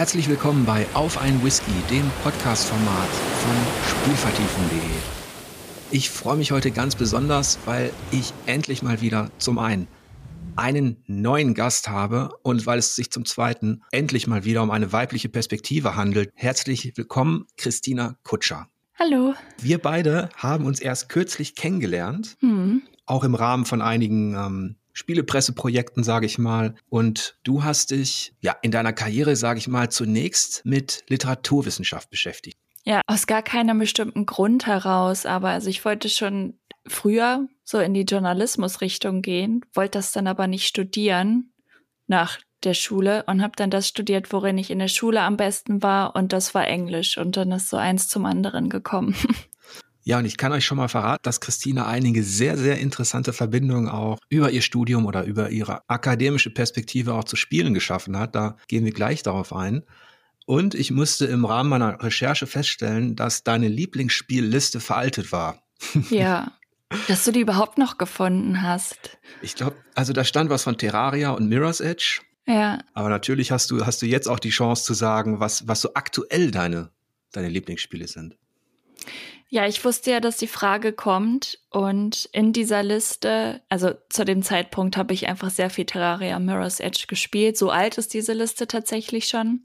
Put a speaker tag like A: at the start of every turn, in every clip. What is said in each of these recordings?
A: Herzlich willkommen bei Auf ein Whisky, dem Podcast-Format von Spielvertiefen.de. Ich freue mich heute ganz besonders, weil ich endlich mal wieder zum einen einen neuen Gast habe und weil es sich zum zweiten endlich mal wieder um eine weibliche Perspektive handelt. Herzlich willkommen, Christina Kutscher.
B: Hallo.
A: Wir beide haben uns erst kürzlich kennengelernt, hm. auch im Rahmen von einigen ähm, Spielepresseprojekten, sage ich mal. Und du hast dich ja in deiner Karriere, sage ich mal, zunächst mit Literaturwissenschaft beschäftigt.
B: Ja, aus gar keinem bestimmten Grund heraus, aber also ich wollte schon früher so in die Journalismusrichtung gehen, wollte das dann aber nicht studieren nach der Schule und habe dann das studiert, worin ich in der Schule am besten war und das war Englisch und dann ist so eins zum anderen gekommen.
A: Ja, und ich kann euch schon mal verraten, dass Christina einige sehr, sehr interessante Verbindungen auch über ihr Studium oder über ihre akademische Perspektive auch zu Spielen geschaffen hat. Da gehen wir gleich darauf ein. Und ich musste im Rahmen meiner Recherche feststellen, dass deine Lieblingsspielliste veraltet war.
B: Ja, dass du die überhaupt noch gefunden hast.
A: Ich glaube, also da stand was von Terraria und Mirror's Edge.
B: Ja.
A: Aber natürlich hast du, hast du jetzt auch die Chance zu sagen, was, was so aktuell deine, deine Lieblingsspiele sind.
B: Ja, ich wusste ja, dass die Frage kommt und in dieser Liste, also zu dem Zeitpunkt habe ich einfach sehr viel Terraria Mirror's Edge gespielt. So alt ist diese Liste tatsächlich schon.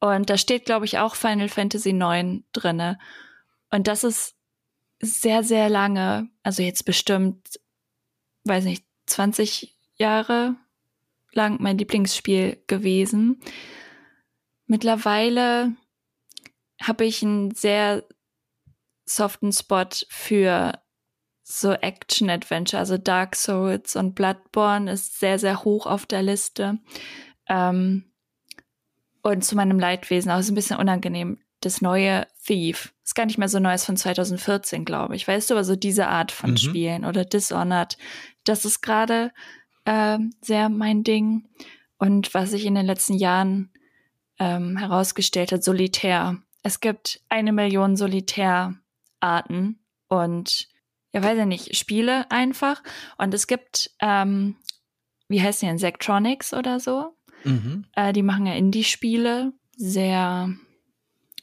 B: Und da steht, glaube ich, auch Final Fantasy IX drinne. Und das ist sehr, sehr lange, also jetzt bestimmt, weiß nicht, 20 Jahre lang mein Lieblingsspiel gewesen. Mittlerweile habe ich ein sehr soften Spot für so Action-Adventure, also Dark Souls und Bloodborne ist sehr, sehr hoch auf der Liste. Ähm, und zu meinem Leidwesen, auch ist ein bisschen unangenehm, das neue Thief. Ist gar nicht mehr so neu, ist von 2014, glaube ich. Weißt du, aber so diese Art von mhm. Spielen oder Dishonored, das ist gerade äh, sehr mein Ding. Und was sich in den letzten Jahren ähm, herausgestellt hat, Solitär. Es gibt eine Million Solitär Arten und ja, weiß ich nicht, Spiele einfach. Und es gibt, ähm, wie heißt die denn, Sektronics oder so? Mhm. Äh, die machen ja Indie-Spiele. Sehr,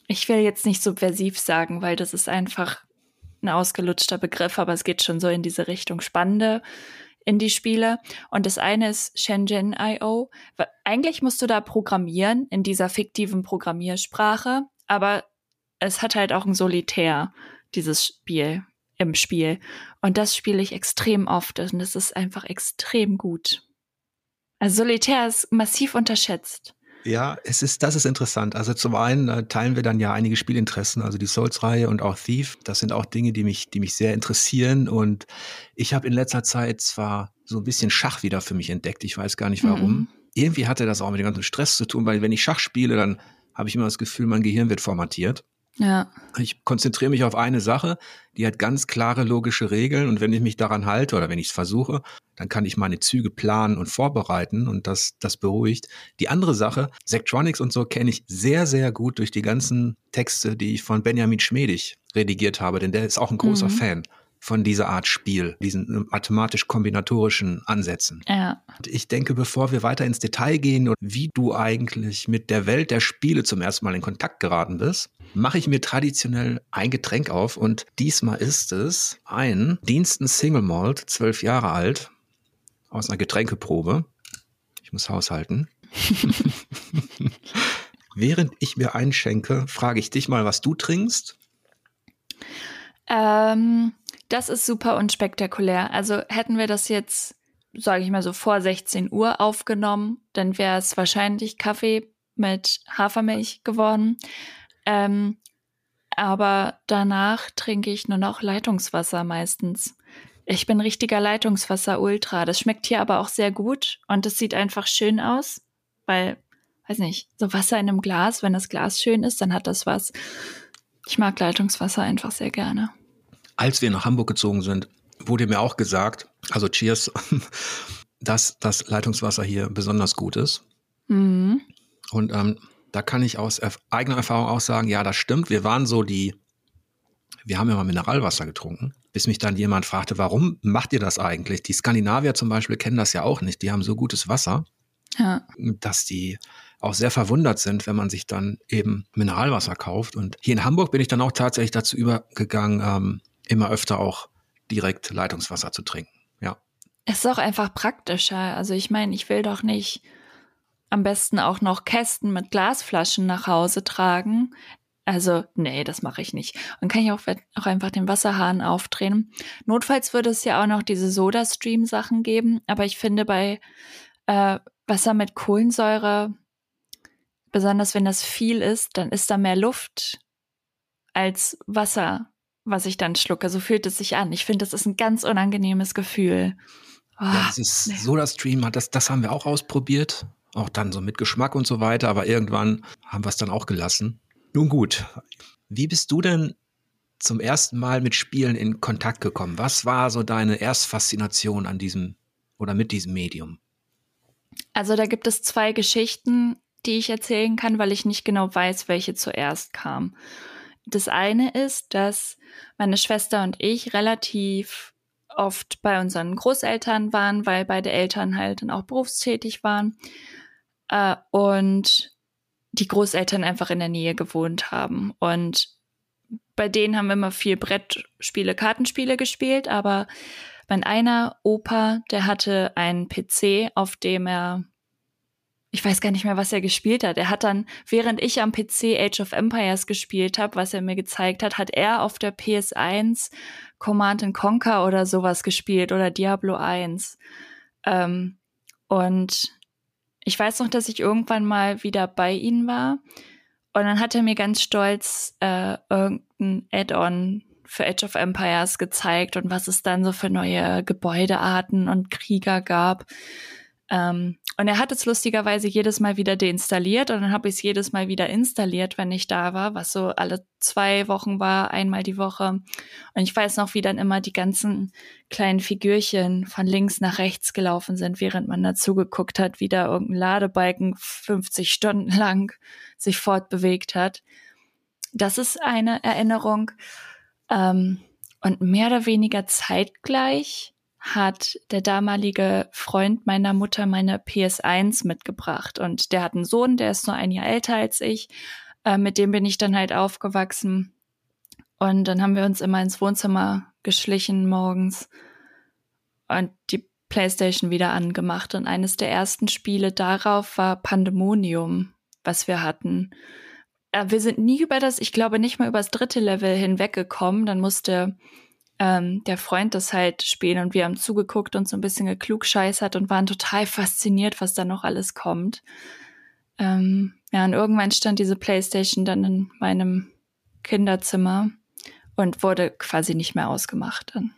B: ich will jetzt nicht subversiv sagen, weil das ist einfach ein ausgelutschter Begriff, aber es geht schon so in diese Richtung spannende Indie-Spiele. Und das eine ist Shenzhen.io. Eigentlich musst du da programmieren in dieser fiktiven Programmiersprache, aber es hat halt auch ein Solitär dieses Spiel im Spiel. Und das spiele ich extrem oft und es ist einfach extrem gut. Also Solitär ist massiv unterschätzt.
A: Ja, es ist, das ist interessant. Also zum einen äh, teilen wir dann ja einige Spielinteressen, also die Souls-Reihe und auch Thief. Das sind auch Dinge, die mich, die mich sehr interessieren. Und ich habe in letzter Zeit zwar so ein bisschen Schach wieder für mich entdeckt. Ich weiß gar nicht warum. Mhm. Irgendwie hatte das auch mit dem ganzen Stress zu tun, weil wenn ich Schach spiele, dann habe ich immer das Gefühl, mein Gehirn wird formatiert.
B: Ja.
A: Ich konzentriere mich auf eine Sache, die hat ganz klare logische Regeln und wenn ich mich daran halte oder wenn ich es versuche, dann kann ich meine Züge planen und vorbereiten und das, das beruhigt. Die andere Sache, Sektronics und so kenne ich sehr, sehr gut durch die ganzen Texte, die ich von Benjamin Schmedig redigiert habe, denn der ist auch ein großer mhm. Fan von dieser Art Spiel, diesen mathematisch-kombinatorischen Ansätzen.
B: Ja.
A: Ich denke, bevor wir weiter ins Detail gehen und wie du eigentlich mit der Welt der Spiele zum ersten Mal in Kontakt geraten bist, mache ich mir traditionell ein Getränk auf und diesmal ist es ein Diensten Single Malt, zwölf Jahre alt, aus einer Getränkeprobe. Ich muss haushalten. Während ich mir einschenke, frage ich dich mal, was du trinkst.
B: Ähm, das ist super unspektakulär. Also hätten wir das jetzt, sage ich mal so, vor 16 Uhr aufgenommen, dann wäre es wahrscheinlich Kaffee mit Hafermilch geworden. Ähm, aber danach trinke ich nur noch Leitungswasser meistens. Ich bin richtiger Leitungswasser-Ultra. Das schmeckt hier aber auch sehr gut und es sieht einfach schön aus, weil, weiß nicht, so Wasser in einem Glas, wenn das Glas schön ist, dann hat das was. Ich mag Leitungswasser einfach sehr gerne
A: als wir nach Hamburg gezogen sind, wurde mir auch gesagt, also Cheers, dass das Leitungswasser hier besonders gut ist. Mhm. Und ähm, da kann ich aus eigener Erfahrung auch sagen, ja, das stimmt. Wir waren so die, wir haben ja mal Mineralwasser getrunken, bis mich dann jemand fragte, warum macht ihr das eigentlich? Die Skandinavier zum Beispiel kennen das ja auch nicht. Die haben so gutes Wasser. ja. dass die auch sehr verwundert sind, wenn man sich dann eben Mineralwasser kauft. Und hier in Hamburg bin ich dann auch tatsächlich dazu übergegangen, ähm, immer öfter auch direkt Leitungswasser zu trinken. Ja.
B: Es ist auch einfach praktischer. Also ich meine, ich will doch nicht am besten auch noch Kästen mit Glasflaschen nach Hause tragen. Also, nee, das mache ich nicht. Und kann ich auch, auch einfach den Wasserhahn aufdrehen. Notfalls würde es ja auch noch diese Soda-Stream-Sachen geben, aber ich finde bei äh, Wasser mit Kohlensäure, besonders wenn das viel ist, dann ist da mehr Luft als Wasser, was ich dann schlucke. So fühlt es sich an. Ich finde, das ist ein ganz unangenehmes Gefühl.
A: Oh, ja, dieses nee. Soda-Stream, das, das haben wir auch ausprobiert. Auch dann so mit Geschmack und so weiter, aber irgendwann haben wir es dann auch gelassen. Nun gut, wie bist du denn zum ersten Mal mit Spielen in Kontakt gekommen? Was war so deine Erstfaszination an diesem oder mit diesem Medium?
B: Also da gibt es zwei Geschichten, die ich erzählen kann, weil ich nicht genau weiß, welche zuerst kam. Das eine ist, dass meine Schwester und ich relativ oft bei unseren Großeltern waren, weil beide Eltern halt dann auch berufstätig waren. Äh, und die Großeltern einfach in der Nähe gewohnt haben. Und bei denen haben wir immer viel Brettspiele, Kartenspiele gespielt, aber mein einer Opa, der hatte einen PC, auf dem er, ich weiß gar nicht mehr, was er gespielt hat. Er hat dann, während ich am PC Age of Empires gespielt habe, was er mir gezeigt hat, hat er auf der PS1 Command Conquer oder sowas gespielt oder Diablo 1. Ähm, und ich weiß noch, dass ich irgendwann mal wieder bei ihnen war und dann hat er mir ganz stolz äh, irgendein Add-on für Age of Empires gezeigt und was es dann so für neue Gebäudearten und Krieger gab. Ähm, und er hat es lustigerweise jedes Mal wieder deinstalliert und dann habe ich es jedes Mal wieder installiert, wenn ich da war, was so alle zwei Wochen war, einmal die Woche. Und ich weiß noch, wie dann immer die ganzen kleinen Figürchen von links nach rechts gelaufen sind, während man dazu geguckt hat, wie da irgendein Ladebalken 50 Stunden lang sich fortbewegt hat. Das ist eine Erinnerung. Ähm, und mehr oder weniger zeitgleich hat der damalige Freund meiner Mutter meine PS1 mitgebracht. Und der hat einen Sohn, der ist nur ein Jahr älter als ich. Äh, mit dem bin ich dann halt aufgewachsen. Und dann haben wir uns immer ins Wohnzimmer geschlichen morgens und die Playstation wieder angemacht. Und eines der ersten Spiele darauf war Pandemonium, was wir hatten. Äh, wir sind nie über das, ich glaube nicht mal über das dritte Level hinweggekommen. Dann musste ähm, der Freund das halt spielen und wir haben zugeguckt und so ein bisschen geklugscheißert und waren total fasziniert, was da noch alles kommt. Ähm, ja, und irgendwann stand diese Playstation dann in meinem Kinderzimmer und wurde quasi nicht mehr ausgemacht dann.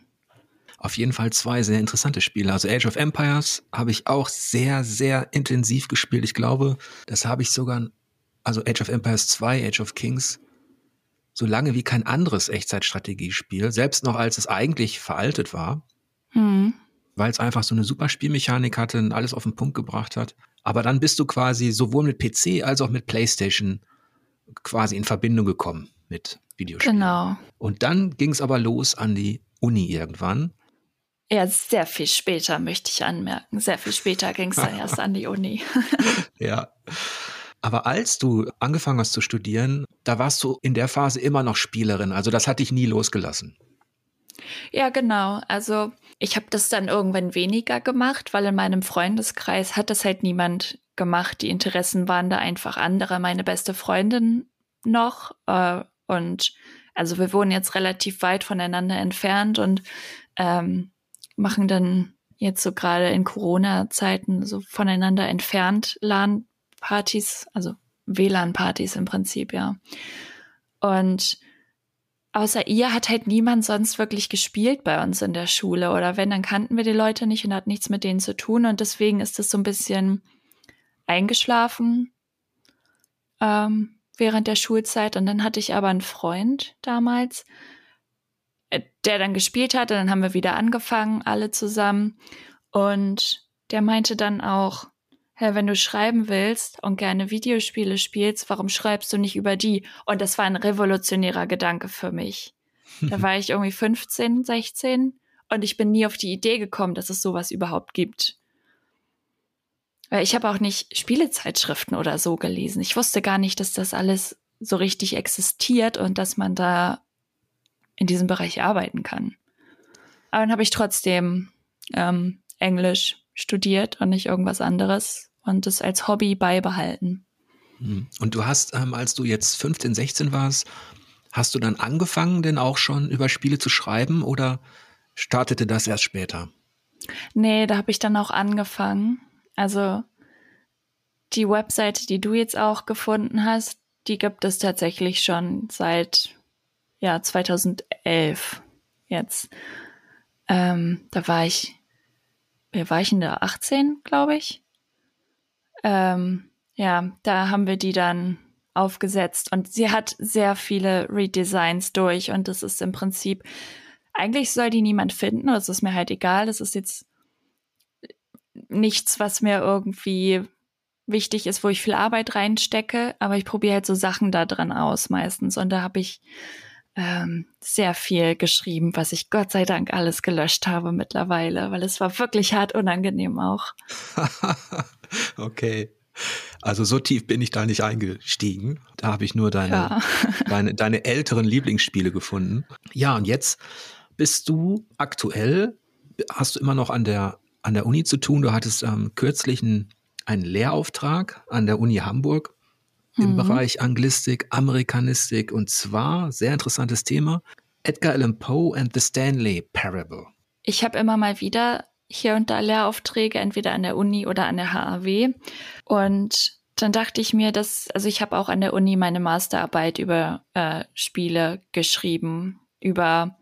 A: Auf jeden Fall zwei sehr interessante Spiele. Also Age of Empires habe ich auch sehr, sehr intensiv gespielt. Ich glaube, das habe ich sogar, also Age of Empires 2, Age of Kings, so lange wie kein anderes Echtzeitstrategiespiel, selbst noch als es eigentlich veraltet war, mhm. weil es einfach so eine super Spielmechanik hatte und alles auf den Punkt gebracht hat. Aber dann bist du quasi sowohl mit PC als auch mit PlayStation quasi in Verbindung gekommen mit Videospielen.
B: Genau.
A: Und dann ging es aber los an die Uni irgendwann.
B: Ja, sehr viel später möchte ich anmerken. Sehr viel später ging es dann erst an die Uni.
A: ja. Aber als du angefangen hast zu studieren, da warst du in der Phase immer noch Spielerin. Also das hat dich nie losgelassen.
B: Ja, genau. Also ich habe das dann irgendwann weniger gemacht, weil in meinem Freundeskreis hat das halt niemand gemacht. Die Interessen waren da einfach andere. Meine beste Freundin noch äh, und also wir wohnen jetzt relativ weit voneinander entfernt und ähm, machen dann jetzt so gerade in Corona-Zeiten so voneinander entfernt LAN Partys, also WLAN-Partys im Prinzip, ja. Und außer ihr hat halt niemand sonst wirklich gespielt bei uns in der Schule. Oder wenn, dann kannten wir die Leute nicht und hat nichts mit denen zu tun. Und deswegen ist es so ein bisschen eingeschlafen ähm, während der Schulzeit. Und dann hatte ich aber einen Freund damals, äh, der dann gespielt hat. Und dann haben wir wieder angefangen, alle zusammen. Und der meinte dann auch, hey, wenn du schreiben willst und gerne Videospiele spielst, warum schreibst du nicht über die? Und das war ein revolutionärer Gedanke für mich. Da war ich irgendwie 15, 16 und ich bin nie auf die Idee gekommen, dass es sowas überhaupt gibt. Weil ich habe auch nicht Spielezeitschriften oder so gelesen. Ich wusste gar nicht, dass das alles so richtig existiert und dass man da in diesem Bereich arbeiten kann. Aber dann habe ich trotzdem ähm, Englisch studiert und nicht irgendwas anderes und es als Hobby beibehalten.
A: Hm. Und du hast, ähm, als du jetzt 15, 16 warst, hast du dann angefangen, denn auch schon über Spiele zu schreiben oder startete das erst später?
B: Nee, da habe ich dann auch angefangen. Also die Webseite, die du jetzt auch gefunden hast, die gibt es tatsächlich schon seit ja 2011 jetzt. Ähm, da war ich, wer war ich in der 18, glaube ich. Ähm, ja, da haben wir die dann aufgesetzt. Und sie hat sehr viele Redesigns durch. Und das ist im Prinzip, eigentlich soll die niemand finden, das ist mir halt egal, das ist jetzt nichts, was mir irgendwie wichtig ist, wo ich viel Arbeit reinstecke, aber ich probiere halt so Sachen da dran aus meistens. Und da habe ich ähm, sehr viel geschrieben, was ich Gott sei Dank alles gelöscht habe mittlerweile, weil es war wirklich hart unangenehm auch.
A: okay. Also so tief bin ich da nicht eingestiegen. Da habe ich nur deine, ja. deine, deine älteren Lieblingsspiele gefunden. Ja, und jetzt bist du aktuell, hast du immer noch an der, an der Uni zu tun. Du hattest ähm, kürzlich einen, einen Lehrauftrag an der Uni Hamburg im mhm. Bereich Anglistik, Amerikanistik und zwar, sehr interessantes Thema, Edgar Allan Poe and the Stanley Parable.
B: Ich habe immer mal wieder hier und da Lehraufträge, entweder an der Uni oder an der HAW. Und dann dachte ich mir, dass, also ich habe auch an der Uni meine Masterarbeit über äh, Spiele geschrieben, über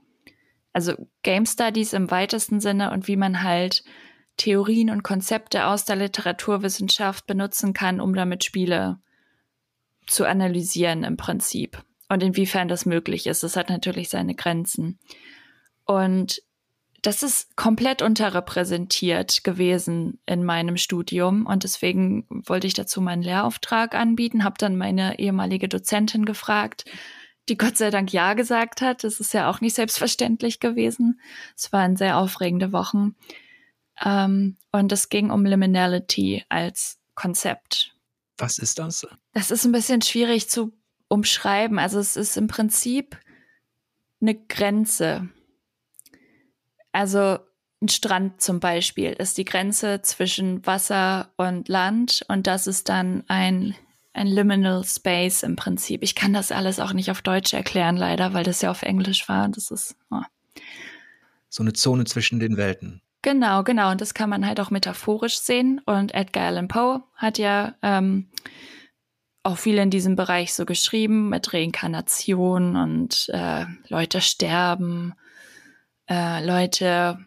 B: also Game Studies im weitesten Sinne und wie man halt Theorien und Konzepte aus der Literaturwissenschaft benutzen kann, um damit Spiele zu analysieren im Prinzip. Und inwiefern das möglich ist. Das hat natürlich seine Grenzen. Und das ist komplett unterrepräsentiert gewesen in meinem Studium und deswegen wollte ich dazu meinen Lehrauftrag anbieten, habe dann meine ehemalige Dozentin gefragt, die Gott sei Dank ja gesagt hat. Das ist ja auch nicht selbstverständlich gewesen. Es waren sehr aufregende Wochen. Ähm, und es ging um Liminality als Konzept.
A: Was ist das?
B: Das ist ein bisschen schwierig zu umschreiben. Also es ist im Prinzip eine Grenze also ein Strand zum Beispiel ist die Grenze zwischen Wasser und Land und das ist dann ein, ein Liminal Space im Prinzip. Ich kann das alles auch nicht auf Deutsch erklären, leider, weil das ja auf Englisch war. Das ist oh.
A: so eine Zone zwischen den Welten.
B: Genau, genau. Und das kann man halt auch metaphorisch sehen. Und Edgar Allan Poe hat ja ähm, auch viel in diesem Bereich so geschrieben mit Reinkarnation und äh, Leute sterben äh, Leute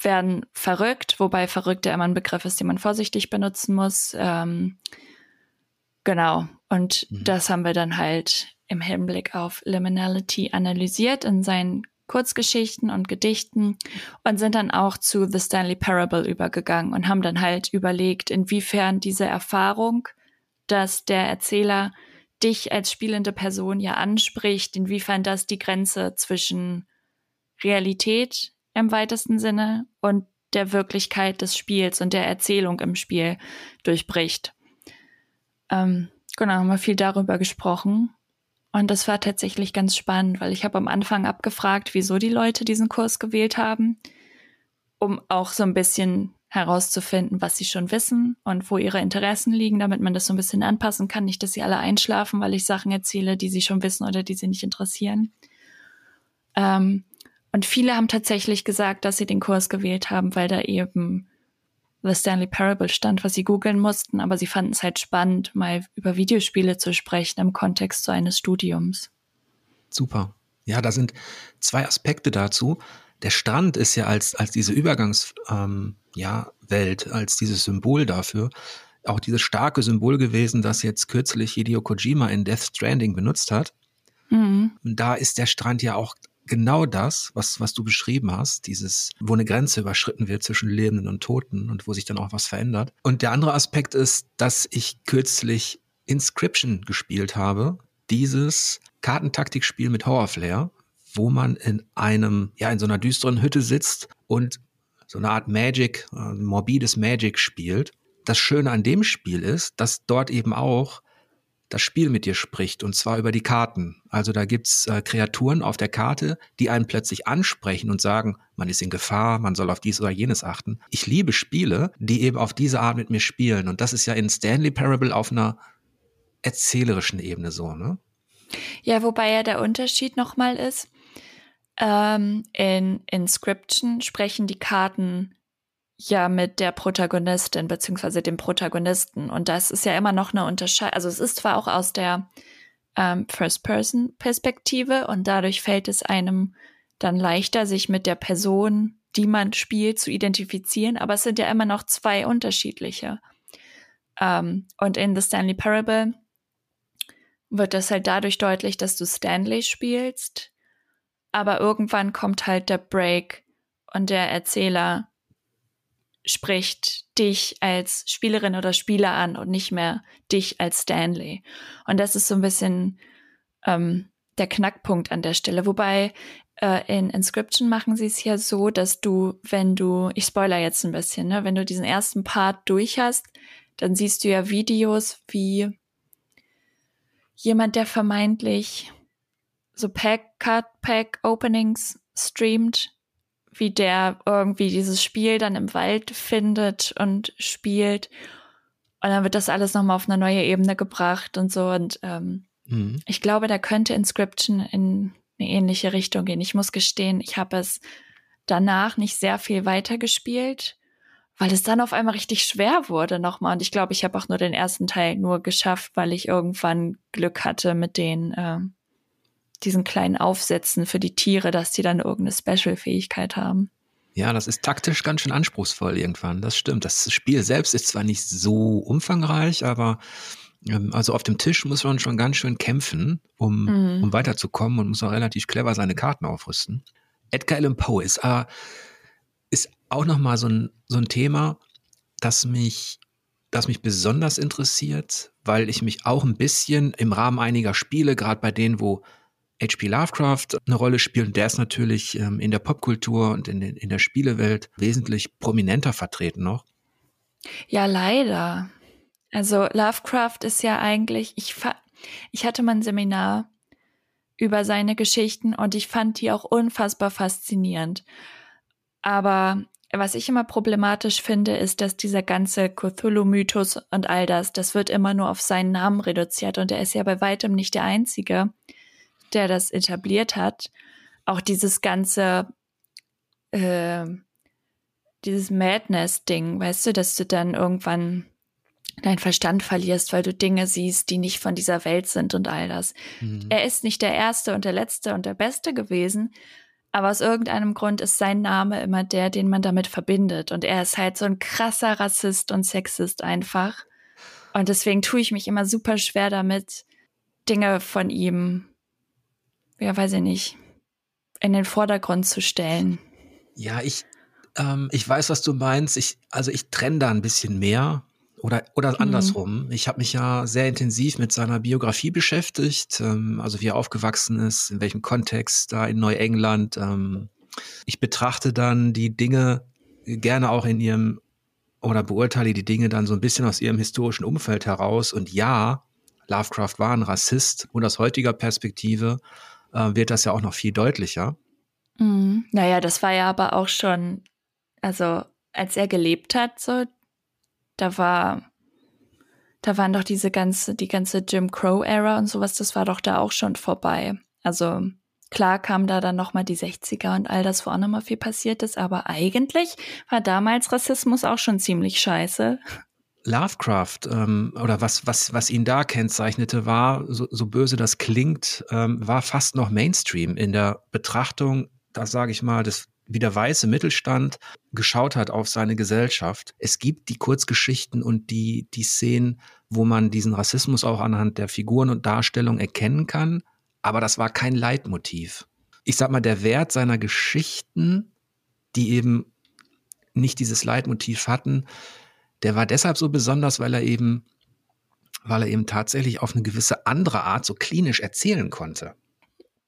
B: werden verrückt, wobei verrückt ja immer ein Begriff ist, den man vorsichtig benutzen muss. Ähm, genau. Und mhm. das haben wir dann halt im Hinblick auf Liminality analysiert in seinen Kurzgeschichten und Gedichten und sind dann auch zu The Stanley Parable übergegangen und haben dann halt überlegt, inwiefern diese Erfahrung, dass der Erzähler dich als spielende Person ja anspricht, inwiefern das die Grenze zwischen Realität im weitesten Sinne und der Wirklichkeit des Spiels und der Erzählung im Spiel durchbricht. Ähm, genau, haben wir viel darüber gesprochen. Und das war tatsächlich ganz spannend, weil ich habe am Anfang abgefragt, wieso die Leute diesen Kurs gewählt haben, um auch so ein bisschen herauszufinden, was sie schon wissen und wo ihre Interessen liegen, damit man das so ein bisschen anpassen kann. Nicht, dass sie alle einschlafen, weil ich Sachen erzähle, die sie schon wissen oder die sie nicht interessieren. Ähm, und viele haben tatsächlich gesagt, dass sie den Kurs gewählt haben, weil da eben The Stanley Parable stand, was sie googeln mussten, aber sie fanden es halt spannend, mal über Videospiele zu sprechen im Kontext so eines Studiums.
A: Super. Ja, da sind zwei Aspekte dazu. Der Strand ist ja als, als diese Übergangswelt, ähm, ja, Welt, als dieses Symbol dafür, auch dieses starke Symbol gewesen, das jetzt kürzlich Hideo Kojima in Death Stranding benutzt hat. Mhm. Und da ist der Strand ja auch genau das, was, was du beschrieben hast, dieses, wo eine Grenze überschritten wird zwischen Lebenden und Toten und wo sich dann auch was verändert. Und der andere Aspekt ist, dass ich kürzlich Inscription gespielt habe, dieses Kartentaktikspiel mit Horrorflair, wo man in einem, ja, in so einer düsteren Hütte sitzt und so eine Art Magic, äh, morbides Magic spielt. das Schöne an dem Spiel ist, dass dort eben auch das Spiel mit dir spricht und zwar über die Karten. Also da gibt's äh, Kreaturen auf der Karte, die einen plötzlich ansprechen und sagen, man ist in Gefahr, man soll auf dies oder jenes achten. Ich liebe Spiele, die eben auf diese Art mit mir spielen und das ist ja in Stanley Parable auf einer erzählerischen Ebene so, ne?
B: Ja, wobei ja der Unterschied nochmal ist, ähm, in Inscription sprechen die Karten ja mit der Protagonistin beziehungsweise dem Protagonisten. Und das ist ja immer noch eine Unterscheidung. Also es ist zwar auch aus der ähm, First-Person-Perspektive und dadurch fällt es einem dann leichter, sich mit der Person, die man spielt, zu identifizieren, aber es sind ja immer noch zwei unterschiedliche. Ähm, und in The Stanley Parable wird das halt dadurch deutlich, dass du Stanley spielst, aber irgendwann kommt halt der Break und der Erzähler spricht dich als Spielerin oder Spieler an und nicht mehr dich als Stanley. Und das ist so ein bisschen ähm, der Knackpunkt an der Stelle. Wobei äh, in Inscription machen sie es ja so, dass du, wenn du, ich spoiler jetzt ein bisschen, ne, wenn du diesen ersten Part durch hast, dann siehst du ja Videos, wie jemand, der vermeintlich so Pack, Cut, Pack Openings streamt, wie der irgendwie dieses Spiel dann im Wald findet und spielt. Und dann wird das alles nochmal auf eine neue Ebene gebracht und so. Und ähm, mhm. ich glaube, da könnte Inscription in eine ähnliche Richtung gehen. Ich muss gestehen, ich habe es danach nicht sehr viel weiter gespielt, weil es dann auf einmal richtig schwer wurde nochmal. Und ich glaube, ich habe auch nur den ersten Teil nur geschafft, weil ich irgendwann Glück hatte mit den äh, diesen kleinen Aufsätzen für die Tiere, dass die dann irgendeine Special-Fähigkeit haben.
A: Ja, das ist taktisch ganz schön anspruchsvoll irgendwann. Das stimmt. Das Spiel selbst ist zwar nicht so umfangreich, aber ähm, also auf dem Tisch muss man schon ganz schön kämpfen, um, mhm. um weiterzukommen und muss auch relativ clever seine Karten aufrüsten. Edgar Allan Poe ist, äh, ist auch nochmal so ein, so ein Thema, das mich, das mich besonders interessiert, weil ich mich auch ein bisschen im Rahmen einiger Spiele, gerade bei denen, wo H.P. Lovecraft eine Rolle spielt. Der ist natürlich ähm, in der Popkultur und in, in der Spielewelt wesentlich prominenter vertreten noch.
B: Ja, leider. Also Lovecraft ist ja eigentlich, ich, ich hatte mal ein Seminar über seine Geschichten und ich fand die auch unfassbar faszinierend. Aber was ich immer problematisch finde, ist, dass dieser ganze Cthulhu-Mythos und all das, das wird immer nur auf seinen Namen reduziert und er ist ja bei weitem nicht der Einzige der das etabliert hat, auch dieses ganze, äh, dieses Madness-Ding, weißt du, dass du dann irgendwann deinen Verstand verlierst, weil du Dinge siehst, die nicht von dieser Welt sind und all das. Mhm. Er ist nicht der Erste und der Letzte und der Beste gewesen, aber aus irgendeinem Grund ist sein Name immer der, den man damit verbindet. Und er ist halt so ein krasser Rassist und Sexist einfach. Und deswegen tue ich mich immer super schwer damit, Dinge von ihm ja, weiß ich nicht, in den Vordergrund zu stellen.
A: Ja, ich, ähm, ich weiß, was du meinst. Ich, also ich trenne da ein bisschen mehr. Oder, oder mhm. andersrum. Ich habe mich ja sehr intensiv mit seiner Biografie beschäftigt, ähm, also wie er aufgewachsen ist, in welchem Kontext da in Neuengland. Ähm, ich betrachte dann die Dinge gerne auch in ihrem oder beurteile die Dinge dann so ein bisschen aus ihrem historischen Umfeld heraus. Und ja, Lovecraft war ein Rassist und aus heutiger Perspektive äh, wird das ja auch noch viel deutlicher.
B: Mhm. Naja, das war ja aber auch schon, also als er gelebt hat, so, da war, da waren doch diese ganze, die ganze Jim Crow-Ära und sowas, das war doch da auch schon vorbei. Also klar kam da dann nochmal die 60er und all das, wo auch nochmal viel passiert ist, aber eigentlich war damals Rassismus auch schon ziemlich scheiße.
A: Lovecraft ähm, oder was, was, was ihn da kennzeichnete, war, so, so böse das klingt, ähm, war fast noch Mainstream in der Betrachtung, da sage ich mal, des, wie der weiße Mittelstand geschaut hat auf seine Gesellschaft. Es gibt die Kurzgeschichten und die, die Szenen, wo man diesen Rassismus auch anhand der Figuren und Darstellung erkennen kann, aber das war kein Leitmotiv. Ich sag mal, der Wert seiner Geschichten, die eben nicht dieses Leitmotiv hatten, der war deshalb so besonders, weil er eben, weil er eben tatsächlich auf eine gewisse andere Art so klinisch erzählen konnte.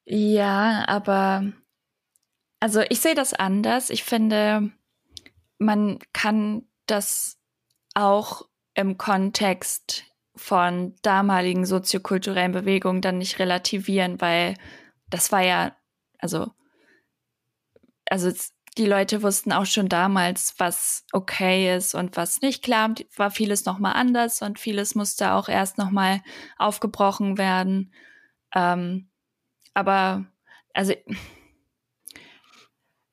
B: Ja, aber also ich sehe das anders. Ich finde, man kann das auch im Kontext von damaligen soziokulturellen Bewegungen dann nicht relativieren, weil das war ja, also, also die Leute wussten auch schon damals, was okay ist und was nicht. Klar, war vieles nochmal anders und vieles musste auch erst nochmal aufgebrochen werden. Ähm, aber, also,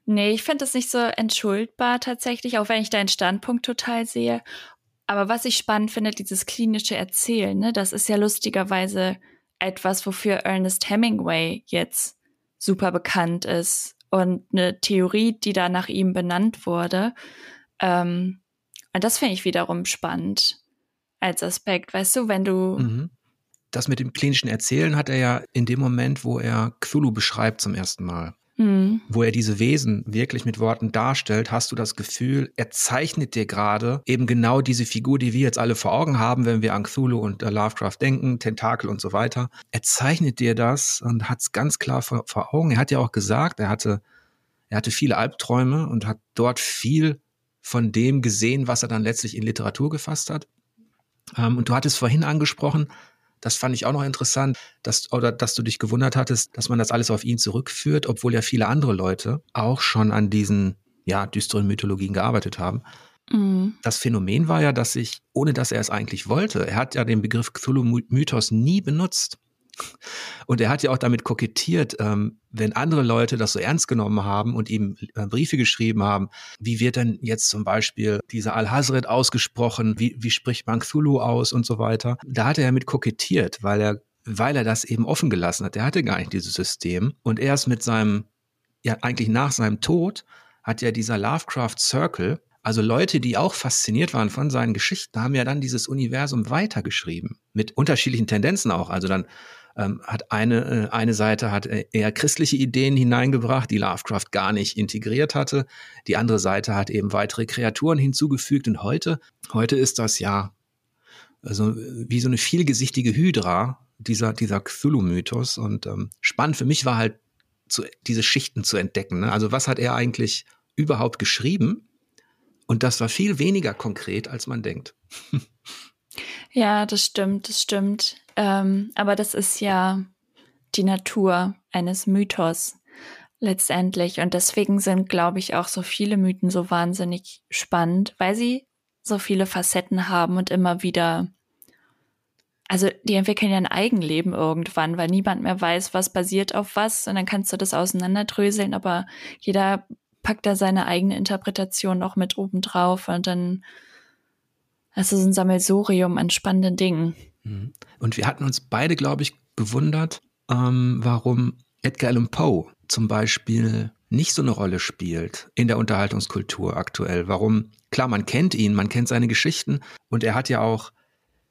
B: nee, ich finde das nicht so entschuldbar tatsächlich, auch wenn ich deinen Standpunkt total sehe. Aber was ich spannend finde, dieses klinische Erzählen, ne, das ist ja lustigerweise etwas, wofür Ernest Hemingway jetzt super bekannt ist und eine Theorie, die da nach ihm benannt wurde. Ähm, und das finde ich wiederum spannend als Aspekt. Weißt du, wenn du.
A: Mhm. Das mit dem klinischen Erzählen hat er ja in dem Moment, wo er Cthulhu beschreibt zum ersten Mal. Mhm. Wo er diese Wesen wirklich mit Worten darstellt, hast du das Gefühl, er zeichnet dir gerade eben genau diese Figur, die wir jetzt alle vor Augen haben, wenn wir an Cthulhu und äh, Lovecraft denken, Tentakel und so weiter. Er zeichnet dir das und hat es ganz klar vor, vor Augen. Er hat ja auch gesagt, er hatte, er hatte viele Albträume und hat dort viel von dem gesehen, was er dann letztlich in Literatur gefasst hat. Ähm, und du hattest vorhin angesprochen, das fand ich auch noch interessant, dass, oder dass du dich gewundert hattest, dass man das alles auf ihn zurückführt, obwohl ja viele andere Leute auch schon an diesen, ja, düsteren Mythologien gearbeitet haben. Mhm. Das Phänomen war ja, dass sich, ohne dass er es eigentlich wollte, er hat ja den Begriff Cthulhu-Mythos nie benutzt. Und er hat ja auch damit kokettiert, ähm, wenn andere Leute das so ernst genommen haben und ihm äh, Briefe geschrieben haben, wie wird denn jetzt zum Beispiel dieser Al-Hazred ausgesprochen, wie, wie spricht man Cthulhu aus und so weiter. Da hat er ja mit kokettiert, weil er, weil er das eben offen gelassen hat. Er hatte gar nicht dieses System. Und erst mit seinem, ja eigentlich nach seinem Tod, hat ja dieser Lovecraft Circle, also Leute, die auch fasziniert waren von seinen Geschichten, haben ja dann dieses Universum weitergeschrieben. Mit unterschiedlichen Tendenzen auch. Also dann ähm, hat eine, äh, eine Seite hat äh, eher christliche Ideen hineingebracht, die Lovecraft gar nicht integriert hatte. Die andere Seite hat eben weitere Kreaturen hinzugefügt. Und heute, heute ist das ja also wie so eine vielgesichtige Hydra, dieser, dieser Cthulhu-Mythos. Und ähm, spannend für mich war halt, zu, diese Schichten zu entdecken. Ne? Also was hat er eigentlich überhaupt geschrieben? Und das war viel weniger konkret, als man denkt.
B: Ja, das stimmt, das stimmt. Ähm, aber das ist ja die Natur eines Mythos letztendlich. Und deswegen sind, glaube ich, auch so viele Mythen so wahnsinnig spannend, weil sie so viele Facetten haben und immer wieder, also die entwickeln ja ein Eigenleben irgendwann, weil niemand mehr weiß, was basiert auf was. Und dann kannst du das auseinanderdröseln, aber jeder packt da seine eigene Interpretation noch mit oben drauf und dann es ist ein Sammelsurium an spannenden Dingen.
A: Mhm. Und wir hatten uns beide, glaube ich, gewundert, ähm, warum Edgar Allan Poe zum Beispiel nicht so eine Rolle spielt in der Unterhaltungskultur aktuell. Warum? Klar, man kennt ihn, man kennt seine Geschichten und er hat ja auch,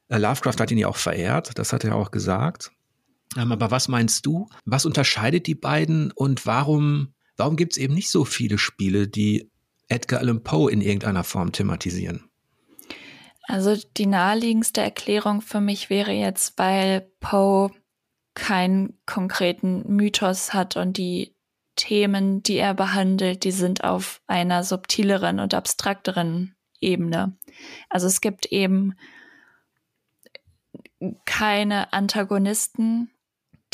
A: äh, Lovecraft hat ihn ja auch verehrt, das hat er auch gesagt. Ähm, aber was meinst du? Was unterscheidet die beiden und warum, warum gibt es eben nicht so viele Spiele, die Edgar Allan Poe in irgendeiner Form thematisieren?
B: Also die naheliegendste Erklärung für mich wäre jetzt, weil Poe keinen konkreten Mythos hat und die Themen, die er behandelt, die sind auf einer subtileren und abstrakteren Ebene. Also es gibt eben keine Antagonisten,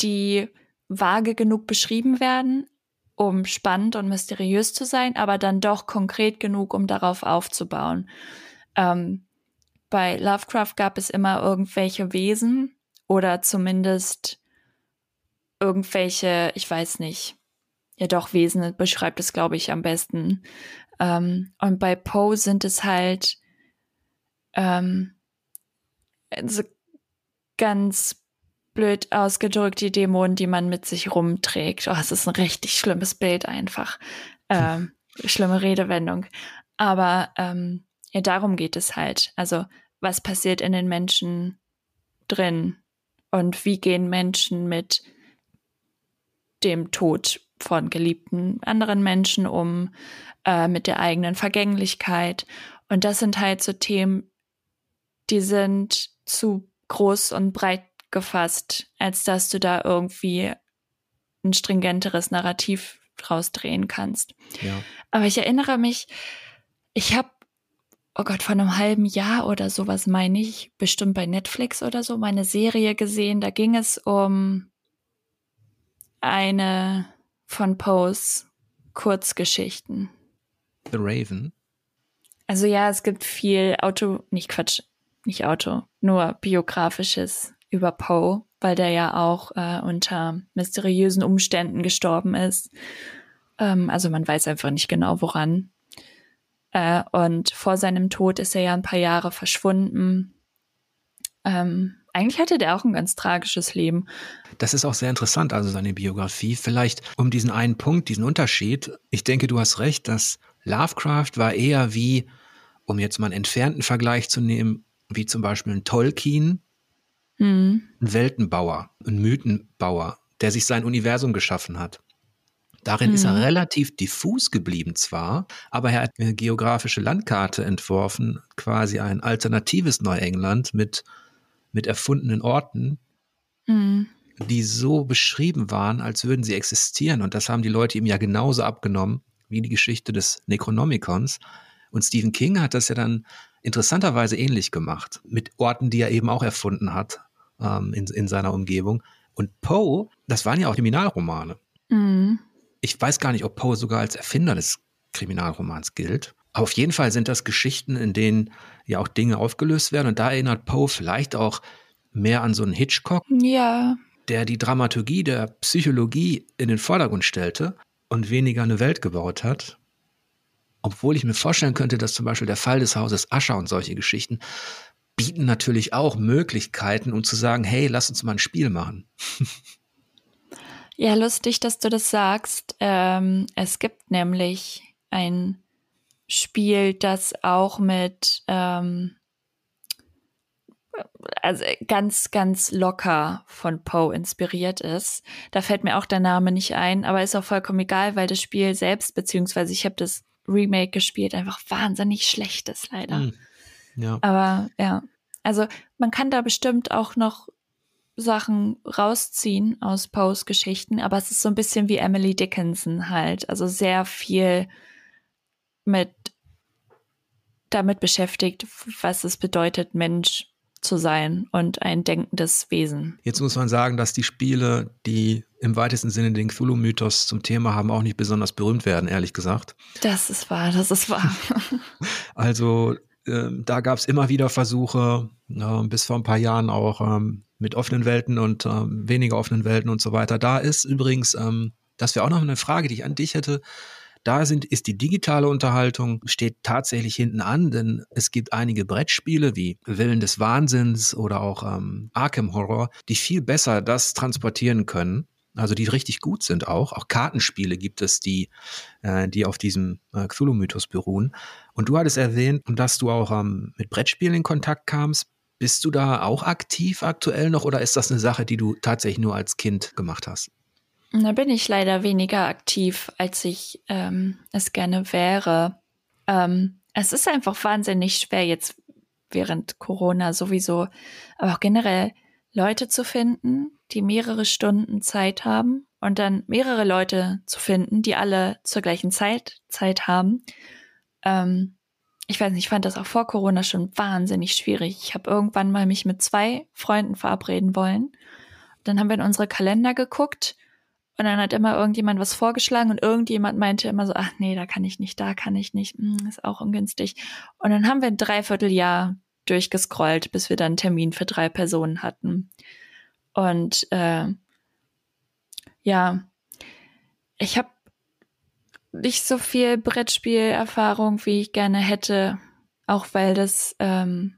B: die vage genug beschrieben werden, um spannend und mysteriös zu sein, aber dann doch konkret genug, um darauf aufzubauen. Ähm, bei Lovecraft gab es immer irgendwelche Wesen oder zumindest irgendwelche, ich weiß nicht, ja doch, Wesen beschreibt es, glaube ich, am besten. Ähm, und bei Poe sind es halt ähm, so ganz blöd ausgedrückt die Dämonen, die man mit sich rumträgt. Oh, es ist ein richtig schlimmes Bild einfach. Ähm, schlimme Redewendung. Aber ähm, ja, darum geht es halt. Also was passiert in den Menschen drin und wie gehen Menschen mit dem Tod von geliebten anderen Menschen um, äh, mit der eigenen Vergänglichkeit. Und das sind halt so Themen, die sind zu groß und breit gefasst, als dass du da irgendwie ein stringenteres Narrativ draus drehen kannst. Ja. Aber ich erinnere mich, ich habe oh Gott, vor einem halben Jahr oder sowas meine ich, bestimmt bei Netflix oder so, meine Serie gesehen. Da ging es um eine von Poes Kurzgeschichten.
A: The Raven.
B: Also ja, es gibt viel Auto, nicht Quatsch, nicht Auto, nur biografisches über Poe, weil der ja auch äh, unter mysteriösen Umständen gestorben ist. Ähm, also man weiß einfach nicht genau woran. Äh, und vor seinem Tod ist er ja ein paar Jahre verschwunden. Ähm, eigentlich hatte der auch ein ganz tragisches Leben.
A: Das ist auch sehr interessant, also seine Biografie. Vielleicht um diesen einen Punkt, diesen Unterschied. Ich denke, du hast recht, dass Lovecraft war eher wie, um jetzt mal einen entfernten Vergleich zu nehmen, wie zum Beispiel ein Tolkien, mhm. ein Weltenbauer, ein Mythenbauer, der sich sein Universum geschaffen hat. Darin mhm. ist er mhm. relativ diffus geblieben zwar, aber er hat eine geografische Landkarte entworfen, quasi ein alternatives Neuengland mit, mit erfundenen Orten, mhm. die so beschrieben waren, als würden sie existieren. Und das haben die Leute ihm ja genauso abgenommen wie die Geschichte des Necronomicons. Und Stephen King hat das ja dann interessanterweise ähnlich gemacht, mit Orten, die er eben auch erfunden hat ähm, in, in seiner Umgebung. Und Poe, das waren ja auch Kriminalromane. Mhm ich weiß gar nicht, ob Poe sogar als Erfinder des Kriminalromans gilt. Aber auf jeden Fall sind das Geschichten, in denen ja auch Dinge aufgelöst werden. Und da erinnert Poe vielleicht auch mehr an so einen Hitchcock.
B: Ja.
A: Der die Dramaturgie der Psychologie in den Vordergrund stellte und weniger eine Welt gebaut hat. Obwohl ich mir vorstellen könnte, dass zum Beispiel der Fall des Hauses Ascher und solche Geschichten bieten natürlich auch Möglichkeiten, um zu sagen, hey, lass uns mal ein Spiel machen.
B: Ja, lustig, dass du das sagst. Ähm, es gibt nämlich ein Spiel, das auch mit ähm, also ganz, ganz locker von Poe inspiriert ist. Da fällt mir auch der Name nicht ein, aber ist auch vollkommen egal, weil das Spiel selbst, beziehungsweise ich habe das Remake gespielt, einfach wahnsinnig schlecht ist, leider. Hm. Ja. Aber ja, also man kann da bestimmt auch noch Sachen rausziehen aus Poes Geschichten, aber es ist so ein bisschen wie Emily Dickinson halt. Also sehr viel mit damit beschäftigt, was es bedeutet, Mensch zu sein und ein denkendes Wesen.
A: Jetzt muss man sagen, dass die Spiele, die im weitesten Sinne den Cthulhu-Mythos zum Thema haben, auch nicht besonders berühmt werden, ehrlich gesagt.
B: Das ist wahr, das ist wahr.
A: also äh, da gab es immer wieder Versuche, äh, bis vor ein paar Jahren auch ähm, mit offenen Welten und ähm, weniger offenen Welten und so weiter. Da ist übrigens, ähm, das wäre auch noch eine Frage, die ich an dich hätte. Da sind, ist die digitale Unterhaltung, steht tatsächlich hinten an, denn es gibt einige Brettspiele wie Willen des Wahnsinns oder auch ähm, Arkham Horror, die viel besser das transportieren können. Also die richtig gut sind auch. Auch Kartenspiele gibt es, die, äh, die auf diesem äh, Cthulhu-Mythos beruhen. Und du hattest erwähnt, dass du auch ähm, mit Brettspielen in Kontakt kamst. Bist du da auch aktiv aktuell noch oder ist das eine Sache, die du tatsächlich nur als Kind gemacht hast?
B: Da bin ich leider weniger aktiv, als ich ähm, es gerne wäre. Ähm, es ist einfach wahnsinnig schwer jetzt während Corona sowieso, aber auch generell Leute zu finden, die mehrere Stunden Zeit haben und dann mehrere Leute zu finden, die alle zur gleichen Zeit Zeit haben. Ähm, ich weiß nicht, ich fand das auch vor Corona schon wahnsinnig schwierig. Ich habe irgendwann mal mich mit zwei Freunden verabreden wollen. Dann haben wir in unsere Kalender geguckt und dann hat immer irgendjemand was vorgeschlagen und irgendjemand meinte immer so, ach nee, da kann ich nicht, da kann ich nicht, hm, ist auch ungünstig. Und dann haben wir ein Dreivierteljahr durchgescrollt, bis wir dann einen Termin für drei Personen hatten. Und äh, ja, ich habe nicht so viel Brettspielerfahrung, wie ich gerne hätte, auch weil das ähm,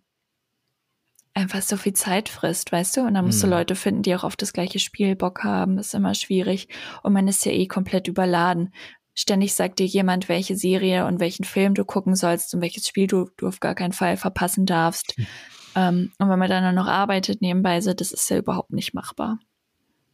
B: einfach so viel Zeit frisst, weißt du? Und dann musst mhm. du Leute finden, die auch auf das gleiche Spiel Bock haben. ist immer schwierig. Und man ist ja eh komplett überladen. Ständig sagt dir jemand, welche Serie und welchen Film du gucken sollst und welches Spiel du, du auf gar keinen Fall verpassen darfst. Mhm. Ähm, und wenn man dann noch arbeitet nebenbei, so, das ist ja überhaupt nicht machbar.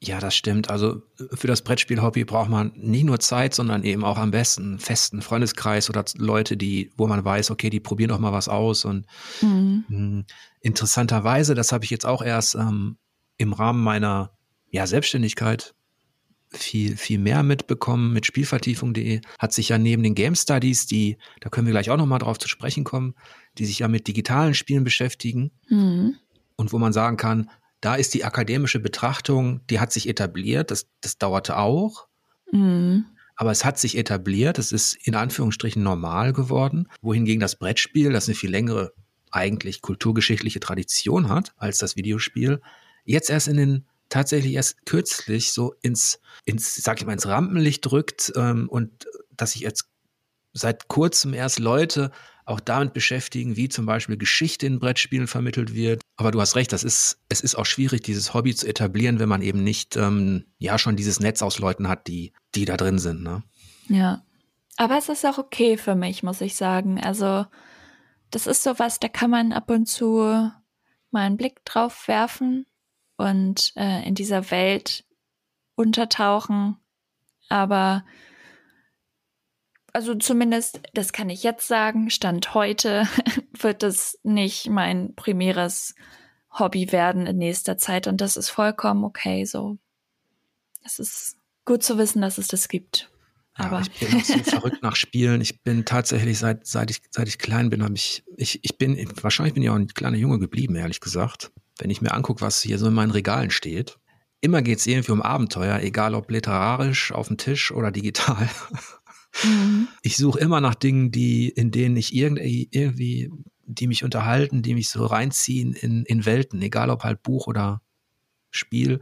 A: Ja, das stimmt. Also für das Brettspiel-Hobby braucht man nicht nur Zeit, sondern eben auch am besten einen festen Freundeskreis oder Leute, die, wo man weiß, okay, die probieren doch mal was aus. Und mhm. mh, hm, interessanterweise, das habe ich jetzt auch erst ähm, im Rahmen meiner ja, Selbstständigkeit viel, viel mehr mitbekommen mit Spielvertiefung.de, hat sich ja neben den Game Studies, die, da können wir gleich auch nochmal drauf zu sprechen kommen, die sich ja mit digitalen Spielen beschäftigen mhm. und wo man sagen kann, da ist die akademische Betrachtung, die hat sich etabliert, das, das dauerte auch. Mhm. Aber es hat sich etabliert, es ist in Anführungsstrichen normal geworden, wohingegen das Brettspiel, das eine viel längere eigentlich kulturgeschichtliche Tradition hat als das Videospiel, jetzt erst in den tatsächlich erst kürzlich so ins, ins sag ich mal, ins Rampenlicht drückt ähm, und dass sich jetzt seit kurzem erst Leute auch damit beschäftigen, wie zum Beispiel Geschichte in Brettspielen vermittelt wird. Aber du hast recht, das ist, es ist auch schwierig, dieses Hobby zu etablieren, wenn man eben nicht, ähm, ja, schon dieses Netz aus Leuten hat, die, die da drin sind, ne?
B: Ja. Aber es ist auch okay für mich, muss ich sagen. Also, das ist sowas, da kann man ab und zu mal einen Blick drauf werfen und äh, in dieser Welt untertauchen. Aber also zumindest, das kann ich jetzt sagen, Stand heute wird es nicht mein primäres Hobby werden in nächster Zeit und das ist vollkommen okay so. Es ist gut zu wissen, dass es das gibt. Aber
A: ja, ich bin auch so verrückt nach Spielen. Ich bin tatsächlich seit seit ich seit ich klein bin, habe ich ich ich bin wahrscheinlich bin ich auch ein kleiner Junge geblieben, ehrlich gesagt. Wenn ich mir angucke, was hier so in meinen Regalen steht, immer geht es irgendwie um Abenteuer, egal ob literarisch auf dem Tisch oder digital. Mhm. Ich suche immer nach Dingen, die, in denen ich irgendwie, irgendwie, die mich unterhalten, die mich so reinziehen in, in Welten, egal ob halt Buch oder Spiel.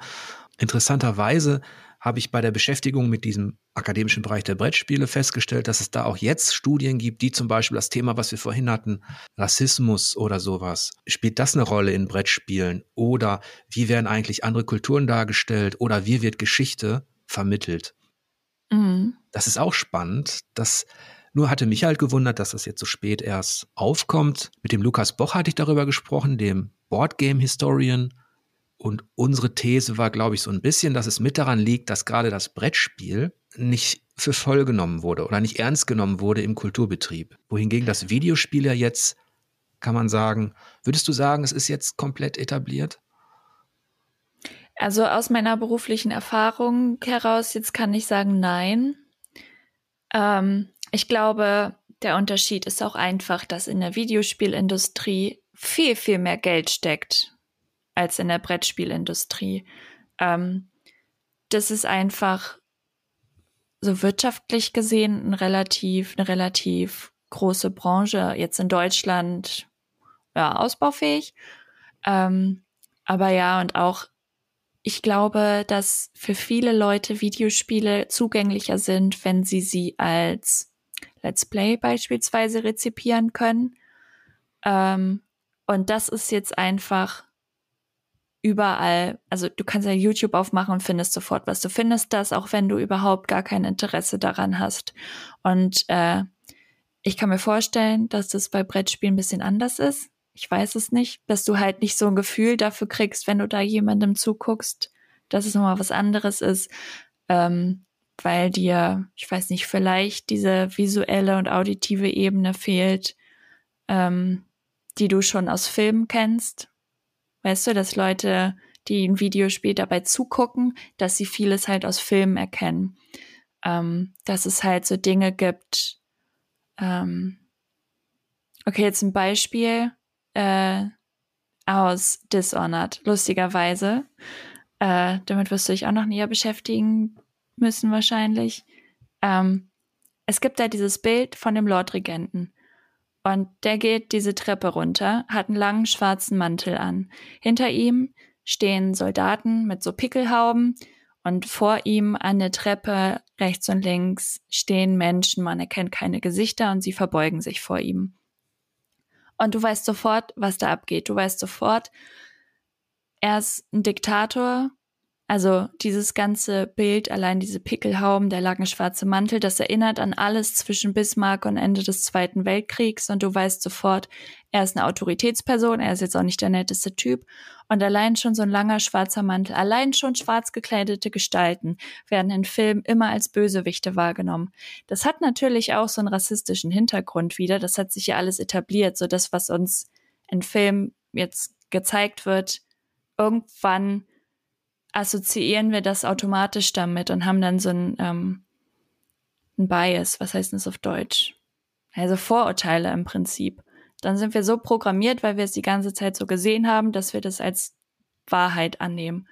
A: Interessanterweise habe ich bei der Beschäftigung mit diesem akademischen Bereich der Brettspiele festgestellt, dass es da auch jetzt Studien gibt, die zum Beispiel das Thema, was wir vorhin hatten, Rassismus oder sowas, spielt das eine Rolle in Brettspielen? Oder wie werden eigentlich andere Kulturen dargestellt? Oder wie wird Geschichte vermittelt? Mhm. Das ist auch spannend. Das nur hatte mich halt gewundert, dass das jetzt so spät erst aufkommt. Mit dem Lukas Boch hatte ich darüber gesprochen, dem Boardgame Historian. Und unsere These war, glaube ich, so ein bisschen, dass es mit daran liegt, dass gerade das Brettspiel nicht für voll genommen wurde oder nicht ernst genommen wurde im Kulturbetrieb. Wohingegen das Videospiel ja jetzt, kann man sagen, würdest du sagen, es ist jetzt komplett etabliert?
B: Also aus meiner beruflichen Erfahrung heraus, jetzt kann ich sagen, nein. Ähm, ich glaube, der Unterschied ist auch einfach, dass in der Videospielindustrie viel, viel mehr Geld steckt als in der Brettspielindustrie. Ähm, das ist einfach so wirtschaftlich gesehen ein relativ, eine relativ große Branche. Jetzt in Deutschland ja, ausbaufähig. Ähm, aber ja, und auch ich glaube, dass für viele Leute Videospiele zugänglicher sind, wenn sie sie als Let's Play beispielsweise rezipieren können. Ähm, und das ist jetzt einfach überall, also du kannst ja YouTube aufmachen und findest sofort was. Du findest das, auch wenn du überhaupt gar kein Interesse daran hast. Und äh, ich kann mir vorstellen, dass das bei Brettspielen ein bisschen anders ist ich weiß es nicht, dass du halt nicht so ein Gefühl dafür kriegst, wenn du da jemandem zuguckst, dass es nochmal was anderes ist, ähm, weil dir, ich weiß nicht, vielleicht diese visuelle und auditive Ebene fehlt, ähm, die du schon aus Filmen kennst. Weißt du, dass Leute, die ein Videospiel dabei zugucken, dass sie vieles halt aus Filmen erkennen. Ähm, dass es halt so Dinge gibt. Ähm, okay, jetzt ein Beispiel äh, aus Dishonored, lustigerweise. Äh, damit wirst du dich auch noch näher beschäftigen müssen wahrscheinlich. Ähm, es gibt da dieses Bild von dem Lordregenten. Und der geht diese Treppe runter, hat einen langen schwarzen Mantel an. Hinter ihm stehen Soldaten mit so Pickelhauben und vor ihm an der Treppe rechts und links stehen Menschen, man erkennt keine Gesichter und sie verbeugen sich vor ihm. Und du weißt sofort, was da abgeht. Du weißt sofort, er ist ein Diktator. Also dieses ganze Bild, allein diese Pickelhauben, der lange schwarze Mantel, das erinnert an alles zwischen Bismarck und Ende des Zweiten Weltkriegs. Und du weißt sofort, er ist eine Autoritätsperson, er ist jetzt auch nicht der netteste Typ. Und allein schon so ein langer schwarzer Mantel, allein schon schwarz gekleidete Gestalten werden in Filmen immer als Bösewichte wahrgenommen. Das hat natürlich auch so einen rassistischen Hintergrund wieder. Das hat sich ja alles etabliert. So das, was uns in Filmen jetzt gezeigt wird, irgendwann assoziieren wir das automatisch damit und haben dann so ein, ähm, ein Bias. Was heißt das auf Deutsch? Also Vorurteile im Prinzip. Dann sind wir so programmiert, weil wir es die ganze Zeit so gesehen haben, dass wir das als Wahrheit annehmen.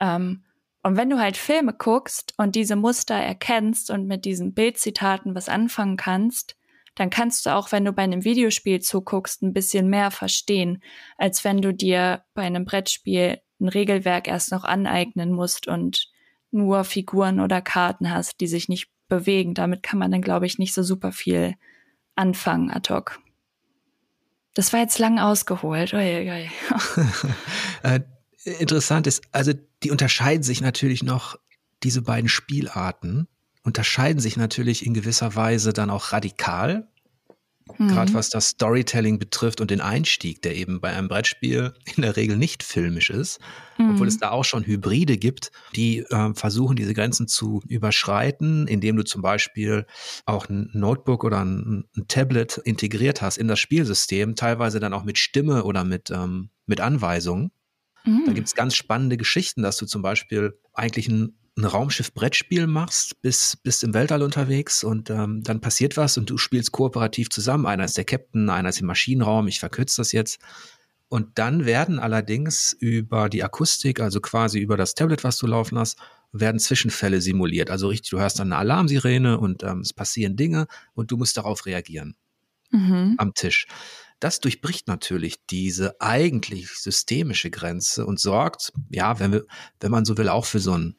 B: Ähm, und wenn du halt Filme guckst und diese Muster erkennst und mit diesen Bildzitaten was anfangen kannst, dann kannst du auch, wenn du bei einem Videospiel zuguckst, ein bisschen mehr verstehen, als wenn du dir bei einem Brettspiel ein Regelwerk erst noch aneignen musst und nur Figuren oder Karten hast, die sich nicht bewegen. Damit kann man dann, glaube ich, nicht so super viel anfangen ad hoc. Das war jetzt lang ausgeholt. Ui, ui.
A: äh, interessant ist, also die unterscheiden sich natürlich noch, diese beiden Spielarten unterscheiden sich natürlich in gewisser Weise dann auch radikal. Mhm. Gerade was das Storytelling betrifft und den Einstieg, der eben bei einem Brettspiel in der Regel nicht filmisch ist, mhm. obwohl es da auch schon Hybride gibt, die äh, versuchen, diese Grenzen zu überschreiten, indem du zum Beispiel auch ein Notebook oder ein, ein Tablet integriert hast in das Spielsystem, teilweise dann auch mit Stimme oder mit, ähm, mit Anweisungen. Mhm. Da gibt es ganz spannende Geschichten, dass du zum Beispiel eigentlich ein ein Raumschiff-Brettspiel machst, bist, bist im Weltall unterwegs und ähm, dann passiert was und du spielst kooperativ zusammen. Einer ist der Captain, einer ist im Maschinenraum, ich verkürze das jetzt. Und dann werden allerdings über die Akustik, also quasi über das Tablet, was du laufen hast, werden Zwischenfälle simuliert. Also richtig, du hörst dann eine Alarmsirene und ähm, es passieren Dinge und du musst darauf reagieren mhm. am Tisch. Das durchbricht natürlich diese eigentlich systemische Grenze und sorgt, ja, wenn, wir, wenn man so will, auch für so ein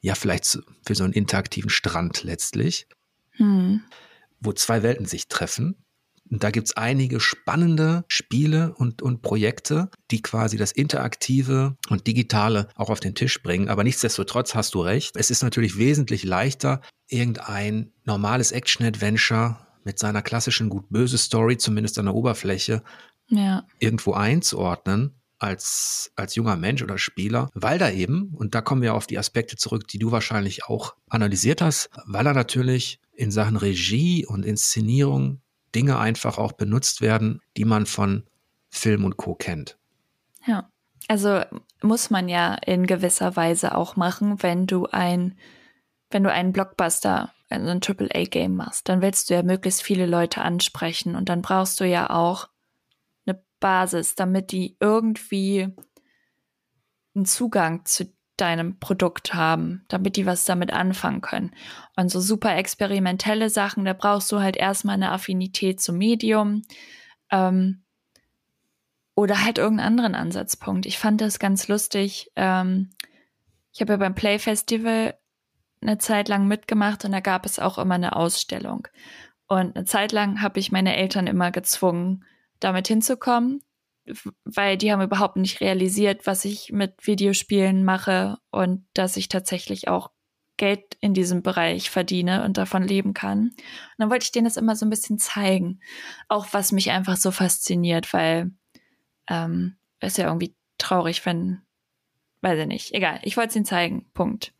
A: ja vielleicht für so einen interaktiven Strand letztlich, hm. wo zwei Welten sich treffen. Und da gibt es einige spannende Spiele und, und Projekte, die quasi das Interaktive und Digitale auch auf den Tisch bringen. Aber nichtsdestotrotz hast du recht. Es ist natürlich wesentlich leichter, irgendein normales Action-Adventure mit seiner klassischen gut-böse Story, zumindest an der Oberfläche, ja. irgendwo einzuordnen, als, als junger Mensch oder Spieler, weil da eben, und da kommen wir auf die Aspekte zurück, die du wahrscheinlich auch analysiert hast, weil er natürlich in Sachen Regie und Inszenierung Dinge einfach auch benutzt werden, die man von Film und Co. kennt.
B: Ja, also muss man ja in gewisser Weise auch machen, wenn du ein, wenn du einen Blockbuster, also ein AAA-Game machst, dann willst du ja möglichst viele Leute ansprechen und dann brauchst du ja auch Basis, damit die irgendwie einen Zugang zu deinem Produkt haben, damit die was damit anfangen können. Und so super experimentelle Sachen, da brauchst du halt erstmal eine Affinität zum Medium ähm, oder halt irgendeinen anderen Ansatzpunkt. Ich fand das ganz lustig. Ähm, ich habe ja beim Play Festival eine Zeit lang mitgemacht und da gab es auch immer eine Ausstellung. Und eine Zeit lang habe ich meine Eltern immer gezwungen, damit hinzukommen, weil die haben überhaupt nicht realisiert, was ich mit Videospielen mache und dass ich tatsächlich auch Geld in diesem Bereich verdiene und davon leben kann. Und dann wollte ich denen das immer so ein bisschen zeigen. Auch was mich einfach so fasziniert, weil ähm, ist ja irgendwie traurig, wenn, weiß ich nicht, egal, ich wollte es ihnen zeigen, Punkt.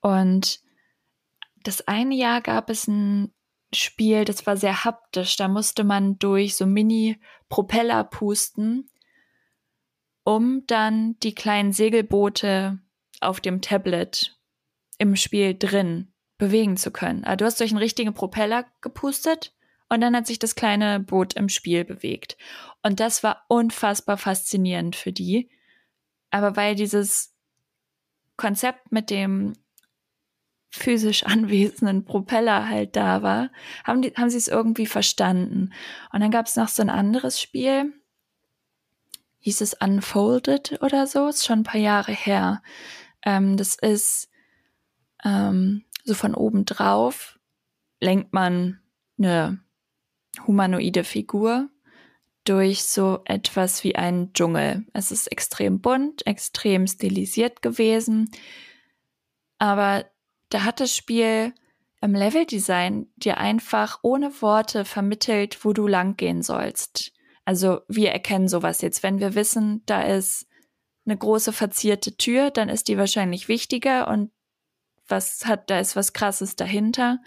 B: Und das eine Jahr gab es ein Spiel, das war sehr haptisch. Da musste man durch so Mini-Propeller pusten, um dann die kleinen Segelboote auf dem Tablet im Spiel drin bewegen zu können. Also du hast durch einen richtigen Propeller gepustet und dann hat sich das kleine Boot im Spiel bewegt. Und das war unfassbar faszinierend für die. Aber weil dieses Konzept mit dem physisch anwesenden Propeller halt da war, haben, die, haben sie es irgendwie verstanden. Und dann gab es noch so ein anderes Spiel, hieß es Unfolded oder so, ist schon ein paar Jahre her. Ähm, das ist ähm, so von oben drauf, lenkt man eine humanoide Figur durch so etwas wie einen Dschungel. Es ist extrem bunt, extrem stilisiert gewesen, aber da hat das Spiel im Leveldesign dir einfach ohne Worte vermittelt, wo du langgehen sollst. Also wir erkennen sowas jetzt. Wenn wir wissen, da ist eine große verzierte Tür, dann ist die wahrscheinlich wichtiger und was hat, da ist was krasses dahinter,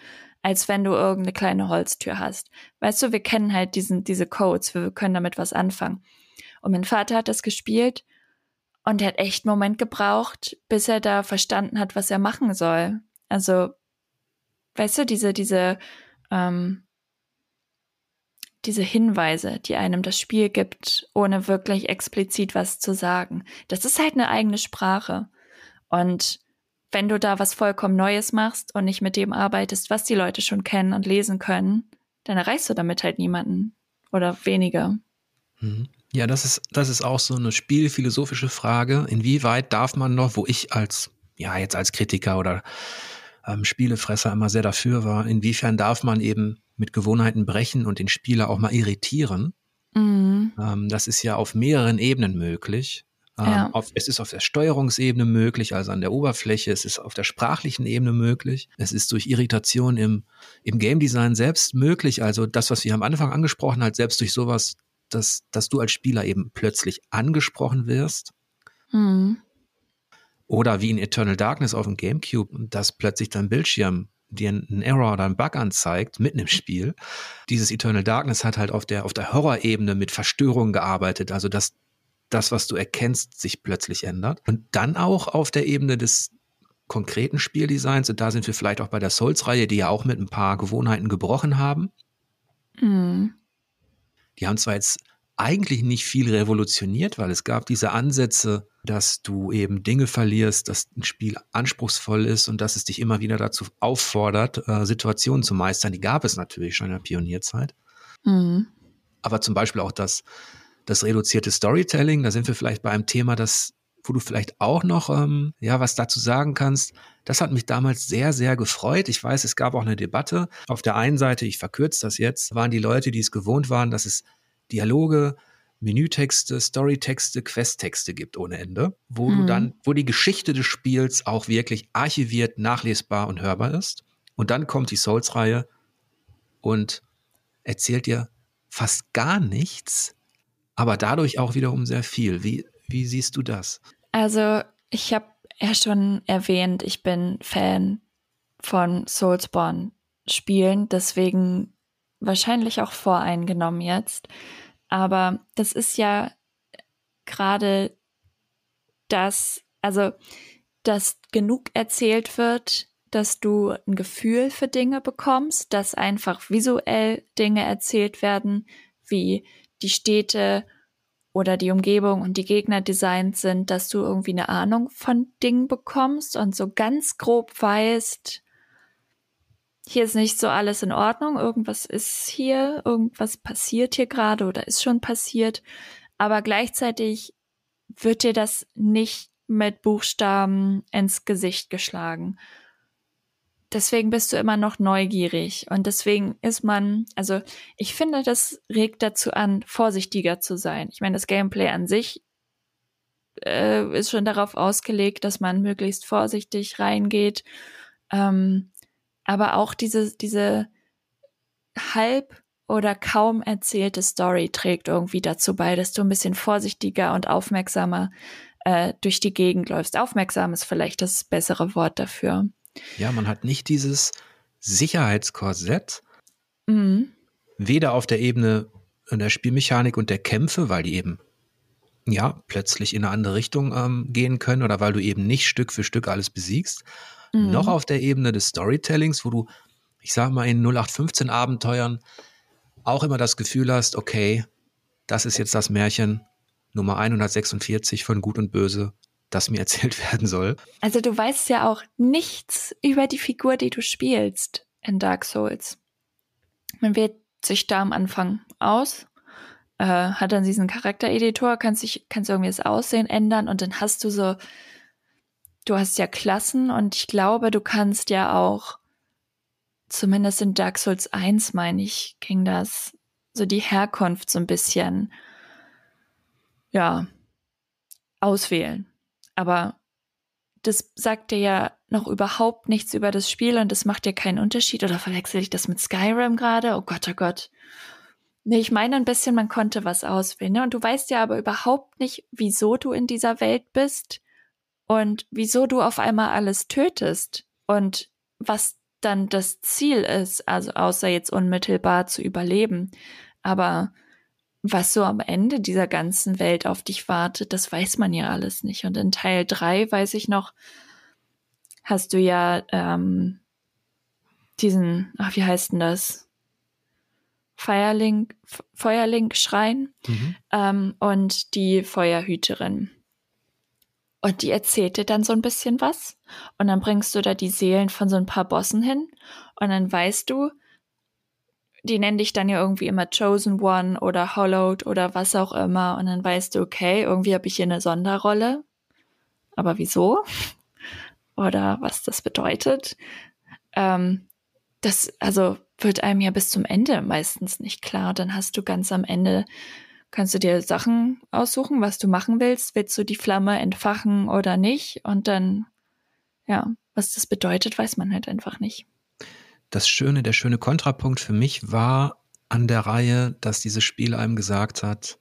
B: als wenn du irgendeine kleine Holztür hast. Weißt du, wir kennen halt diesen, diese Codes, wir können damit was anfangen. Und mein Vater hat das gespielt Und er hat echt einen Moment gebraucht, bis er da verstanden hat, was er machen soll. Also, weißt du, diese, diese, ähm, diese Hinweise, die einem das Spiel gibt, ohne wirklich explizit was zu sagen. Das ist halt eine eigene Sprache. Und wenn du da was vollkommen Neues machst und nicht mit dem arbeitest, was die Leute schon kennen und lesen können, dann erreichst du damit halt niemanden oder weniger.
A: Mhm. Ja, das ist, das ist auch so eine spielphilosophische Frage. Inwieweit darf man noch, wo ich als, ja, jetzt als Kritiker oder ähm, Spielefresser immer sehr dafür war, inwiefern darf man eben mit Gewohnheiten brechen und den Spieler auch mal irritieren? Mhm. Ähm, das ist ja auf mehreren Ebenen möglich. Ähm, ja. auf, es ist auf der Steuerungsebene möglich, also an der Oberfläche. Es ist auf der sprachlichen Ebene möglich. Es ist durch Irritation im, im Game Design selbst möglich. Also das, was wir am Anfang angesprochen haben, selbst durch sowas, dass, dass du als Spieler eben plötzlich angesprochen wirst. Mhm. Oder wie in Eternal Darkness auf dem Gamecube, dass plötzlich dein Bildschirm dir einen Error oder einen Bug anzeigt, mitten im Spiel. Dieses Eternal Darkness hat halt auf der, auf der Horror-Ebene mit Verstörungen gearbeitet, also dass das, was du erkennst, sich plötzlich ändert. Und dann auch auf der Ebene des konkreten Spieldesigns, und da sind wir vielleicht auch bei der Souls-Reihe, die ja auch mit ein paar Gewohnheiten gebrochen haben. Mhm. Die haben zwar jetzt eigentlich nicht viel revolutioniert, weil es gab diese Ansätze, dass du eben Dinge verlierst, dass ein Spiel anspruchsvoll ist und dass es dich immer wieder dazu auffordert, äh, Situationen zu meistern. Die gab es natürlich schon in der Pionierzeit. Mhm. Aber zum Beispiel auch das, das reduzierte Storytelling, da sind wir vielleicht bei einem Thema, das, wo du vielleicht auch noch ähm, ja was dazu sagen kannst. Das hat mich damals sehr, sehr gefreut. Ich weiß, es gab auch eine Debatte. Auf der einen Seite, ich verkürze das jetzt, waren die Leute, die es gewohnt waren, dass es Dialoge, Menütexte, Storytexte, Questtexte gibt ohne Ende, wo mhm. du dann, wo die Geschichte des Spiels auch wirklich archiviert, nachlesbar und hörbar ist. Und dann kommt die Souls-Reihe und erzählt dir fast gar nichts, aber dadurch auch wiederum sehr viel. Wie, wie siehst du das?
B: Also, ich habe ja schon erwähnt, ich bin Fan von Soulsborne-Spielen, deswegen wahrscheinlich auch voreingenommen jetzt. Aber das ist ja gerade das, also, dass genug erzählt wird, dass du ein Gefühl für Dinge bekommst, dass einfach visuell Dinge erzählt werden, wie die Städte oder die Umgebung und die Gegner designt sind, dass du irgendwie eine Ahnung von Dingen bekommst und so ganz grob weißt, hier ist nicht so alles in Ordnung, irgendwas ist hier, irgendwas passiert hier gerade oder ist schon passiert, aber gleichzeitig wird dir das nicht mit Buchstaben ins Gesicht geschlagen. Deswegen bist du immer noch neugierig und deswegen ist man, also ich finde, das regt dazu an, vorsichtiger zu sein. Ich meine, das Gameplay an sich äh, ist schon darauf ausgelegt, dass man möglichst vorsichtig reingeht. Ähm, aber auch diese, diese halb oder kaum erzählte Story trägt irgendwie dazu bei, dass du ein bisschen vorsichtiger und aufmerksamer äh, durch die Gegend läufst. Aufmerksam ist vielleicht das bessere Wort dafür.
A: Ja, man hat nicht dieses Sicherheitskorsett, mhm. weder auf der Ebene der Spielmechanik und der Kämpfe, weil die eben ja plötzlich in eine andere Richtung ähm, gehen können oder weil du eben nicht Stück für Stück alles besiegst, mhm. noch auf der Ebene des Storytellings, wo du, ich sag mal, in 0815 Abenteuern auch immer das Gefühl hast, okay, das ist jetzt das Märchen Nummer 146 von Gut und Böse, das mir erzählt werden soll.
B: Also du weißt ja auch nichts über die Figur, die du spielst in Dark Souls. Man wählt sich da am Anfang aus, äh, hat dann diesen Charaktereditor, kannst sich, kannst irgendwie das Aussehen ändern und dann hast du so du hast ja Klassen und ich glaube, du kannst ja auch, zumindest in Dark Souls 1, meine ich, ging das, so die Herkunft so ein bisschen, ja, auswählen. Aber das sagt dir ja noch überhaupt nichts über das Spiel und das macht dir keinen Unterschied. Oder verwechsel ich das mit Skyrim gerade? Oh Gott, oh Gott. Nee, ich meine ein bisschen, man konnte was auswählen. Ne? Und du weißt ja aber überhaupt nicht, wieso du in dieser Welt bist und wieso du auf einmal alles tötest und was dann das Ziel ist, also außer jetzt unmittelbar zu überleben. Aber was so am Ende dieser ganzen Welt auf dich wartet, das weiß man ja alles nicht. Und in Teil drei weiß ich noch, hast du ja ähm, diesen, ach, wie heißt denn das? Feierling, Feuerling-Schrein mhm. ähm, und die Feuerhüterin. Und die erzählt dir dann so ein bisschen was. Und dann bringst du da die Seelen von so ein paar Bossen hin. Und dann weißt du, die nennen dich dann ja irgendwie immer Chosen One oder Hollowed oder was auch immer. Und dann weißt du, okay, irgendwie habe ich hier eine Sonderrolle. Aber wieso? Oder was das bedeutet? Ähm, das, also wird einem ja bis zum Ende meistens nicht klar. Dann hast du ganz am Ende, kannst du dir Sachen aussuchen, was du machen willst. Willst du die Flamme entfachen oder nicht? Und dann, ja, was das bedeutet, weiß man halt einfach nicht
A: das Schöne, der schöne Kontrapunkt für mich war an der Reihe, dass dieses Spiel einem gesagt hat,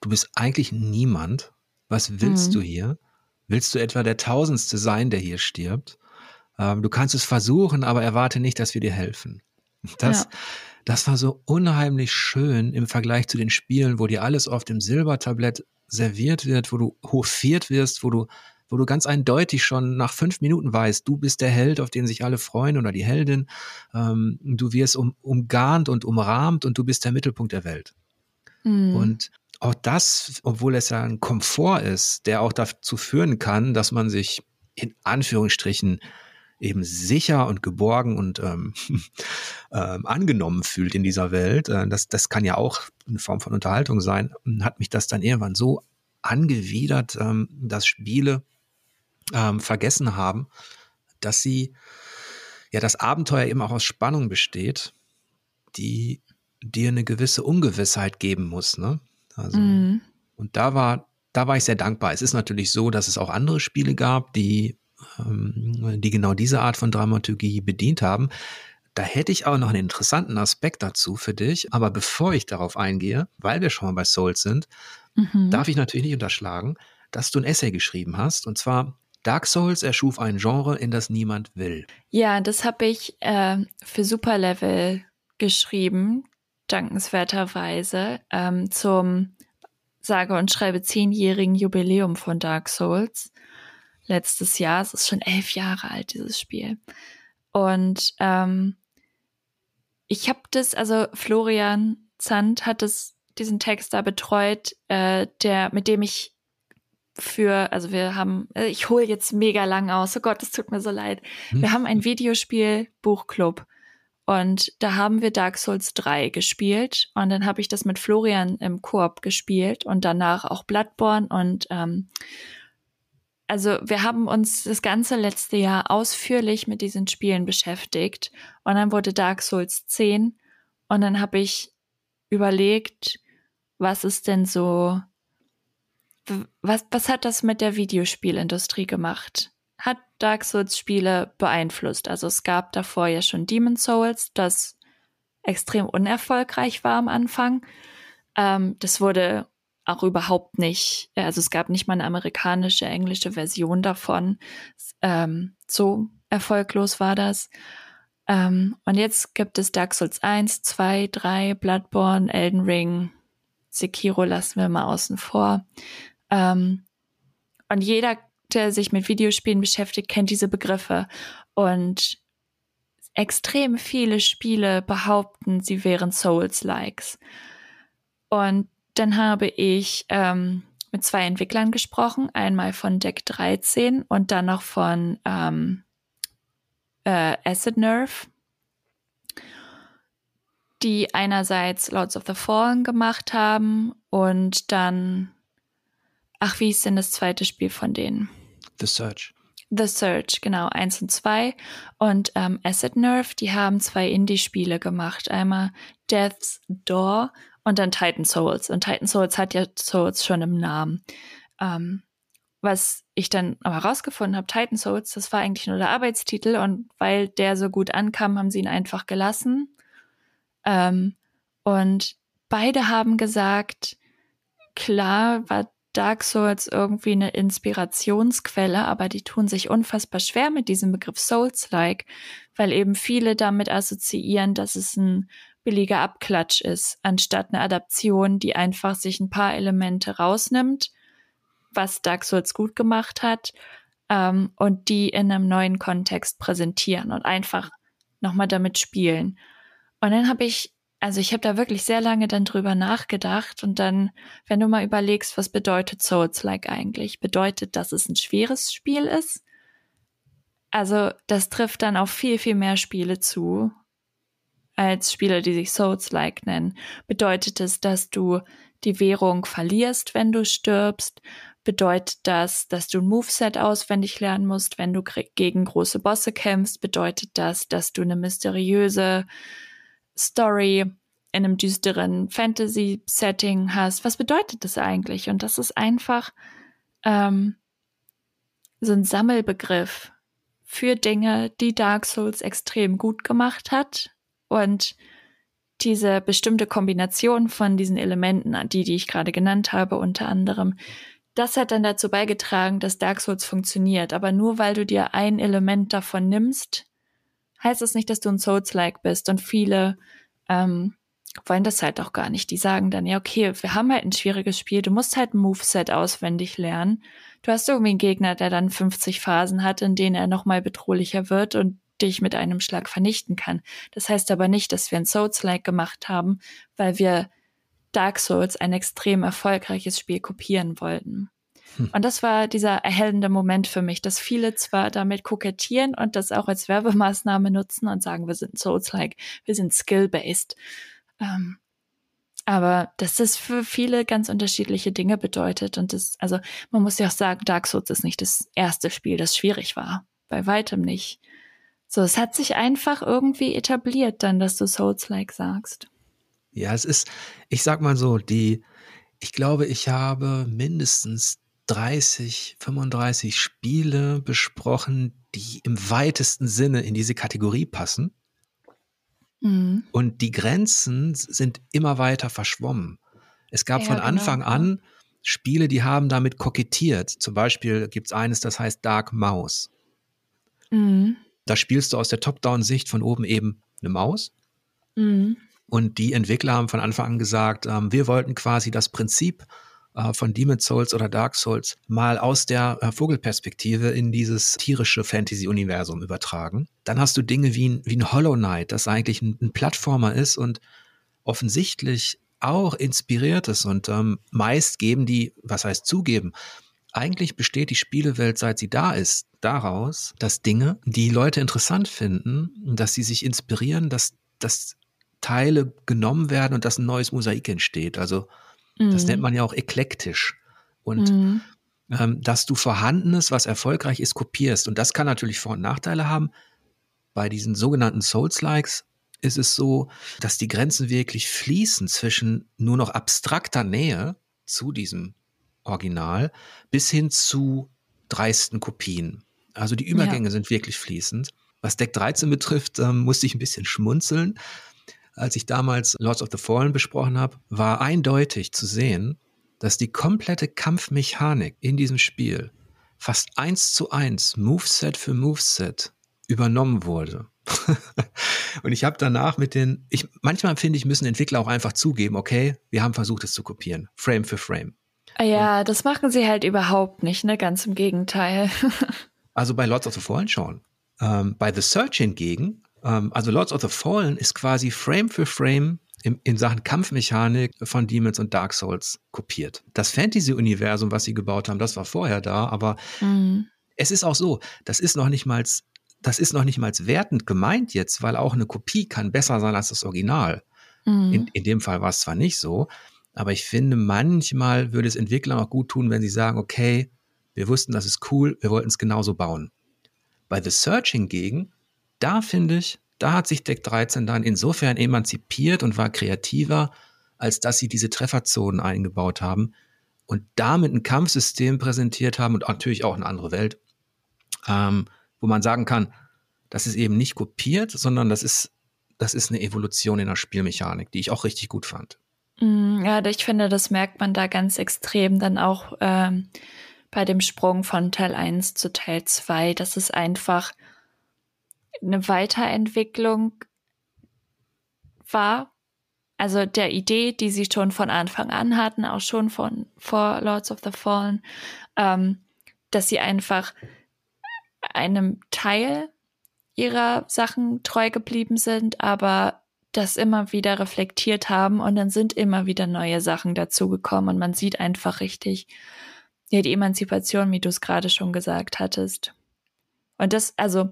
A: du bist eigentlich niemand. Was willst mhm. du hier? Willst du etwa der Tausendste sein, der hier stirbt? Ähm, du kannst es versuchen, aber erwarte nicht, dass wir dir helfen. Das, ja. Das war so unheimlich schön im Vergleich zu den Spielen, wo dir alles auf dem Silbertablett serviert wird, wo du hofiert wirst, wo du wo du ganz eindeutig schon nach fünf Minuten weißt, du bist der Held, auf den sich alle freuen oder die Heldin. Ähm, du wirst um, umgarnt und umrahmt und du bist der Mittelpunkt der Welt. Mhm. Und auch das, obwohl es ja ein Komfort ist, der auch dazu führen kann, dass man sich in Anführungsstrichen eben sicher und geborgen und ähm, ähm, angenommen fühlt in dieser Welt. Äh, das, das kann ja auch eine Form von Unterhaltung sein. Hat mich das dann irgendwann so angewidert, ähm, dass Spiele ähm, vergessen haben, dass sie ja das Abenteuer eben auch aus Spannung besteht, die dir eine gewisse Ungewissheit geben muss. Ne? Also, mhm. Und da war, da war ich sehr dankbar. Es ist natürlich so, dass es auch andere Spiele gab, die, die genau diese Art von Dramaturgie bedient haben. Da hätte ich auch noch einen interessanten Aspekt dazu für dich. Aber bevor ich darauf eingehe, weil wir schon mal bei Souls sind, mhm. darf ich natürlich nicht unterschlagen, dass du ein Essay geschrieben hast. Und zwar Dark Souls erschuf ein Genre, in das niemand will.
B: Ja, das habe ich äh, für Superlevel geschrieben, dankenswerterweise, ähm, zum sage und schreibe zehnjährigen Jubiläum von Dark Souls. Letztes Jahr, es ist schon elf Jahre alt, dieses Spiel. Und ähm, ich habe das, also Florian Zandt hat es, diesen Text da betreut, äh, der, mit dem ich für, also wir haben, äh, ich hole jetzt mega lang aus, oh Gott, es tut mir so leid. Wir hm. haben ein Videospiel-Buchclub und da haben wir Dark Souls 3 gespielt und dann habe ich das mit Florian im Koop gespielt und danach auch Bloodborne und ähm, also wir haben uns das ganze letzte Jahr ausführlich mit diesen Spielen beschäftigt und dann wurde Dark Souls 10 und dann habe ich überlegt, was ist denn so was, was hat das mit der Videospielindustrie gemacht? Hat Dark Souls Spiele beeinflusst? Also es gab davor ja schon Demon Souls, das extrem unerfolgreich war am Anfang. Ähm, das wurde auch überhaupt nicht, also es gab nicht mal eine amerikanische, englische Version davon. Ähm, so erfolglos war das. Ähm, und jetzt gibt es Dark Souls 1, 2, 3, Bloodborne, Elden Ring, Sekiro lassen wir mal außen vor. Ähm, und jeder, der sich mit Videospielen beschäftigt, kennt diese Begriffe. Und extrem viele Spiele behaupten, sie wären Souls-Likes. Und dann habe ich ähm, mit zwei Entwicklern gesprochen, einmal von Deck 13 und dann noch von ähm, äh, Acid Nerve, die einerseits Lords of the Fallen gemacht haben und dann Ach, wie ist denn das zweite Spiel von denen?
A: The Search.
B: The Search, genau, eins und zwei. Und ähm, Acid Nerve, die haben zwei Indie-Spiele gemacht. Einmal Death's Door und dann Titan Souls. Und Titan Souls hat ja Souls schon im Namen. Ähm, was ich dann aber rausgefunden habe, Titan Souls, das war eigentlich nur der Arbeitstitel und weil der so gut ankam, haben sie ihn einfach gelassen. Ähm, und beide haben gesagt, klar war Dark Souls irgendwie eine Inspirationsquelle, aber die tun sich unfassbar schwer mit diesem Begriff Souls-like, weil eben viele damit assoziieren, dass es ein billiger Abklatsch ist, anstatt eine Adaption, die einfach sich ein paar Elemente rausnimmt, was Dark Souls gut gemacht hat, ähm, und die in einem neuen Kontext präsentieren und einfach nochmal damit spielen. Und dann habe ich, also ich habe da wirklich sehr lange dann drüber nachgedacht und dann, wenn du mal überlegst, was bedeutet Souls-like eigentlich? Bedeutet, dass es ein schweres Spiel ist? Also das trifft dann auf viel, viel mehr Spiele zu, als Spiele, die sich Souls-like nennen. Bedeutet es, dass du die Währung verlierst, wenn du stirbst? Bedeutet das, dass du ein Moveset auswendig lernen musst, wenn du gegen große Bosse kämpfst? Bedeutet das, dass du eine mysteriöse Story in einem düsteren Fantasy-Setting hast? Was bedeutet das eigentlich? Und das ist einfach ähm, so ein Sammelbegriff für Dinge, die Dark Souls extrem gut gemacht hat und diese bestimmte Kombination von diesen Elementen, die, die ich gerade genannt habe, unter anderem, das hat dann dazu beigetragen, dass Dark Souls funktioniert. Aber nur weil du dir ein Element davon nimmst, heißt das nicht, dass du ein Souls-like bist. Und viele ähm, wollen das halt auch gar nicht. Die sagen dann, ja, okay, wir haben halt ein schwieriges Spiel, du musst halt ein Moveset auswendig lernen. Du hast irgendwie einen Gegner, der dann 50 Phasen hat, in denen er nochmal bedrohlicher wird und dich mit einem Schlag vernichten kann. Das heißt aber nicht, dass wir ein Souls-like gemacht haben, weil wir Dark Souls, ein extrem erfolgreiches Spiel, kopieren wollten. Hm. Und das war dieser erhellende Moment für mich, dass viele zwar damit kokettieren und das auch als Werbemaßnahme nutzen und sagen, wir sind Souls-like, wir sind skill-based. Ähm, aber dass das für viele ganz unterschiedliche Dinge bedeutet. Und das, also man muss ja auch sagen, Dark Souls ist nicht das erste Spiel, das schwierig war. Bei weitem nicht. So, es hat sich einfach irgendwie etabliert dann, dass du Souls-like sagst.
A: Ja, es ist, ich sag mal so, die, ich glaube, ich habe mindestens 30, 35 Spiele besprochen, die im weitesten Sinne in diese Kategorie passen. Mhm. Und die Grenzen sind immer weiter verschwommen. Es gab ja, von Anfang genau. an Spiele, die haben damit kokettiert. Zum Beispiel gibt es eines, das heißt Dark Mouse. Mhm. Da spielst du aus der Top-Down-Sicht von oben eben eine Maus. Mhm. Und die Entwickler haben von Anfang an gesagt, ähm, wir wollten quasi das Prinzip äh, von Demon Souls oder Dark Souls mal aus der äh, Vogelperspektive in dieses tierische Fantasy-Universum übertragen. Dann hast du Dinge wie ein, wie ein Hollow Knight, das eigentlich ein, ein Plattformer ist und offensichtlich auch inspiriert ist. Und ähm, meist geben die, was heißt zugeben, eigentlich besteht die Spielewelt, seit sie da ist, daraus, dass Dinge, die Leute interessant finden, dass sie sich inspirieren, dass, dass Teile genommen werden und dass ein neues Mosaik entsteht. Also das nennt mhm. man ja auch eklektisch. Und mhm. ähm, dass du Vorhandenes, was erfolgreich ist, kopierst. Und das kann natürlich Vor- und Nachteile haben. Bei diesen sogenannten Souls-Likes ist es so, dass die Grenzen wirklich fließen zwischen nur noch abstrakter Nähe zu diesem Original bis hin zu dreisten Kopien. Also die Übergänge ja. sind wirklich fließend. Was Deck 13 betrifft, ähm, musste ich ein bisschen schmunzeln, als ich damals Lords of the Fallen besprochen habe, war eindeutig zu sehen, dass die komplette Kampfmechanik in diesem Spiel fast eins zu eins, Moveset für Moveset, übernommen wurde. und ich habe danach mit den, ich, manchmal finde ich, müssen Entwickler auch einfach zugeben, okay, wir haben versucht, es zu kopieren, Frame für Frame.
B: Ja, und, das machen sie halt überhaupt nicht, ne? Ganz im Gegenteil.
A: also bei Lords of the Fallen schon. Ähm, bei The Search hingegen ähm, also Lords of the Fallen ist quasi Frame für Frame in, in Sachen Kampfmechanik von Demons und Dark Souls kopiert. Das Fantasy-Universum, was sie gebaut haben, das war vorher da, aber mhm. es ist auch so, das ist noch nicht mal das ist noch nicht mal wertend gemeint jetzt, weil auch eine Kopie kann besser sein als das Original. Mhm. In, in dem Fall war es zwar nicht so, aber ich finde, manchmal würde es Entwicklern auch gut tun, wenn sie sagen, okay, wir wussten, das ist cool, wir wollten es genauso bauen. Bei The Search hingegen da finde ich, da hat sich Deck 13 dann insofern emanzipiert und war kreativer, als dass sie diese Trefferzonen eingebaut haben und damit ein Kampfsystem präsentiert haben und natürlich auch eine andere Welt, ähm, wo man sagen kann, das ist eben nicht kopiert, sondern das ist, das ist eine Evolution in der Spielmechanik, die ich auch richtig gut fand.
B: Mm, ja, ich finde, das merkt man da ganz extrem dann auch ähm, bei dem Sprung von Teil 1 zu Teil 2, dass es einfach eine Weiterentwicklung war. Also der Idee, die sie schon von Anfang an hatten, auch schon von vor Lords of the Fallen, ähm, dass sie einfach einem Teil ihrer Sachen treu geblieben sind, aber das immer wieder reflektiert haben und dann sind immer wieder neue Sachen dazugekommen und man sieht einfach richtig, ja, die Emanzipation, wie du es gerade schon gesagt hattest. Und das, also,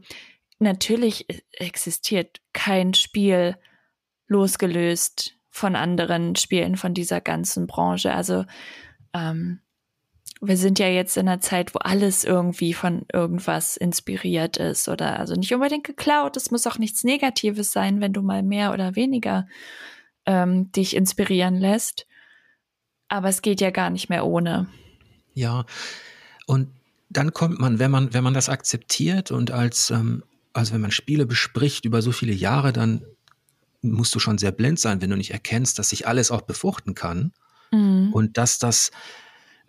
B: natürlich existiert kein Spiel losgelöst von anderen Spielen von dieser ganzen Branche. Also, ähm, wir sind ja jetzt in einer Zeit, wo alles irgendwie von irgendwas inspiriert ist oder also nicht unbedingt geklaut. Es muss auch nichts Negatives sein, wenn du mal mehr oder weniger ähm, dich inspirieren lässt. Aber es geht ja gar nicht mehr ohne.
A: Ja, und dann kommt man, wenn man, wenn man das akzeptiert und als, ähm, also wenn man Spiele bespricht über so viele Jahre, dann musst du schon sehr blind sein, wenn du nicht erkennst, dass sich alles auch befruchten kann. Mhm. Und dass das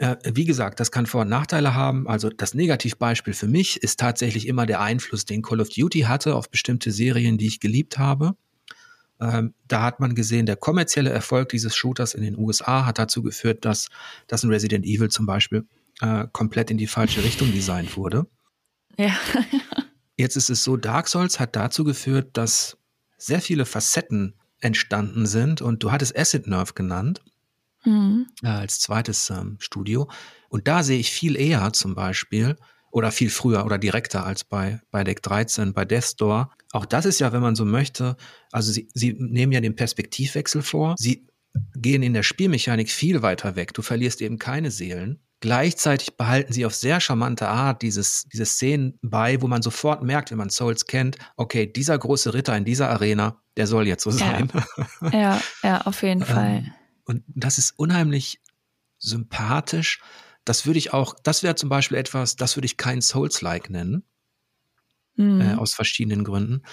A: äh, wie gesagt, das kann Vor- und Nachteile haben. Also das Negativbeispiel für mich ist tatsächlich immer der Einfluss, den Call of Duty hatte auf bestimmte Serien, die ich geliebt habe. Ähm, da hat man gesehen, der kommerzielle Erfolg dieses Shooters in den USA hat dazu geführt, dass, dass ein Resident Evil zum Beispiel äh, komplett in die falsche Richtung designt wurde.
B: Ja.
A: Jetzt ist es so, Dark Souls hat dazu geführt, dass sehr viele Facetten entstanden sind und du hattest Acid Nerve genannt mhm. äh, als zweites ähm, Studio. Und da sehe ich viel eher zum Beispiel oder viel früher oder direkter als bei, bei Deck 13, bei Death Store. Auch das ist ja, wenn man so möchte, also sie, sie nehmen ja den Perspektivwechsel vor. Sie gehen in der Spielmechanik viel weiter weg. Du verlierst eben keine Seelen. Gleichzeitig behalten sie auf sehr charmante Art dieses, diese Szenen bei, wo man sofort merkt, wenn man Souls kennt, okay, dieser große Ritter in dieser Arena, der soll jetzt so sein.
B: Ja, ja, ja auf jeden Fall.
A: Ähm, und das ist unheimlich sympathisch. Das würde ich auch, das wäre zum Beispiel etwas, das würde ich kein Souls-like nennen. Mhm. Äh, aus verschiedenen Gründen.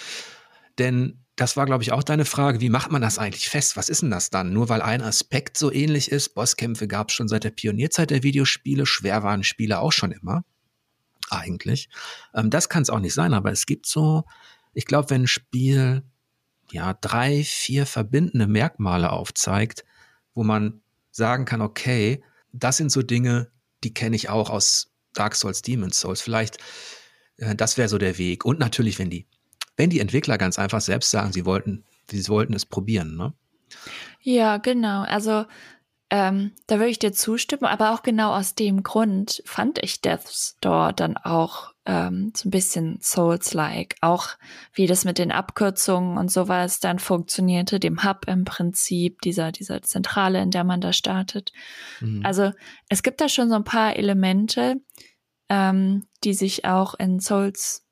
A: Denn das war, glaube ich, auch deine Frage, wie macht man das eigentlich fest? Was ist denn das dann? Nur weil ein Aspekt so ähnlich ist, Bosskämpfe gab es schon seit der Pionierzeit der Videospiele, schwer waren Spiele auch schon immer. Eigentlich. Ähm, das kann es auch nicht sein, aber es gibt so, ich glaube, wenn ein Spiel ja drei, vier verbindende Merkmale aufzeigt, wo man sagen kann, okay, das sind so Dinge, die kenne ich auch aus Dark Souls, Demon's Souls. Vielleicht, äh, das wäre so der Weg. Und natürlich, wenn die, wenn die Entwickler ganz einfach selbst sagen, sie wollten, sie wollten es probieren, ne?
B: Ja, genau. Also ähm, da würde ich dir zustimmen, aber auch genau aus dem Grund fand ich Death's Door dann auch ähm, so ein bisschen Souls-like. Auch wie das mit den Abkürzungen und sowas dann funktionierte, dem Hub im Prinzip, dieser, dieser Zentrale, in der man da startet. Mhm. Also es gibt da schon so ein paar Elemente, ähm, die sich auch in Souls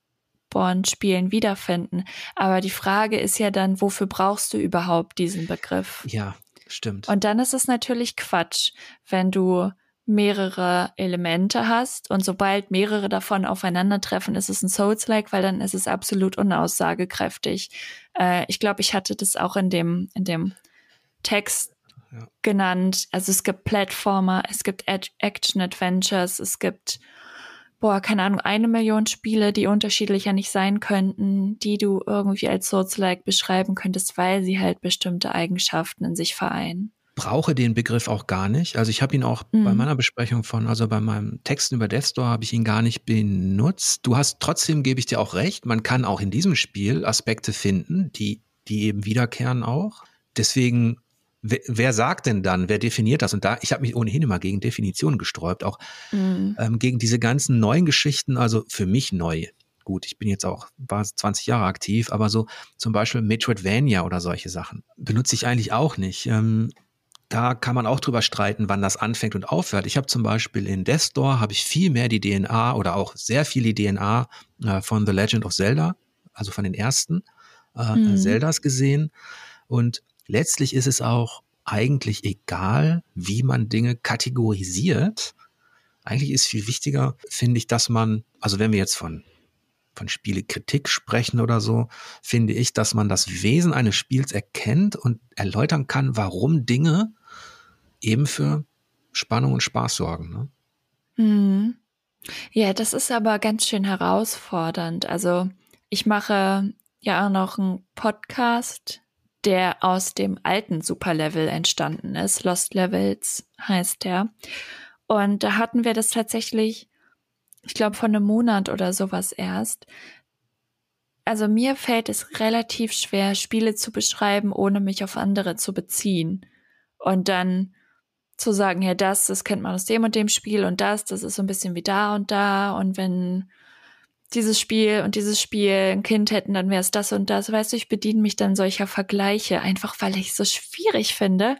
B: Spielen wiederfinden. Aber die Frage ist ja dann, wofür brauchst du überhaupt diesen Begriff?
A: Ja, Stimmt.
B: Und dann ist es natürlich Quatsch, wenn du mehrere Elemente hast und sobald mehrere davon aufeinandertreffen, ist es ein Souls-like, weil dann ist es absolut unaussagekräftig. Äh, ich glaube, ich hatte das auch in dem, in dem Text ja. genannt. Also es gibt Platformer, es gibt Action-Adventures, es gibt boah, keine Ahnung, eine Million Spiele, die unterschiedlicher nicht sein könnten, die du irgendwie als Souls-like beschreiben könntest, weil sie halt bestimmte Eigenschaften in sich vereinen.
A: Brauche den Begriff auch gar nicht. Also ich habe ihn auch mhm. bei meiner Besprechung von, also bei meinem Texten über Death Store habe ich ihn gar nicht benutzt. Du hast trotzdem, gebe ich dir auch recht, man kann auch in diesem Spiel Aspekte finden, die, die eben wiederkehren auch. Deswegen wer, wer sagt denn dann, wer definiert das? Und da, ich habe mich ohnehin immer gegen Definitionen gesträubt, auch mhm. ähm, gegen diese ganzen neuen Geschichten, also für mich neu. Gut, ich bin jetzt auch, war 20 Jahre aktiv, aber so zum Beispiel Metroidvania oder solche Sachen benutze ich eigentlich auch nicht. Ähm, da kann man auch drüber streiten, wann das anfängt und aufhört. Ich habe zum Beispiel in Death Store habe ich viel mehr die DNA oder auch sehr viel die DNA äh, von The Legend of Zelda, also von den ersten äh, mhm. Zeldas gesehen. Und letztlich ist es auch eigentlich egal, wie man Dinge kategorisiert. Eigentlich ist viel wichtiger, finde ich, dass man, also wenn wir jetzt von von Spielekritik sprechen oder so, finde ich, dass man das Wesen eines Spiels erkennt und erläutern kann, warum Dinge eben für Spannung und Spaß sorgen. Ne?
B: Hm. Ja, das ist aber ganz schön herausfordernd. Also ich mache ja auch noch einen Podcast der aus dem alten Superlevel entstanden ist. Lost Levels heißt der. Und da hatten wir das tatsächlich, ich glaube, von einem Monat oder sowas erst. Also mir fällt es relativ schwer, Spiele zu beschreiben, ohne mich auf andere zu beziehen. Und dann zu sagen, ja, das, das kennt man aus dem und dem Spiel und das, das ist so ein bisschen wie da und da. Und wenn dieses Spiel und dieses Spiel ein Kind hätten, dann wäre es das und das. Weißt du, ich bediene mich dann solcher Vergleiche, einfach weil ich es so schwierig finde,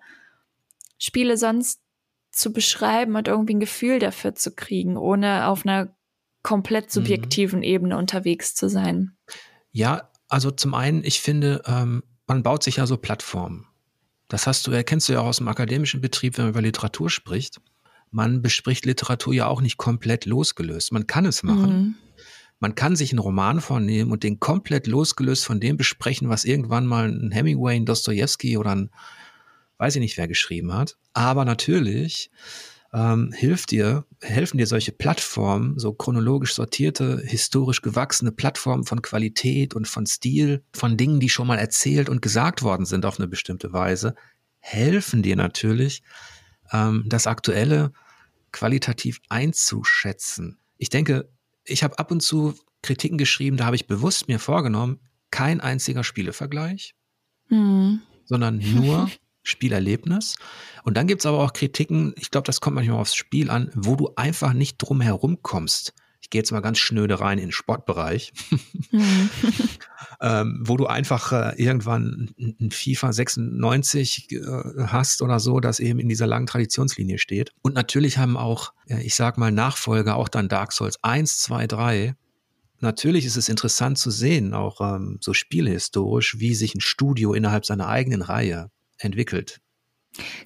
B: Spiele sonst zu beschreiben und irgendwie ein Gefühl dafür zu kriegen, ohne auf einer komplett mhm. subjektiven mhm. Ebene unterwegs zu sein.
A: Ja, also zum einen, ich finde, ähm, man baut sich ja so Plattformen. Das hast du, erkennst du ja auch aus dem akademischen Betrieb, wenn man über Literatur spricht. Man bespricht Literatur ja auch nicht komplett losgelöst. Man kann es machen. Mhm. Man kann sich einen Roman vornehmen und den komplett losgelöst von dem besprechen, was irgendwann mal ein Hemingway, ein Dostoevsky oder ein, weiß ich nicht, wer geschrieben hat. Aber natürlich ähm, hilft dir, helfen dir solche Plattformen, so chronologisch sortierte, historisch gewachsene Plattformen von Qualität und von Stil, von Dingen, die schon mal erzählt und gesagt worden sind auf eine bestimmte Weise, helfen dir natürlich, ähm, das Aktuelle qualitativ einzuschätzen. Ich denke, ich habe ab und zu Kritiken geschrieben, da habe ich bewusst mir vorgenommen, kein einziger Spielevergleich, mhm. sondern nur Spielerlebnis. Und dann gibt es aber auch Kritiken, ich glaube, das kommt manchmal aufs Spiel an, wo du einfach nicht drum herum kommst. Ich gehe jetzt mal ganz schnöde rein in den Sportbereich, mhm. ähm, wo du einfach äh, irgendwann ein FIFA 96 äh, hast oder so, das eben in dieser langen Traditionslinie steht. Und natürlich haben auch, äh, ich sag mal, Nachfolger, auch dann Dark Souls 1, 2, 3, natürlich ist es interessant zu sehen, auch ähm, so spielhistorisch, wie sich ein Studio innerhalb seiner eigenen Reihe entwickelt.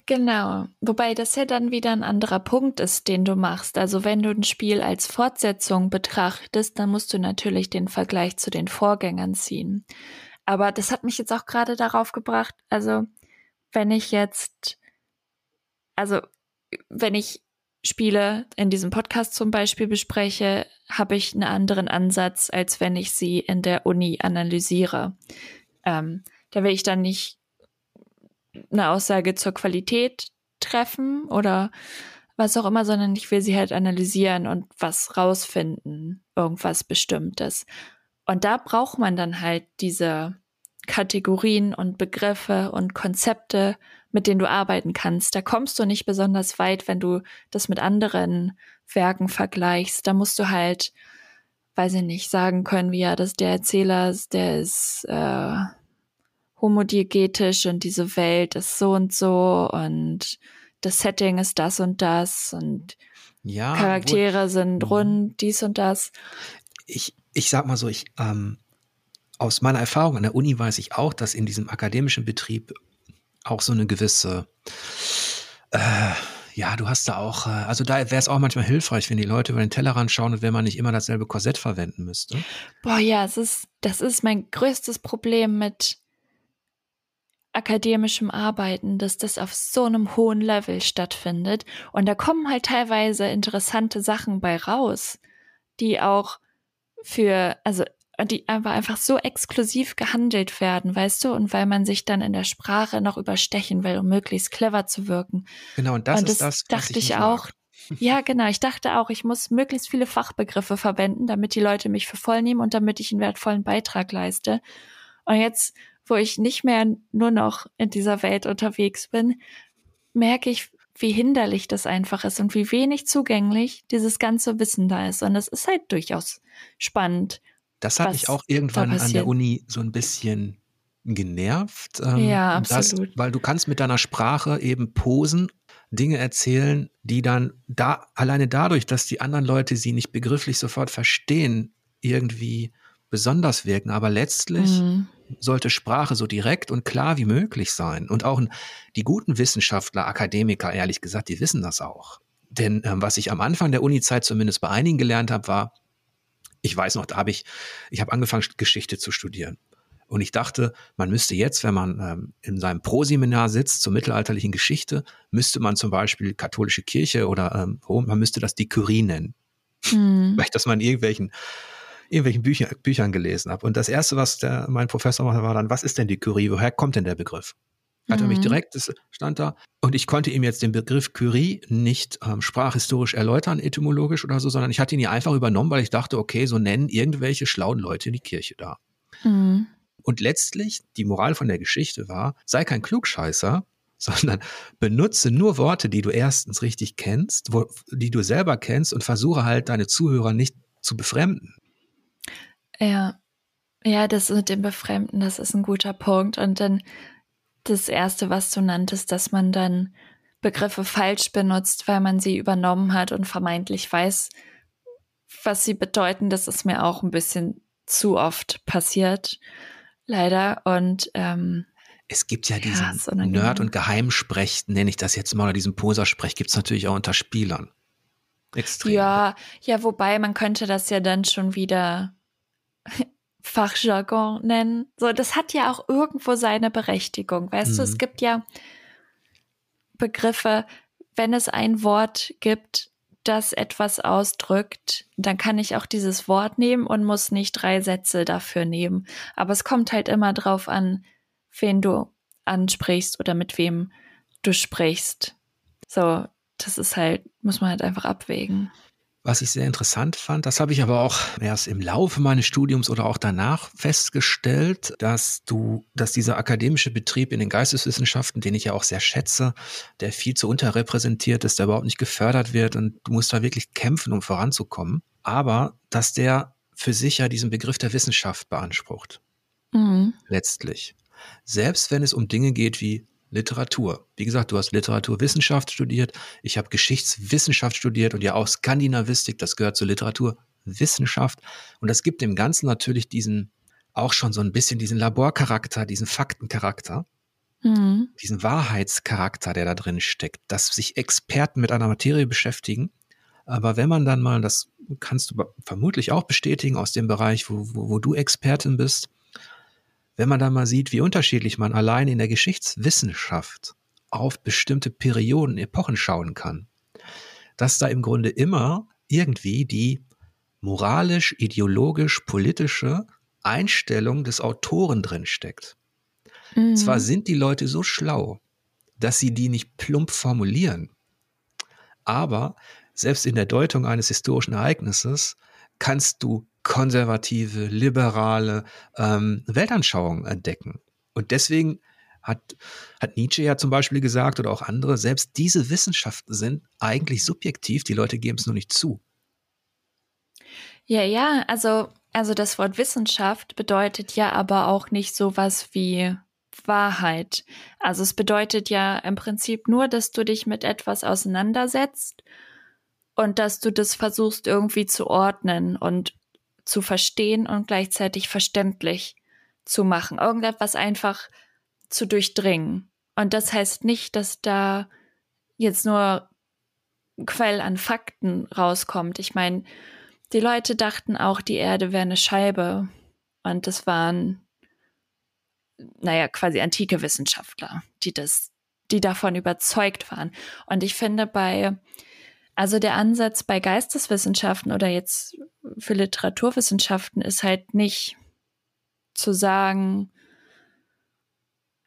B: Genau, wobei das ja dann wieder ein anderer Punkt ist, den du machst. Also wenn du ein Spiel als Fortsetzung betrachtest, dann musst du natürlich den Vergleich zu den Vorgängern ziehen. Aber das hat mich jetzt auch gerade darauf gebracht, also wenn ich jetzt, also wenn ich Spiele in diesem Podcast zum Beispiel bespreche, habe ich einen anderen Ansatz, als wenn ich sie in der Uni analysiere. Ähm, da will ich dann nicht eine Aussage zur Qualität treffen oder was auch immer, sondern ich will sie halt analysieren und was rausfinden, irgendwas Bestimmtes. Und da braucht man dann halt diese Kategorien und Begriffe und Konzepte, mit denen du arbeiten kannst. Da kommst du nicht besonders weit, wenn du das mit anderen Werken vergleichst. Da musst du halt, weiß ich nicht, sagen können, wie ja, dass der Erzähler, der ist äh, homodiegetisch und diese Welt ist so und so und das Setting ist das und das und ja, Charaktere sind mhm. rund, dies und das.
A: Ich, ich sag mal so, ich, ähm, aus meiner Erfahrung an der Uni weiß ich auch, dass in diesem akademischen Betrieb auch so eine gewisse, äh, ja, du hast da auch, äh, also da wäre es auch manchmal hilfreich, wenn die Leute über den Tellerrand schauen und wenn man nicht immer dasselbe Korsett verwenden müsste.
B: Boah, ja, es ist, das ist mein größtes Problem mit akademischem Arbeiten, dass das auf so einem hohen Level stattfindet. Und da kommen halt teilweise interessante Sachen bei raus, die auch für, also die aber einfach so exklusiv gehandelt werden, weißt du, und weil man sich dann in der Sprache noch überstechen will, um möglichst clever zu wirken.
A: Genau, und das, und das ist das,
B: dachte ich, ich auch. Ja, genau. Ich dachte auch, ich muss möglichst viele Fachbegriffe verwenden, damit die Leute mich für voll nehmen und damit ich einen wertvollen Beitrag leiste. Und jetzt wo ich nicht mehr nur noch in dieser Welt unterwegs bin, merke ich, wie hinderlich das einfach ist und wie wenig zugänglich dieses ganze Wissen da ist. Und es ist halt durchaus spannend.
A: Das hat mich auch irgendwann an der Uni so ein bisschen genervt. Ähm,
B: ja, absolut.
A: Das, weil du kannst mit deiner Sprache eben posen, Dinge erzählen, die dann da alleine dadurch, dass die anderen Leute sie nicht begrifflich sofort verstehen, irgendwie besonders wirken. Aber letztlich mhm. Sollte Sprache so direkt und klar wie möglich sein. Und auch die guten Wissenschaftler, Akademiker, ehrlich gesagt, die wissen das auch. Denn ähm, was ich am Anfang der Unizeit zumindest bei einigen gelernt habe, war, ich weiß noch, da habe ich, ich habe angefangen, Geschichte zu studieren. Und ich dachte, man müsste jetzt, wenn man ähm, in seinem Proseminar sitzt zur mittelalterlichen Geschichte, müsste man zum Beispiel katholische Kirche oder ähm, man müsste das die Curie nennen. Mhm. Vielleicht, dass man irgendwelchen irgendwelchen Bücher, Büchern gelesen habe. Und das erste, was der, mein Professor machte, war dann, was ist denn die Curie? Woher kommt denn der Begriff? Hat er mich mhm. direkt, das stand da, und ich konnte ihm jetzt den Begriff Curie nicht ähm, sprachhistorisch erläutern, etymologisch oder so, sondern ich hatte ihn ja einfach übernommen, weil ich dachte, okay, so nennen irgendwelche schlauen Leute in die Kirche da. Mhm. Und letztlich, die Moral von der Geschichte war, sei kein Klugscheißer, sondern benutze nur Worte, die du erstens richtig kennst, wo, die du selber kennst und versuche halt deine Zuhörer nicht zu befremden.
B: Ja, ja, das mit dem Befremden, das ist ein guter Punkt. Und dann das erste, was du nanntest, dass man dann Begriffe falsch benutzt, weil man sie übernommen hat und vermeintlich weiß, was sie bedeuten. Das ist mir auch ein bisschen zu oft passiert, leider. Und ähm,
A: es gibt ja diesen ja, Nerd- und Geheimsprech, nenne ich das jetzt mal, oder diesen Posersprech, gibt es natürlich auch unter Spielern.
B: Extrem. Ja, ja, wobei man könnte das ja dann schon wieder Fachjargon nennen. So, das hat ja auch irgendwo seine Berechtigung. Weißt mhm. du, es mhm. gibt ja Begriffe, wenn es ein Wort gibt, das etwas ausdrückt, dann kann ich auch dieses Wort nehmen und muss nicht drei Sätze dafür nehmen. Aber es kommt halt immer drauf an, wen du ansprichst oder mit wem du sprichst. So, das ist halt, muss man halt einfach abwägen.
A: Was ich sehr interessant fand, das habe ich aber auch erst im Laufe meines Studiums oder auch danach festgestellt, dass du, dass dieser akademische Betrieb in den Geisteswissenschaften, den ich ja auch sehr schätze, der viel zu unterrepräsentiert ist, der überhaupt nicht gefördert wird und du musst da wirklich kämpfen, um voranzukommen. Aber dass der für sich ja diesen Begriff der Wissenschaft beansprucht. Mhm. Letztlich. Selbst wenn es um Dinge geht wie Literatur. Wie gesagt, du hast Literaturwissenschaft studiert, ich habe Geschichtswissenschaft studiert und ja auch Skandinavistik, das gehört zur Literaturwissenschaft. Und das gibt dem Ganzen natürlich diesen, auch schon so ein bisschen diesen Laborcharakter, diesen Faktencharakter, mhm. diesen Wahrheitscharakter, der da drin steckt, dass sich Experten mit einer Materie beschäftigen. Aber wenn man dann mal, das kannst du vermutlich auch bestätigen aus dem Bereich, wo, wo, wo du Expertin bist, wenn man da mal sieht, wie unterschiedlich man allein in der Geschichtswissenschaft auf bestimmte Perioden, Epochen schauen kann, dass da im Grunde immer irgendwie die moralisch, ideologisch, politische Einstellung des Autoren drin steckt. Mhm. Zwar sind die Leute so schlau, dass sie die nicht plump formulieren, aber selbst in der Deutung eines historischen Ereignisses kannst du konservative, liberale ähm, Weltanschauungen entdecken. Und deswegen hat, hat Nietzsche ja zum Beispiel gesagt oder auch andere, selbst diese Wissenschaften sind eigentlich subjektiv, die Leute geben es nur nicht zu.
B: Ja, ja, also, also das Wort Wissenschaft bedeutet ja aber auch nicht sowas wie Wahrheit. Also es bedeutet ja im Prinzip nur, dass du dich mit etwas auseinandersetzt und dass du das versuchst irgendwie zu ordnen und zu verstehen und gleichzeitig verständlich zu machen. Irgendetwas einfach zu durchdringen. Und das heißt nicht, dass da jetzt nur Quell an Fakten rauskommt. Ich meine, die Leute dachten auch, die Erde wäre eine Scheibe. Und das waren, naja, quasi antike Wissenschaftler, die das, die davon überzeugt waren. Und ich finde bei also der Ansatz bei Geisteswissenschaften oder jetzt für Literaturwissenschaften ist halt nicht zu sagen,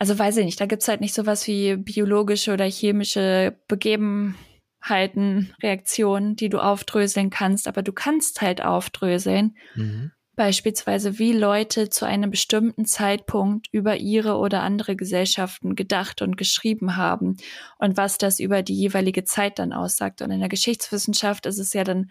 B: also weiß ich nicht, da gibt's halt nicht sowas wie biologische oder chemische Begebenheiten, Reaktionen, die du aufdröseln kannst, aber du kannst halt aufdröseln, mhm. Beispielsweise, wie Leute zu einem bestimmten Zeitpunkt über ihre oder andere Gesellschaften gedacht und geschrieben haben und was das über die jeweilige Zeit dann aussagt. Und in der Geschichtswissenschaft ist es ja dann,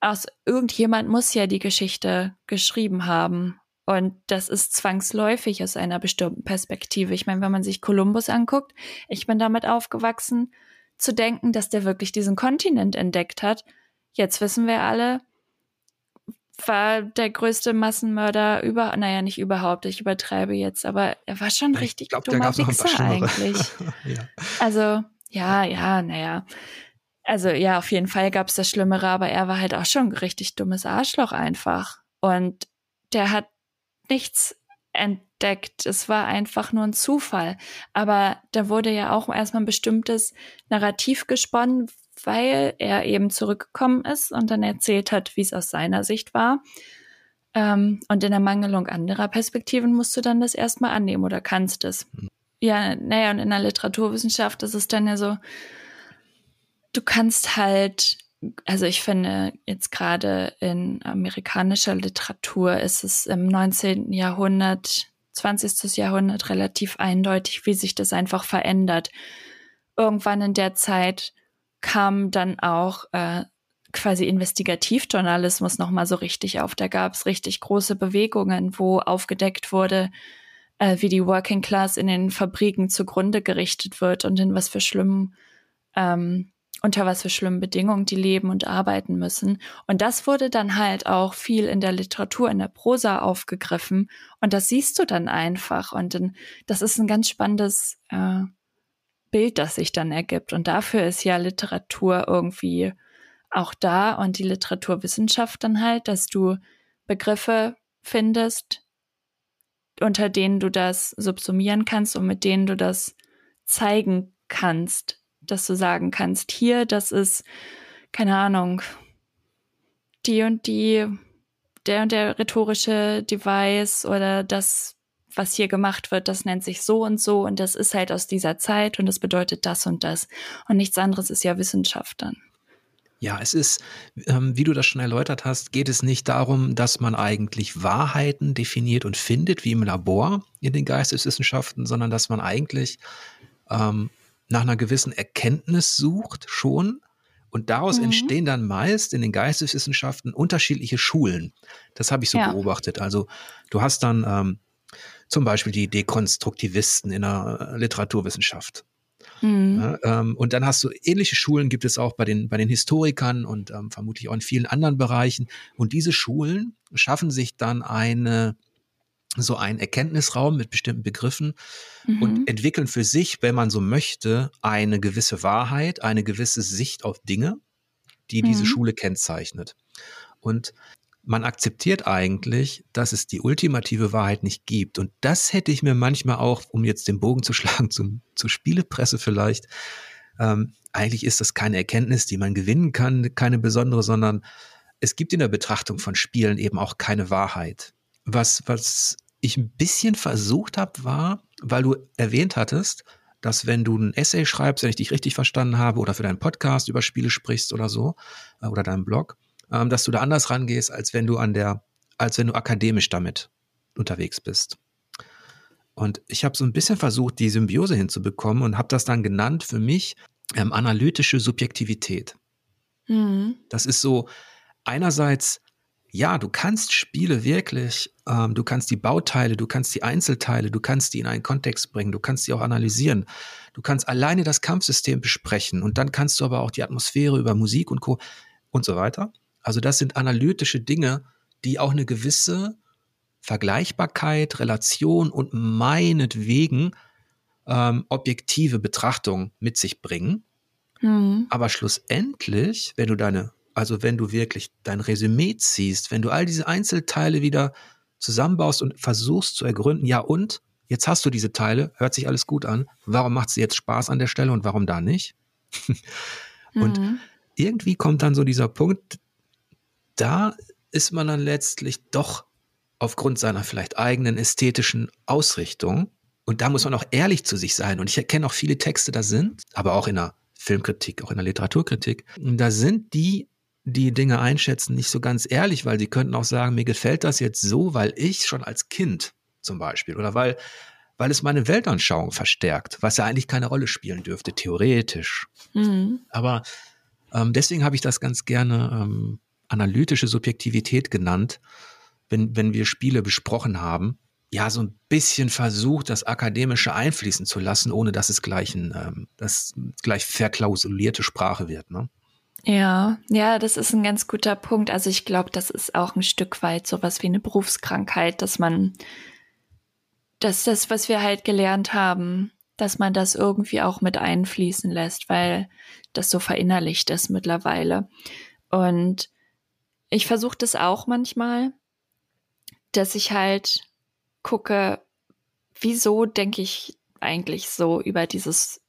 B: aus irgendjemand muss ja die Geschichte geschrieben haben. Und das ist zwangsläufig aus einer bestimmten Perspektive. Ich meine, wenn man sich Kolumbus anguckt, ich bin damit aufgewachsen, zu denken, dass der wirklich diesen Kontinent entdeckt hat. Jetzt wissen wir alle, war der größte Massenmörder über, naja, nicht überhaupt, ich übertreibe jetzt, aber er war schon ich richtig glaub, dummer Wichser eigentlich. ja. Also, ja, ja, naja. Also, ja, auf jeden Fall gab es das Schlimmere, aber er war halt auch schon ein richtig dummes Arschloch einfach. Und der hat nichts entdeckt. Es war einfach nur ein Zufall. Aber da wurde ja auch erstmal ein bestimmtes Narrativ gesponnen, weil er eben zurückgekommen ist und dann erzählt hat, wie es aus seiner Sicht war. Ähm, und in der Mangelung anderer Perspektiven musst du dann das erstmal annehmen oder kannst es. Mhm. Ja, naja, und in der Literaturwissenschaft ist es dann ja so, du kannst halt, also ich finde jetzt gerade in amerikanischer Literatur ist es im 19. Jahrhundert, 20. Jahrhundert relativ eindeutig, wie sich das einfach verändert. Irgendwann in der Zeit kam dann auch äh, quasi Investigativjournalismus nochmal so richtig auf. Da gab es richtig große Bewegungen, wo aufgedeckt wurde, äh, wie die Working Class in den Fabriken zugrunde gerichtet wird und in was für schlimmen, ähm, unter was für schlimmen Bedingungen die leben und arbeiten müssen. Und das wurde dann halt auch viel in der Literatur, in der Prosa aufgegriffen. Und das siehst du dann einfach. Und dann, das ist ein ganz spannendes äh, Bild, das sich dann ergibt. Und dafür ist ja Literatur irgendwie auch da und die Literaturwissenschaft dann halt, dass du Begriffe findest, unter denen du das subsumieren kannst und mit denen du das zeigen kannst, dass du sagen kannst, hier, das ist, keine Ahnung, die und die, der und der rhetorische Device oder das, was hier gemacht wird, das nennt sich so und so und das ist halt aus dieser Zeit und das bedeutet das und das. Und nichts anderes ist ja Wissenschaft dann.
A: Ja, es ist, ähm, wie du das schon erläutert hast, geht es nicht darum, dass man eigentlich Wahrheiten definiert und findet, wie im Labor in den Geisteswissenschaften, sondern dass man eigentlich ähm, nach einer gewissen Erkenntnis sucht schon. Und daraus mhm. entstehen dann meist in den Geisteswissenschaften unterschiedliche Schulen. Das habe ich so ja. beobachtet. Also du hast dann ähm, zum Beispiel die Dekonstruktivisten in der Literaturwissenschaft. Mhm. Ja, ähm, und dann hast du ähnliche Schulen gibt es auch bei den, bei den Historikern und ähm, vermutlich auch in vielen anderen Bereichen. Und diese Schulen schaffen sich dann eine, so einen Erkenntnisraum mit bestimmten Begriffen mhm. und entwickeln für sich, wenn man so möchte, eine gewisse Wahrheit, eine gewisse Sicht auf Dinge, die mhm. diese Schule kennzeichnet. Und man akzeptiert eigentlich, dass es die ultimative Wahrheit nicht gibt. Und das hätte ich mir manchmal auch, um jetzt den Bogen zu schlagen zum, zur Spielepresse vielleicht, ähm, eigentlich ist das keine Erkenntnis, die man gewinnen kann, keine besondere, sondern es gibt in der Betrachtung von Spielen eben auch keine Wahrheit. Was, was ich ein bisschen versucht habe, war, weil du erwähnt hattest, dass wenn du ein Essay schreibst, wenn ich dich richtig verstanden habe, oder für deinen Podcast über Spiele sprichst oder so, äh, oder deinen Blog, ähm, dass du da anders rangehst, als wenn du an der, als wenn du akademisch damit unterwegs bist. Und ich habe so ein bisschen versucht, die Symbiose hinzubekommen und habe das dann genannt für mich ähm, analytische Subjektivität. Mhm. Das ist so einerseits, ja, du kannst Spiele wirklich, ähm, du kannst die Bauteile, du kannst die Einzelteile, du kannst die in einen Kontext bringen, du kannst sie auch analysieren. Du kannst alleine das Kampfsystem besprechen und dann kannst du aber auch die Atmosphäre über Musik und Co. und so weiter. Also das sind analytische Dinge, die auch eine gewisse Vergleichbarkeit, Relation und meinetwegen ähm, objektive Betrachtung mit sich bringen. Mhm. Aber schlussendlich, wenn du deine, also wenn du wirklich dein Resümee ziehst, wenn du all diese Einzelteile wieder zusammenbaust und versuchst zu ergründen, ja und, jetzt hast du diese Teile, hört sich alles gut an, warum macht sie jetzt Spaß an der Stelle und warum da nicht? und mhm. irgendwie kommt dann so dieser Punkt, da ist man dann letztlich doch aufgrund seiner vielleicht eigenen ästhetischen Ausrichtung, und da muss man auch ehrlich zu sich sein, und ich erkenne auch viele Texte da sind, aber auch in der Filmkritik, auch in der Literaturkritik, da sind die, die Dinge einschätzen, nicht so ganz ehrlich, weil sie könnten auch sagen, mir gefällt das jetzt so, weil ich schon als Kind zum Beispiel oder weil, weil es meine Weltanschauung verstärkt, was ja eigentlich keine Rolle spielen dürfte, theoretisch. Mhm. Aber ähm, deswegen habe ich das ganz gerne ähm, analytische Subjektivität genannt, wenn, wenn wir Spiele besprochen haben. Ja, so ein bisschen versucht, das Akademische einfließen zu lassen, ohne dass es gleich, ein, ähm, das gleich verklausulierte Sprache wird. Ne?
B: Ja, ja, das ist ein ganz guter Punkt. Also ich glaube, das ist auch ein Stück weit sowas wie eine Berufskrankheit, dass man, dass das, was wir halt gelernt haben, dass man das irgendwie auch mit einfließen lässt, weil das so verinnerlicht ist mittlerweile. Und ich versuche das auch manchmal, dass ich halt gucke, wieso denke ich eigentlich so über dieses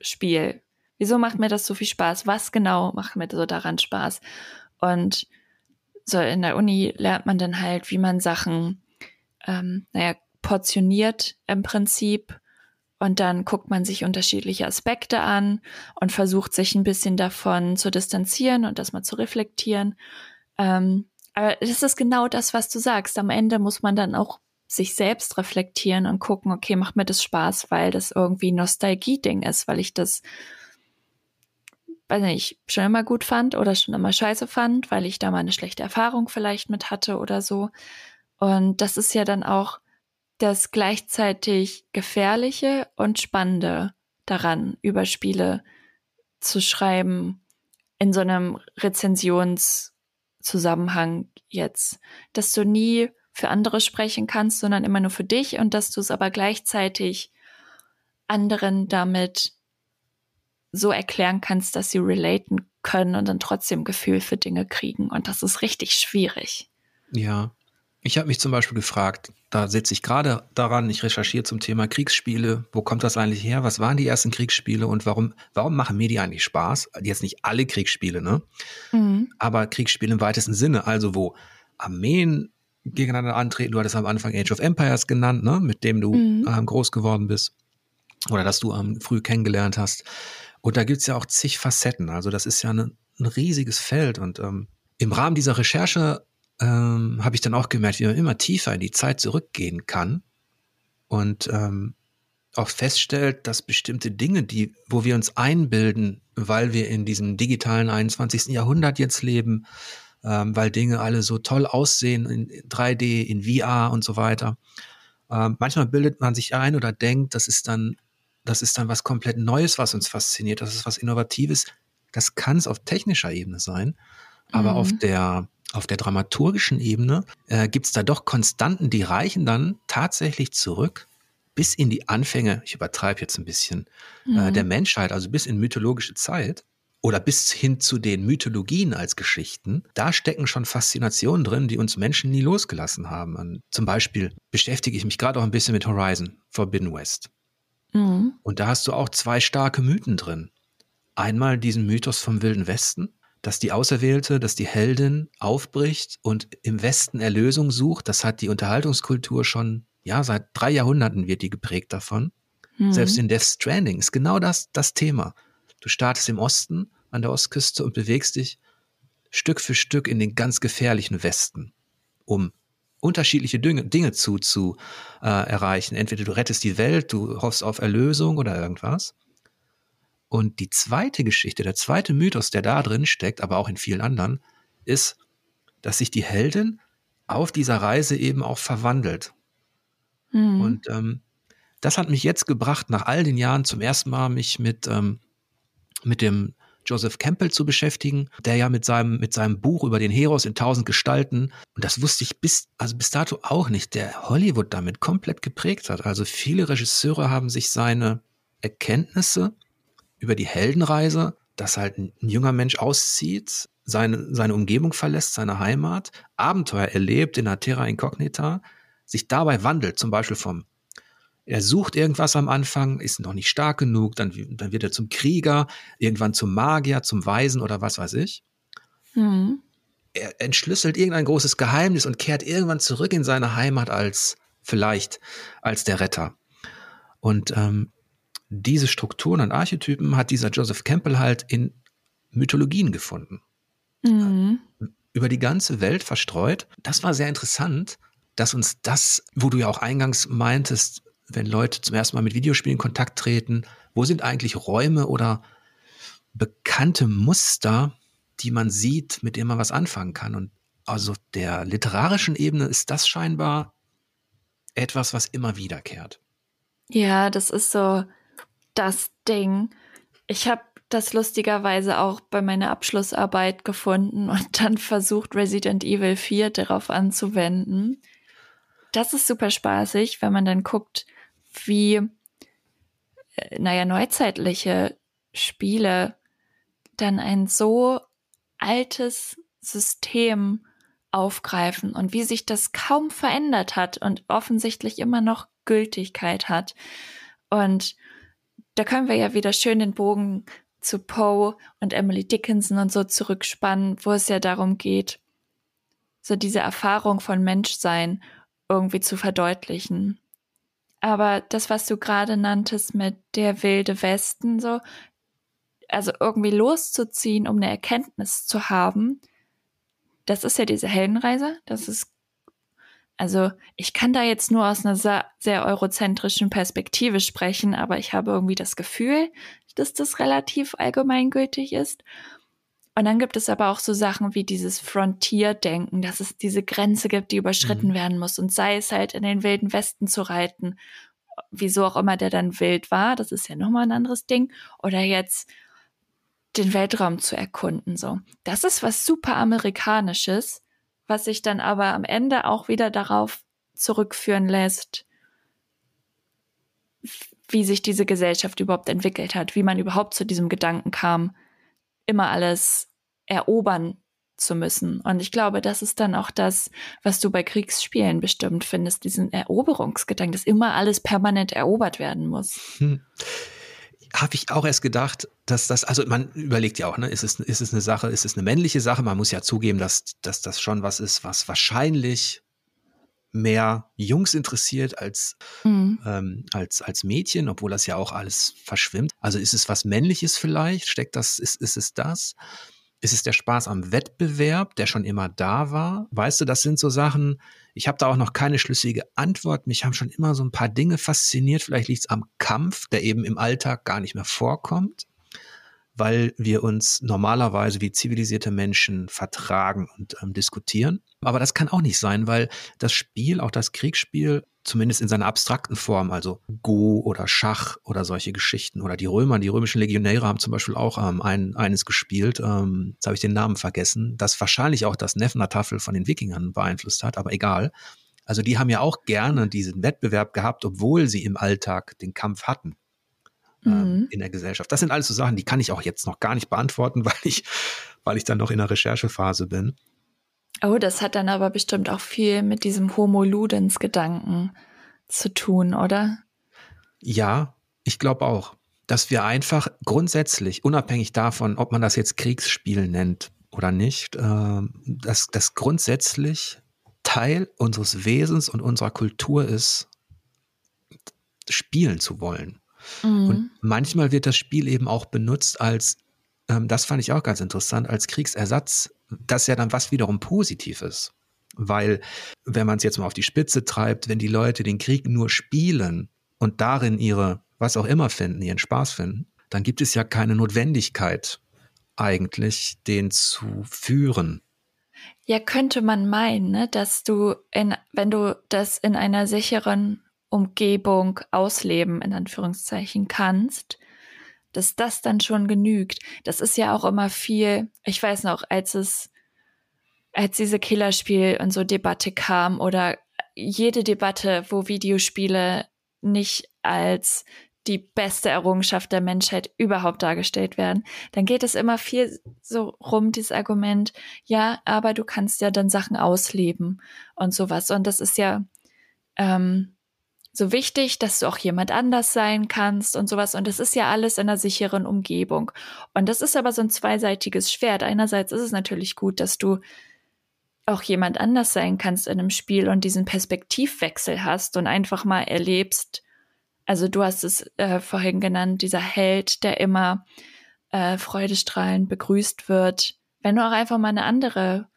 B: Spiel? Wieso macht mir das so viel Spaß? Was genau macht mir so daran Spaß? Und so in der Uni lernt man dann halt, wie man Sachen, ähm, naja, portioniert im Prinzip. Und dann guckt man sich unterschiedliche Aspekte an und versucht sich ein bisschen davon zu distanzieren und das mal zu reflektieren. Ähm, aber das ist genau das, was du sagst. Am Ende muss man dann auch sich selbst reflektieren und gucken, okay, macht mir das Spaß, weil das irgendwie Nostalgie-Ding ist, weil ich das, weiß nicht, schon immer gut fand oder schon immer scheiße fand, weil ich da mal eine schlechte Erfahrung vielleicht mit hatte oder so. Und das ist ja dann auch das gleichzeitig gefährliche und spannende daran, über Spiele zu schreiben in so einem Rezensionszusammenhang jetzt, dass du nie für andere sprechen kannst, sondern immer nur für dich und dass du es aber gleichzeitig anderen damit so erklären kannst, dass sie relaten können und dann trotzdem Gefühl für Dinge kriegen. Und das ist richtig schwierig.
A: Ja. Ich habe mich zum Beispiel gefragt, da sitze ich gerade daran, ich recherchiere zum Thema Kriegsspiele. Wo kommt das eigentlich her? Was waren die ersten Kriegsspiele und warum, warum machen mir die eigentlich Spaß? Jetzt nicht alle Kriegsspiele, ne? Mhm. Aber Kriegsspiele im weitesten Sinne, also wo Armeen gegeneinander antreten. Du hattest am Anfang Age of Empires genannt, ne, mit dem du mhm. ähm, groß geworden bist oder dass du ähm, früh kennengelernt hast. Und da gibt's ja auch zig Facetten. Also das ist ja ne, ein riesiges Feld. Und ähm, im Rahmen dieser Recherche ähm, habe ich dann auch gemerkt, wie man immer tiefer in die Zeit zurückgehen kann und ähm, auch feststellt, dass bestimmte Dinge, die, wo wir uns einbilden, weil wir in diesem digitalen 21. Jahrhundert jetzt leben, ähm, weil Dinge alle so toll aussehen in 3D, in VR und so weiter. Ähm, manchmal bildet man sich ein oder denkt, das ist dann, das ist dann was komplett Neues, was uns fasziniert, das ist was Innovatives. Das kann es auf technischer Ebene sein, aber mhm. auf der auf der dramaturgischen Ebene äh, gibt es da doch Konstanten, die reichen dann tatsächlich zurück bis in die Anfänge, ich übertreibe jetzt ein bisschen, äh, mhm. äh, der Menschheit, also bis in mythologische Zeit oder bis hin zu den Mythologien als Geschichten, da stecken schon Faszinationen drin, die uns Menschen nie losgelassen haben. Und zum Beispiel beschäftige ich mich gerade auch ein bisschen mit Horizon Forbidden West. Mhm. Und da hast du auch zwei starke Mythen drin. Einmal diesen Mythos vom Wilden Westen, dass die Auserwählte, dass die Heldin aufbricht und im Westen Erlösung sucht. Das hat die Unterhaltungskultur schon, ja, seit drei Jahrhunderten wird die geprägt davon. Mhm. Selbst in Death Stranding ist genau das das Thema. Du startest im Osten an der Ostküste und bewegst dich Stück für Stück in den ganz gefährlichen Westen, um unterschiedliche Dinge, Dinge zu, zu äh, erreichen. Entweder du rettest die Welt, du hoffst auf Erlösung oder irgendwas. Und die zweite Geschichte, der zweite Mythos, der da drin steckt, aber auch in vielen anderen, ist, dass sich die Heldin auf dieser Reise eben auch verwandelt. Mhm. Und ähm, das hat mich jetzt gebracht, nach all den Jahren zum ersten Mal mich mit, ähm, mit dem Joseph Campbell zu beschäftigen, der ja mit seinem, mit seinem Buch über den Heros in tausend Gestalten, und das wusste ich bis, also bis dato auch nicht, der Hollywood damit komplett geprägt hat. Also viele Regisseure haben sich seine Erkenntnisse über die Heldenreise, dass halt ein, junger Mensch auszieht, seine, seine Umgebung verlässt, seine Heimat, Abenteuer erlebt in der Terra Incognita, sich dabei wandelt, zum Beispiel vom er sucht irgendwas am Anfang, ist noch nicht stark genug, dann, dann wird er zum Krieger, irgendwann zum Magier, zum Weisen oder was weiß ich. Mhm. Er entschlüsselt irgendein großes Geheimnis und kehrt irgendwann zurück in seine Heimat als vielleicht als der Retter. Und ähm, diese Strukturen und Archetypen hat dieser Joseph Campbell halt in Mythologien gefunden. Mhm. Über die ganze Welt verstreut. Das war sehr interessant, dass uns das, wo du ja auch eingangs meintest, wenn Leute zum ersten Mal mit Videospielen in Kontakt treten, wo sind eigentlich Räume oder bekannte Muster, die man sieht, mit denen man was anfangen kann. Und also der literarischen Ebene ist das scheinbar etwas, was immer wiederkehrt.
B: Ja, das ist so das Ding. Ich habe das lustigerweise auch bei meiner Abschlussarbeit gefunden und dann versucht, Resident Evil 4 darauf anzuwenden. Das ist super spaßig, wenn man dann guckt, wie, äh, naja, neuzeitliche Spiele dann ein so altes System aufgreifen und wie sich das kaum verändert hat und offensichtlich immer noch Gültigkeit hat. Und da können wir ja wieder schön den Bogen zu Poe und Emily Dickinson und so zurückspannen, wo es ja darum geht, so diese Erfahrung von Menschsein irgendwie zu verdeutlichen. Aber das, was du gerade nanntest mit der wilde Westen, so, also irgendwie loszuziehen, um eine Erkenntnis zu haben, das ist ja diese Heldenreise. Das ist, also ich kann da jetzt nur aus einer sehr, eurozentrischen Perspektive sprechen, aber ich habe irgendwie das Gefühl, dass das relativ allgemeingültig ist. Und dann gibt es aber auch so Sachen wie dieses Frontier-Denken, dass es diese Grenze gibt, die überschritten mhm. werden muss. Und sei es halt in den wilden Westen zu reiten, wieso auch immer der dann wild war, das ist ja nochmal ein anderes Ding. Oder jetzt den Weltraum zu erkunden, so. Das ist was super Amerikanisches, was sich dann aber am Ende auch wieder darauf zurückführen lässt, wie sich diese Gesellschaft überhaupt entwickelt hat, wie man überhaupt zu diesem Gedanken kam, immer alles erobern zu müssen. Und ich glaube, das ist dann auch das, was du bei Kriegsspielen bestimmt findest, diesen Eroberungsgedanken, dass immer alles permanent erobert werden muss. Hm.
A: Habe ich auch erst gedacht, dass das, also man überlegt ja auch, ne, ist es, ist es eine Sache, ist es eine männliche Sache? Man muss ja zugeben, dass, dass das schon was ist, was wahrscheinlich mehr Jungs interessiert als, mhm. ähm, als, als Mädchen, obwohl das ja auch alles verschwimmt. Also ist es was Männliches vielleicht? Steckt das, ist, ist es das? Ist es der Spaß am Wettbewerb, der schon immer da war? Weißt du, das sind so Sachen, ich habe da auch noch keine schlüssige Antwort. Mich haben schon immer so ein paar Dinge fasziniert. Vielleicht liegt es am Kampf, der eben im Alltag gar nicht mehr vorkommt weil wir uns normalerweise wie zivilisierte Menschen vertragen und ähm, diskutieren. Aber das kann auch nicht sein, weil das Spiel, auch das Kriegsspiel, zumindest in seiner abstrakten Form, also Go oder Schach oder solche Geschichten oder die Römer, die römischen Legionäre haben zum Beispiel auch ähm, ein, eines gespielt, ähm, jetzt habe ich den Namen vergessen, das wahrscheinlich auch das Neffner-Tafel von den Wikingern beeinflusst hat, aber egal. Also die haben ja auch gerne diesen Wettbewerb gehabt, obwohl sie im Alltag den Kampf hatten. Ähm, mhm. in der Gesellschaft. Das sind alles so Sachen, die kann ich auch jetzt noch gar nicht beantworten, weil ich, weil ich dann noch in der Recherchephase bin.
B: Oh, das hat dann aber bestimmt auch viel mit diesem Homo Ludens Gedanken zu tun, oder?
A: Ja, ich glaube auch, dass wir einfach grundsätzlich, unabhängig davon, ob man das jetzt Kriegsspiel nennt oder nicht, äh, dass das grundsätzlich Teil unseres Wesens und unserer Kultur ist, spielen zu wollen. Mhm. Und manchmal wird das Spiel eben auch benutzt als, ähm, das fand ich auch ganz interessant, als Kriegsersatz, das ja dann was wiederum Positives. Weil, wenn man es jetzt mal auf die Spitze treibt, wenn die Leute den Krieg nur spielen und darin ihre, was auch immer finden, ihren Spaß finden, dann gibt es ja keine Notwendigkeit, eigentlich den zu führen.
B: Ja, könnte man meinen, ne, dass du in, wenn du das in einer sicheren Umgebung ausleben, in Anführungszeichen, kannst, dass das dann schon genügt. Das ist ja auch immer viel, ich weiß noch, als es, als diese Killerspiel und so Debatte kam oder jede Debatte, wo Videospiele nicht als die beste Errungenschaft der Menschheit überhaupt dargestellt werden, dann geht es immer viel so rum, dieses Argument, ja, aber du kannst ja dann Sachen ausleben und sowas. Und das ist ja, ähm, so wichtig, dass du auch jemand anders sein kannst und sowas. Und das ist ja alles in einer sicheren Umgebung. Und das ist aber so ein zweiseitiges Schwert. Einerseits ist es natürlich gut, dass du auch jemand anders sein kannst in einem Spiel und diesen Perspektivwechsel hast und einfach mal erlebst. Also du hast es äh, vorhin genannt, dieser Held, der immer äh, freudestrahlend begrüßt wird. Wenn du auch einfach mal eine andere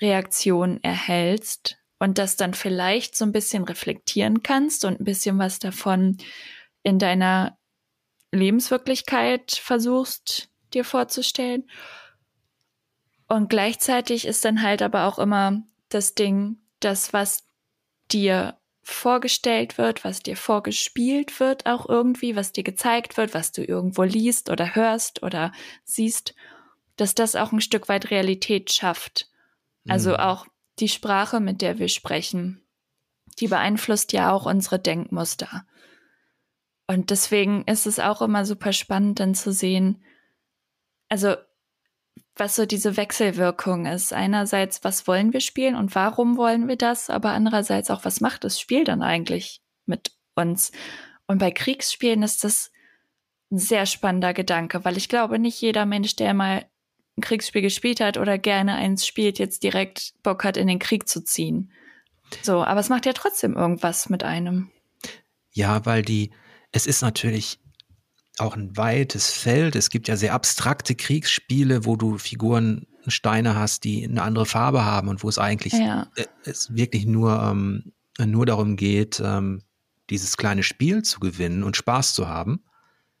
B: Reaktion erhältst, und das dann vielleicht so ein bisschen reflektieren kannst und ein bisschen was davon in deiner Lebenswirklichkeit versuchst dir vorzustellen. Und gleichzeitig ist dann halt aber auch immer das Ding, das, was dir vorgestellt wird, was dir vorgespielt wird, auch irgendwie, was dir gezeigt wird, was du irgendwo liest oder hörst oder siehst, dass das auch ein Stück weit Realität schafft. Also mhm. auch die Sprache, mit der wir sprechen, die beeinflusst ja auch unsere Denkmuster. Und deswegen ist es auch immer super spannend, dann zu sehen, also was so diese Wechselwirkung ist. Einerseits, was wollen wir spielen und warum wollen wir das, aber andererseits auch, was macht das Spiel dann eigentlich mit uns? Und bei Kriegsspielen ist das ein sehr spannender Gedanke, weil ich glaube, nicht jeder Mensch, der mal ein Kriegsspiel gespielt hat oder gerne eins spielt, jetzt direkt Bock hat, in den Krieg zu ziehen. So, aber es macht ja trotzdem irgendwas mit einem.
A: Ja, weil die, es ist natürlich auch ein weites Feld. Es gibt ja sehr abstrakte Kriegsspiele, wo du Figuren, Steine hast, die eine andere Farbe haben und wo es eigentlich ja. Äh, es wirklich nur, ähm, nur darum geht, ähm, dieses kleine Spiel zu gewinnen und Spaß zu haben.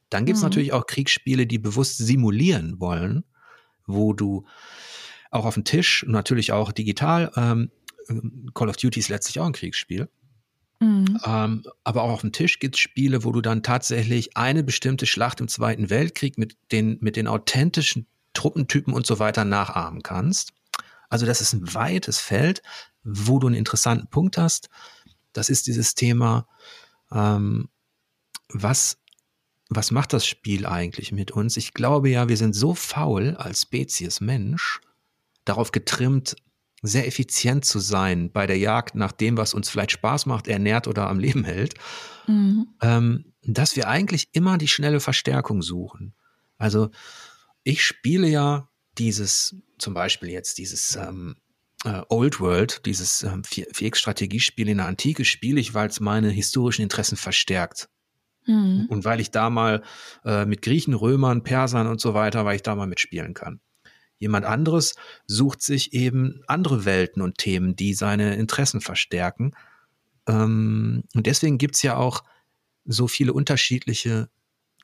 A: Dann gibt es mhm. natürlich auch Kriegsspiele, die bewusst simulieren wollen, wo du auch auf dem Tisch, natürlich auch digital, ähm, Call of Duty ist letztlich auch ein Kriegsspiel. Mhm. Ähm, aber auch auf dem Tisch gibt es Spiele, wo du dann tatsächlich eine bestimmte Schlacht im Zweiten Weltkrieg mit den, mit den authentischen Truppentypen und so weiter nachahmen kannst. Also das ist ein weites Feld, wo du einen interessanten Punkt hast. Das ist dieses Thema, ähm, was, was macht das Spiel eigentlich mit uns? Ich glaube ja, wir sind so faul als Spezies Mensch, darauf getrimmt, sehr effizient zu sein bei der Jagd nach dem, was uns vielleicht Spaß macht, ernährt oder am Leben hält, mhm. ähm, dass wir eigentlich immer die schnelle Verstärkung suchen. Also ich spiele ja dieses, zum Beispiel jetzt dieses ähm, äh, Old World, dieses ähm, 4X-Strategiespiel in der Antike, spiele ich, weil es meine historischen Interessen verstärkt. Mhm. Und weil ich da mal äh, mit Griechen, Römern, Persern und so weiter, weil ich da mal mitspielen kann. Jemand anderes sucht sich eben andere Welten und Themen, die seine Interessen verstärken. Ähm, und deswegen gibt es ja auch so viele unterschiedliche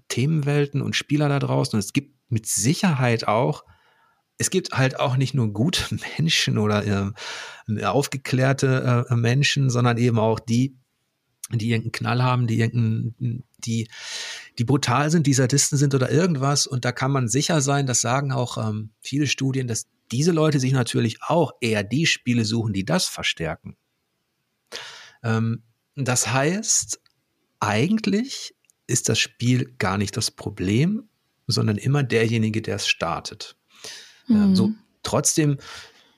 A: Themenwelten und Spieler da draußen. Und es gibt mit Sicherheit auch, es gibt halt auch nicht nur gute Menschen oder äh, aufgeklärte äh, Menschen, sondern eben auch die, die irgendeinen Knall haben, die irgendeinen, die, die brutal sind, die Sadisten sind oder irgendwas. Und da kann man sicher sein, das sagen auch ähm, viele Studien, dass diese Leute sich natürlich auch eher die Spiele suchen, die das verstärken. Ähm, das heißt, eigentlich ist das Spiel gar nicht das Problem, sondern immer derjenige, der es startet. Mhm. Ähm, so trotzdem,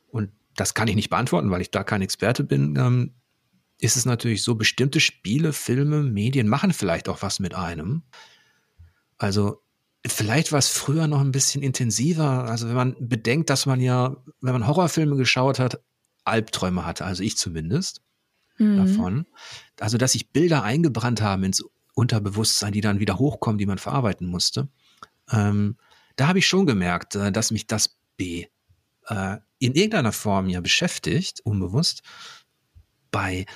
A: und das kann ich nicht beantworten, weil ich da kein Experte bin, ähm, ist es natürlich so, bestimmte Spiele, Filme, Medien machen vielleicht auch was mit einem. Also vielleicht war es früher noch ein bisschen intensiver. Also wenn man bedenkt, dass man ja, wenn man Horrorfilme geschaut hat, Albträume hatte, also ich zumindest mhm. davon. Also dass sich Bilder eingebrannt haben ins Unterbewusstsein, die dann wieder hochkommen, die man verarbeiten musste. Ähm, da habe ich schon gemerkt, äh, dass mich das B äh, in irgendeiner Form ja beschäftigt, unbewusst bei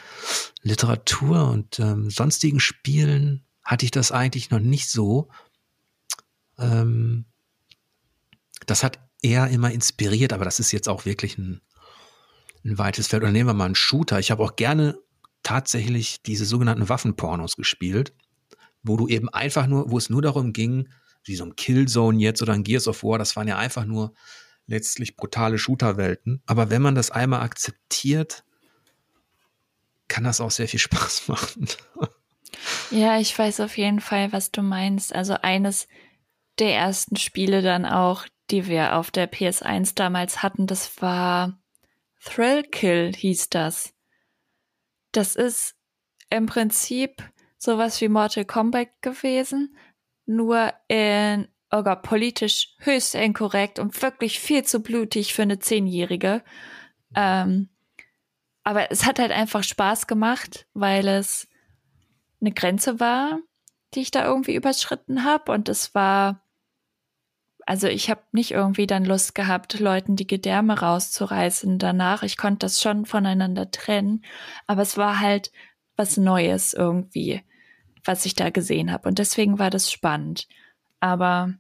A: Literatur und ähm, sonstigen Spielen hatte ich das eigentlich noch nicht so. Ähm, das hat eher immer inspiriert, aber das ist jetzt auch wirklich ein, ein weites Feld. Oder nehmen wir mal einen Shooter. Ich habe auch gerne tatsächlich diese sogenannten Waffenpornos gespielt, wo du eben einfach nur, wo es nur darum ging, wie so ein Killzone jetzt oder ein Gears of War, das waren ja einfach nur letztlich brutale Shooterwelten. Aber wenn man das einmal akzeptiert, kann das auch sehr viel Spaß machen.
B: ja, ich weiß auf jeden Fall, was du meinst. Also eines der ersten Spiele dann auch, die wir auf der PS1 damals hatten, das war Thrillkill hieß das. Das ist im Prinzip sowas wie Mortal Kombat gewesen, nur in oh Gott, politisch höchst inkorrekt und wirklich viel zu blutig für eine Zehnjährige. Ähm, aber es hat halt einfach Spaß gemacht, weil es eine Grenze war, die ich da irgendwie überschritten habe. Und es war, also ich habe nicht irgendwie dann Lust gehabt, Leuten die Gedärme rauszureißen danach. Ich konnte das schon voneinander trennen. Aber es war halt was Neues irgendwie, was ich da gesehen habe. Und deswegen war das spannend. Aber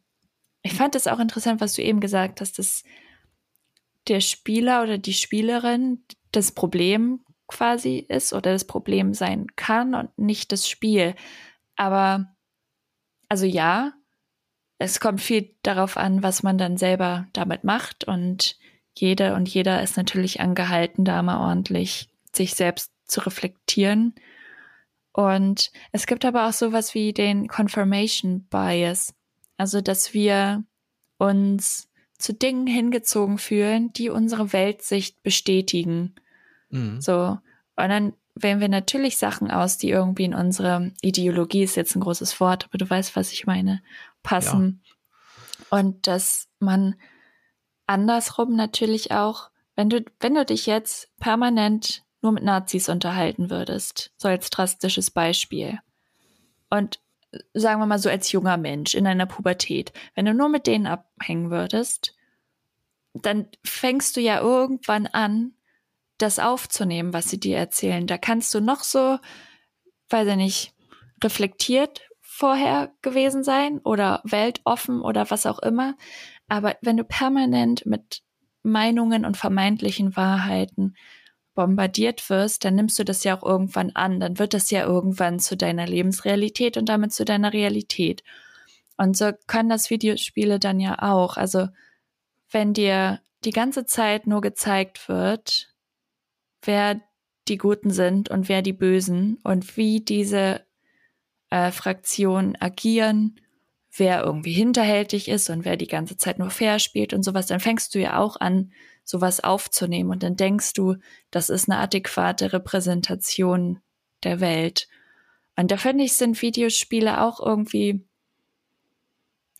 B: ich fand es auch interessant, was du eben gesagt hast, dass der Spieler oder die Spielerin das Problem quasi ist oder das Problem sein kann und nicht das Spiel. Aber, also ja, es kommt viel darauf an, was man dann selber damit macht und jede und jeder ist natürlich angehalten, da mal ordentlich sich selbst zu reflektieren. Und es gibt aber auch sowas wie den Confirmation Bias. Also, dass wir uns zu Dingen hingezogen fühlen, die unsere Weltsicht bestätigen. Mhm. So. Und dann wählen wir natürlich Sachen aus, die irgendwie in unsere Ideologie ist jetzt ein großes Wort, aber du weißt, was ich meine, passen. Ja. Und dass man andersrum natürlich auch, wenn du, wenn du dich jetzt permanent nur mit Nazis unterhalten würdest, so als drastisches Beispiel. Und sagen wir mal so als junger Mensch in deiner Pubertät, wenn du nur mit denen abhängen würdest, dann fängst du ja irgendwann an, das aufzunehmen, was sie dir erzählen. Da kannst du noch so, weiß ich nicht, reflektiert vorher gewesen sein oder weltoffen oder was auch immer. Aber wenn du permanent mit Meinungen und vermeintlichen Wahrheiten bombardiert wirst, dann nimmst du das ja auch irgendwann an. Dann wird das ja irgendwann zu deiner Lebensrealität und damit zu deiner Realität. Und so können das Videospiele dann ja auch. Also wenn dir die ganze Zeit nur gezeigt wird, wer die Guten sind und wer die Bösen und wie diese äh, Fraktionen agieren, wer irgendwie hinterhältig ist und wer die ganze Zeit nur fair spielt und sowas, dann fängst du ja auch an, sowas aufzunehmen und dann denkst du, das ist eine adäquate Repräsentation der Welt. Und da finde ich, sind Videospiele auch irgendwie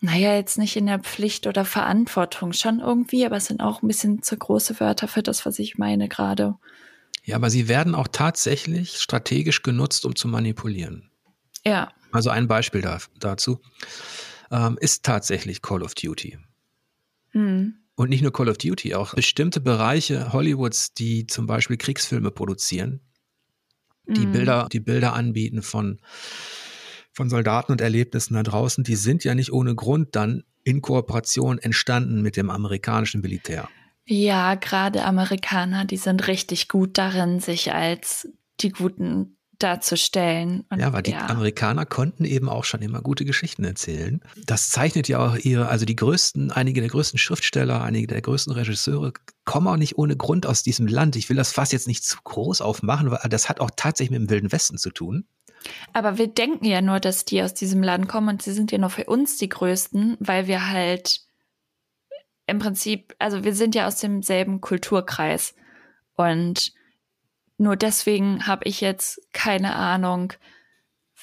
B: naja, jetzt nicht in der Pflicht oder Verantwortung, schon irgendwie, aber es sind auch ein bisschen zu große Wörter für das, was ich meine gerade.
A: Ja, aber sie werden auch tatsächlich strategisch genutzt, um zu manipulieren.
B: Ja.
A: Also ein Beispiel da, dazu ähm, ist tatsächlich Call of Duty. Hm. Und nicht nur Call of Duty, auch bestimmte Bereiche Hollywoods, die zum Beispiel Kriegsfilme produzieren, die hm. Bilder, die Bilder anbieten von von Soldaten und Erlebnissen da draußen, die sind ja nicht ohne Grund dann in Kooperation entstanden mit dem amerikanischen Militär.
B: Ja, gerade Amerikaner, die sind richtig gut darin, sich als die Guten darzustellen.
A: Und ja, weil die ja. Amerikaner konnten eben auch schon immer gute Geschichten erzählen. Das zeichnet ja auch ihre, also die größten, einige der größten Schriftsteller, einige der größten Regisseure kommen auch nicht ohne Grund aus diesem Land. Ich will das fast jetzt nicht zu groß aufmachen, weil das hat auch tatsächlich mit dem Wilden Westen zu tun.
B: Aber wir denken ja nur, dass die aus diesem Land kommen und sie sind ja nur für uns die größten, weil wir halt im Prinzip, also wir sind ja aus demselben Kulturkreis. Und nur deswegen habe ich jetzt keine Ahnung,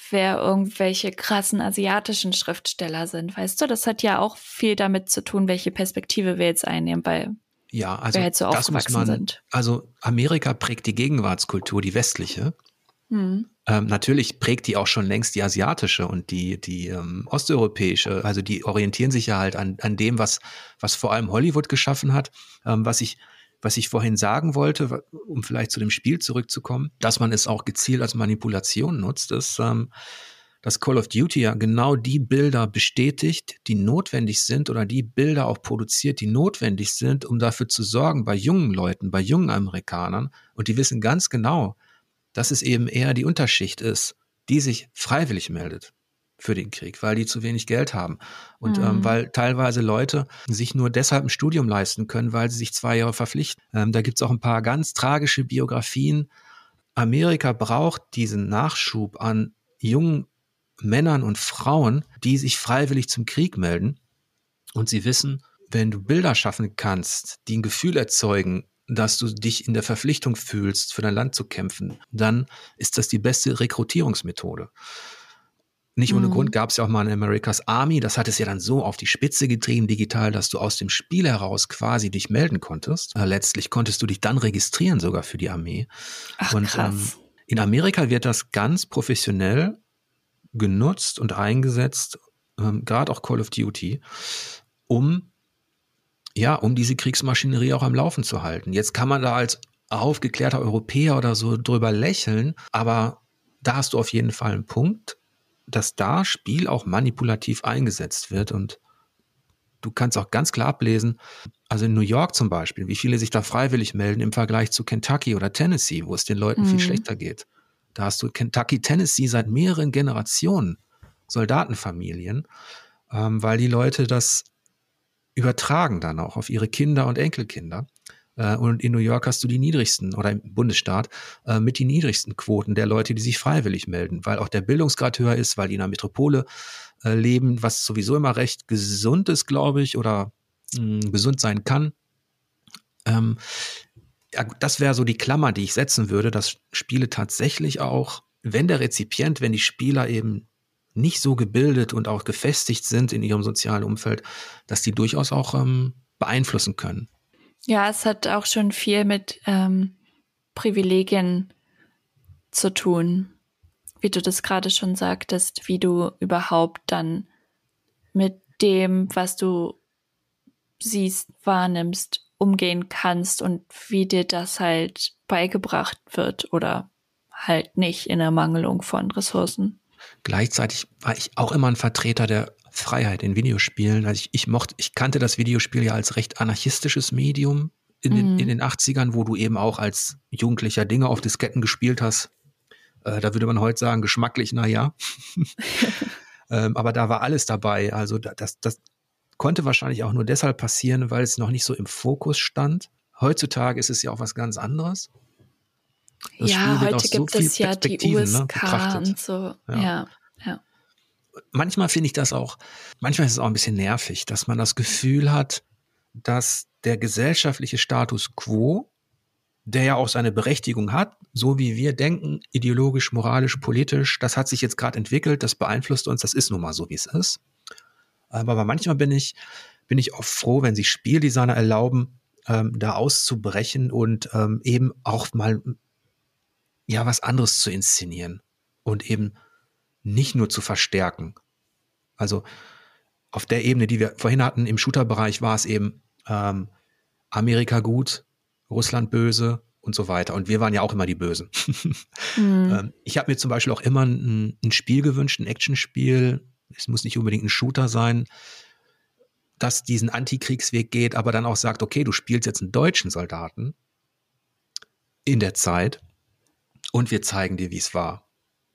B: wer irgendwelche krassen asiatischen Schriftsteller sind. Weißt du, das hat ja auch viel damit zu tun, welche Perspektive wir jetzt einnehmen, weil
A: ja, also
B: wir halt so aufgewachsen man, sind.
A: Also Amerika prägt die Gegenwartskultur, die westliche. Hm. Ähm, natürlich prägt die auch schon längst die asiatische und die, die ähm, osteuropäische. Also die orientieren sich ja halt an, an dem, was, was vor allem Hollywood geschaffen hat. Ähm, was ich, was ich vorhin sagen wollte, um vielleicht zu dem Spiel zurückzukommen, dass man es auch gezielt als Manipulation nutzt, ist, ähm, dass Call of Duty ja genau die Bilder bestätigt, die notwendig sind oder die Bilder auch produziert, die notwendig sind, um dafür zu sorgen bei jungen Leuten, bei jungen Amerikanern. Und die wissen ganz genau, dass es eben eher die Unterschicht ist, die sich freiwillig meldet für den Krieg, weil die zu wenig Geld haben und ähm, mhm. ähm, weil teilweise Leute sich nur deshalb ein Studium leisten können, weil sie sich zwei Jahre verpflichten. Ähm, da gibt es auch ein paar ganz tragische Biografien. Amerika braucht diesen Nachschub an jungen Männern und Frauen, die sich freiwillig zum Krieg melden und sie wissen, wenn du Bilder schaffen kannst, die ein Gefühl erzeugen, dass du dich in der Verpflichtung fühlst, für dein Land zu kämpfen, dann ist das die beste Rekrutierungsmethode. Nicht ohne mhm. Grund gab es ja auch mal eine America's Army, das hat es ja dann so auf die Spitze getrieben digital, dass du aus dem Spiel heraus quasi dich melden konntest. Äh, letztlich konntest du dich dann registrieren sogar für die Armee.
B: Ach, und ähm,
A: in Amerika wird das ganz professionell genutzt und eingesetzt, ähm, gerade auch Call of Duty, um ja, um diese Kriegsmaschinerie auch am Laufen zu halten. Jetzt kann man da als aufgeklärter Europäer oder so drüber lächeln, aber da hast du auf jeden Fall einen Punkt, dass da Spiel auch manipulativ eingesetzt wird und du kannst auch ganz klar ablesen, also in New York zum Beispiel, wie viele sich da freiwillig melden im Vergleich zu Kentucky oder Tennessee, wo es den Leuten mhm. viel schlechter geht. Da hast du Kentucky, Tennessee seit mehreren Generationen Soldatenfamilien, ähm, weil die Leute das übertragen dann auch auf ihre Kinder und Enkelkinder. Äh, und in New York hast du die niedrigsten oder im Bundesstaat äh, mit die niedrigsten Quoten der Leute, die sich freiwillig melden, weil auch der Bildungsgrad höher ist, weil die in einer Metropole äh, leben, was sowieso immer recht gesund ist, glaube ich, oder mh, gesund sein kann. Ähm, ja, das wäre so die Klammer, die ich setzen würde, dass Spiele tatsächlich auch, wenn der Rezipient, wenn die Spieler eben nicht so gebildet und auch gefestigt sind in ihrem sozialen Umfeld, dass die durchaus auch ähm, beeinflussen können.
B: Ja, es hat auch schon viel mit ähm, Privilegien zu tun, wie du das gerade schon sagtest, wie du überhaupt dann mit dem, was du siehst, wahrnimmst, umgehen kannst und wie dir das halt beigebracht wird oder halt nicht in Ermangelung von Ressourcen.
A: Gleichzeitig war ich auch immer ein Vertreter der Freiheit in Videospielen. Also ich, ich mochte, ich kannte das Videospiel ja als recht anarchistisches Medium in den, mhm. in den 80ern, wo du eben auch als Jugendlicher Dinge auf Disketten gespielt hast. Äh, da würde man heute sagen, geschmacklich, naja. ähm, aber da war alles dabei. Also das, das konnte wahrscheinlich auch nur deshalb passieren, weil es noch nicht so im Fokus stand. Heutzutage ist es ja auch was ganz anderes.
B: Das ja, heute gibt so es ja die USK ne, und so. Ja. ja, ja.
A: Manchmal finde ich das auch, manchmal ist es auch ein bisschen nervig, dass man das Gefühl hat, dass der gesellschaftliche Status quo, der ja auch seine Berechtigung hat, so wie wir denken, ideologisch, moralisch, politisch, das hat sich jetzt gerade entwickelt, das beeinflusst uns, das ist nun mal so, wie es ist. Aber manchmal bin ich, bin ich auch froh, wenn sich Spieldesigner erlauben, ähm, da auszubrechen und ähm, eben auch mal ja was anderes zu inszenieren und eben nicht nur zu verstärken. Also auf der Ebene, die wir vorhin hatten, im Shooter-Bereich war es eben ähm, Amerika gut, Russland böse und so weiter. Und wir waren ja auch immer die Bösen. mhm. ähm, ich habe mir zum Beispiel auch immer ein, ein Spiel gewünscht, ein Actionspiel. Es muss nicht unbedingt ein Shooter sein, das diesen Antikriegsweg geht, aber dann auch sagt, okay, du spielst jetzt einen deutschen Soldaten in der Zeit und wir zeigen dir, wie es war.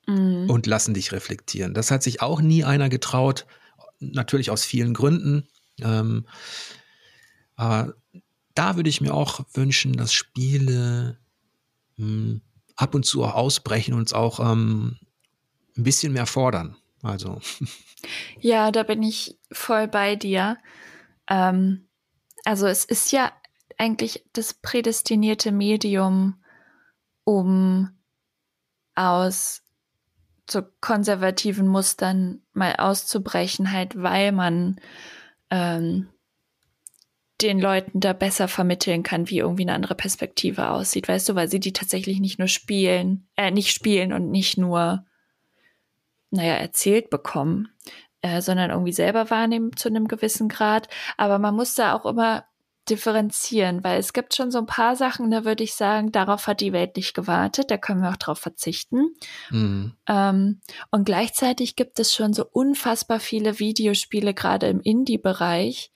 A: Mhm. Und lassen dich reflektieren. Das hat sich auch nie einer getraut, natürlich aus vielen Gründen. Ähm, aber da würde ich mir auch wünschen, dass Spiele mh, hm, ab und zu auch ausbrechen und uns auch ähm, ein bisschen mehr fordern. Also.
B: Ja, da bin ich voll bei dir. Ähm, also es ist ja eigentlich das prädestinierte Medium, um aus so konservativen Mustern mal auszubrechen, halt, weil man ähm, den Leuten da besser vermitteln kann, wie irgendwie eine andere Perspektive aussieht, weißt du, weil sie die tatsächlich nicht nur spielen, äh, nicht spielen und nicht nur, naja, erzählt bekommen, äh, sondern irgendwie selber wahrnehmen zu einem gewissen Grad. Aber man muss da auch immer differenzieren, weil es gibt schon so ein paar Sachen, da würde ich sagen, darauf hat die Welt nicht gewartet, da können wir auch drauf verzichten. Mhm. Ähm, und gleichzeitig gibt es schon so unfassbar viele Videospiele, gerade im Indie-Bereich,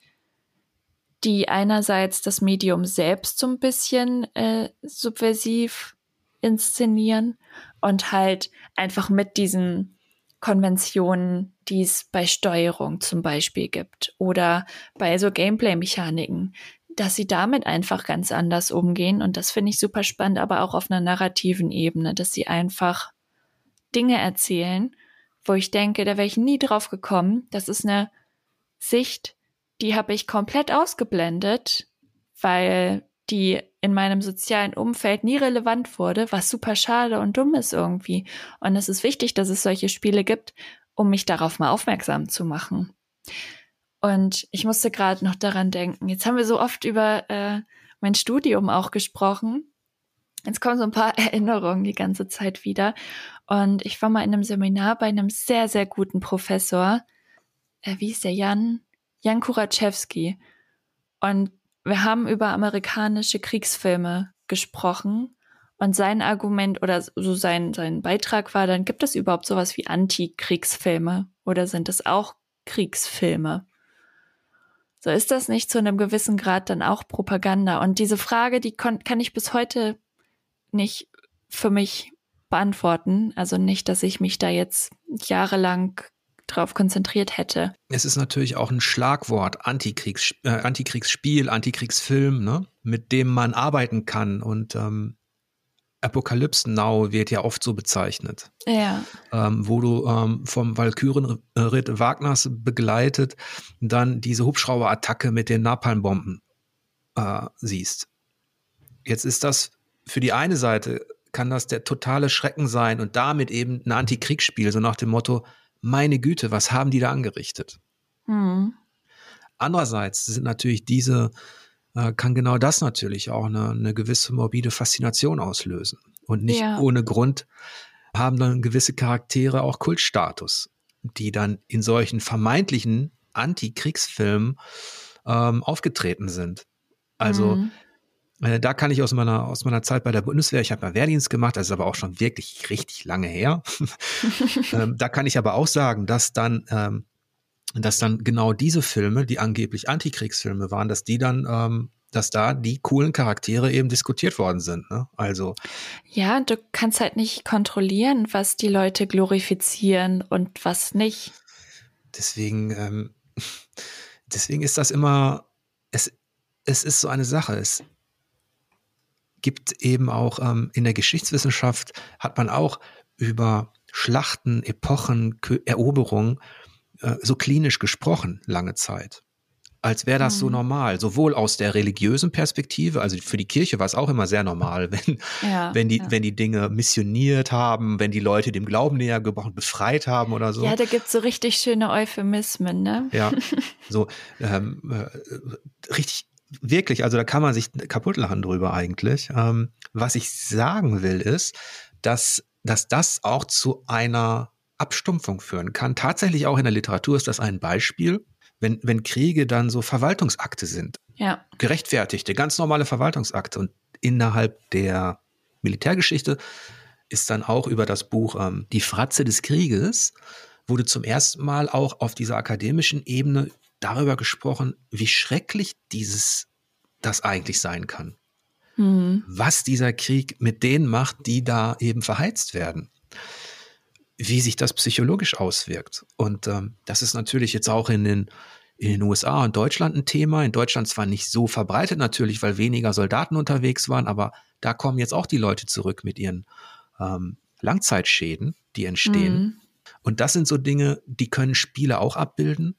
B: die einerseits das Medium selbst so ein bisschen äh, subversiv inszenieren und halt einfach mit diesen Konventionen, die es bei Steuerung zum Beispiel gibt oder bei so Gameplay-Mechaniken, dass sie damit einfach ganz anders umgehen. Und das finde ich super spannend, aber auch auf einer narrativen Ebene, dass sie einfach Dinge erzählen, wo ich denke, da wäre ich nie drauf gekommen. Das ist eine Sicht, die habe ich komplett ausgeblendet, weil die in meinem sozialen Umfeld nie relevant wurde, was super schade und dumm ist irgendwie. Und es ist wichtig, dass es solche Spiele gibt, um mich darauf mal aufmerksam zu machen. Und ich musste gerade noch daran denken. Jetzt haben wir so oft über äh, mein Studium auch gesprochen. Jetzt kommen so ein paar Erinnerungen die ganze Zeit wieder. Und ich war mal in einem Seminar bei einem sehr, sehr guten Professor. Äh, wie ist der? Jan? Jan Kuraczewski. Und wir haben über amerikanische Kriegsfilme gesprochen. Und sein Argument oder so sein, sein Beitrag war dann, gibt es überhaupt sowas wie Antikriegsfilme? Oder sind es auch Kriegsfilme? So ist das nicht zu einem gewissen Grad dann auch Propaganda. Und diese Frage, die kann ich bis heute nicht für mich beantworten. Also nicht, dass ich mich da jetzt jahrelang drauf konzentriert hätte.
A: Es ist natürlich auch ein Schlagwort, Antikriegs, äh, Antikriegsspiel, Antikriegsfilm, ne? mit dem man arbeiten kann. Und ähm, Apokalypse Now wird ja oft so bezeichnet.
B: Ja.
A: Ähm, wo du ähm, vom Walkürenritt Wagners begleitet dann diese Hubschrauberattacke mit den Napalmbomben äh, siehst. Jetzt ist das für die eine Seite kann das der totale Schrecken sein und damit eben ein Antikriegsspiel, so nach dem Motto, meine Güte, was haben die da angerichtet? Mhm. Andererseits sind natürlich diese, äh, kann genau das natürlich auch eine, eine gewisse morbide Faszination auslösen. Und nicht ja. ohne Grund haben dann gewisse Charaktere auch Kultstatus, die dann in solchen vermeintlichen Antikriegsfilmen ähm, aufgetreten sind. Also mhm. äh, da kann ich aus meiner, aus meiner Zeit bei der Bundeswehr, ich habe mal Wehrdienst gemacht, das ist aber auch schon wirklich richtig lange her. ähm, da kann ich aber auch sagen, dass dann, ähm, dass dann genau diese Filme, die angeblich Antikriegsfilme waren, dass die dann ähm, dass da die coolen Charaktere eben diskutiert worden sind. Ne? Also
B: ja, du kannst halt nicht kontrollieren, was die Leute glorifizieren und was nicht.
A: Deswegen, ähm, deswegen ist das immer, es, es ist so eine Sache. Es gibt eben auch ähm, in der Geschichtswissenschaft hat man auch über Schlachten, Epochen, Eroberungen äh, so klinisch gesprochen lange Zeit als wäre das mhm. so normal, sowohl aus der religiösen Perspektive, also für die Kirche war es auch immer sehr normal, wenn, ja, wenn, die, ja. wenn die Dinge missioniert haben, wenn die Leute dem Glauben näher gebrochen, befreit haben oder so.
B: Ja, da gibt es so richtig schöne Euphemismen, ne?
A: Ja, so ähm, äh, richtig, wirklich, also da kann man sich kaputt lachen drüber eigentlich. Ähm, was ich sagen will, ist, dass, dass das auch zu einer Abstumpfung führen kann. Tatsächlich auch in der Literatur ist das ein Beispiel wenn, wenn Kriege dann so Verwaltungsakte sind.
B: Ja.
A: Gerechtfertigte, ganz normale Verwaltungsakte. Und innerhalb der Militärgeschichte ist dann auch über das Buch ähm, Die Fratze des Krieges, wurde zum ersten Mal auch auf dieser akademischen Ebene darüber gesprochen, wie schrecklich dieses das eigentlich sein kann. Mhm. Was dieser Krieg mit denen macht, die da eben verheizt werden wie sich das psychologisch auswirkt. Und ähm, das ist natürlich jetzt auch in den, in den USA und Deutschland ein Thema. In Deutschland zwar nicht so verbreitet natürlich, weil weniger Soldaten unterwegs waren, aber da kommen jetzt auch die Leute zurück mit ihren ähm, Langzeitschäden, die entstehen. Mhm. Und das sind so Dinge, die können Spiele auch abbilden.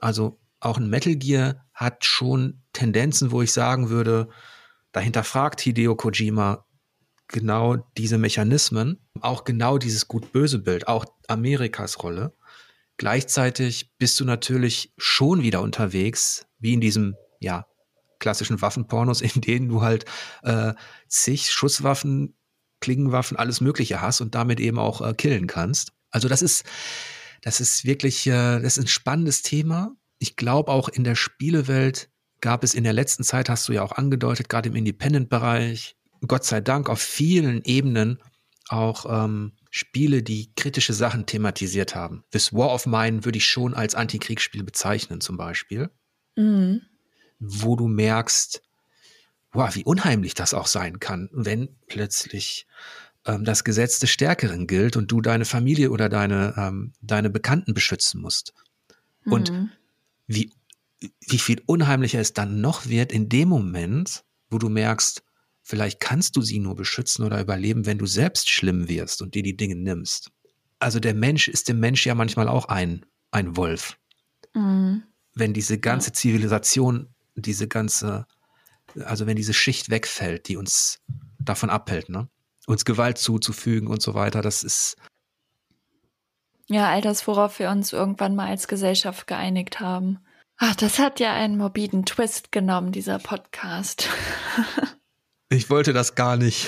A: Also auch ein Metal Gear hat schon Tendenzen, wo ich sagen würde, dahinter fragt Hideo Kojima genau diese Mechanismen, auch genau dieses gut-böse Bild, auch Amerikas Rolle. Gleichzeitig bist du natürlich schon wieder unterwegs, wie in diesem, ja, klassischen Waffenpornos, in denen du halt äh, zig Schusswaffen, Klingenwaffen, alles Mögliche hast und damit eben auch äh, killen kannst. Also das ist, das ist wirklich, äh, das ist ein spannendes Thema. Ich glaube auch in der Spielewelt gab es in der letzten Zeit, hast du ja auch angedeutet, gerade im Independent-Bereich, Gott sei Dank auf vielen Ebenen auch ähm, Spiele, die kritische Sachen thematisiert haben. This War of Mine würde ich schon als Antikriegsspiel bezeichnen, zum Beispiel. Mhm. Wo du merkst, wow, wie unheimlich das auch sein kann, wenn plötzlich ähm, das Gesetz des Stärkeren gilt und du deine Familie oder deine, ähm, deine Bekannten beschützen musst. Mhm. Und wie, wie viel unheimlicher es dann noch wird in dem Moment, wo du merkst, Vielleicht kannst du sie nur beschützen oder überleben, wenn du selbst schlimm wirst und dir die Dinge nimmst. Also der Mensch ist dem Mensch ja manchmal auch ein, ein Wolf. Mhm. Wenn diese ganze Zivilisation, diese ganze, also wenn diese Schicht wegfällt, die uns davon abhält, ne? uns Gewalt zuzufügen und so weiter, das ist.
B: Ja, all das, worauf wir uns irgendwann mal als Gesellschaft geeinigt haben. Ach, das hat ja einen morbiden Twist genommen, dieser Podcast.
A: Ich wollte das gar nicht.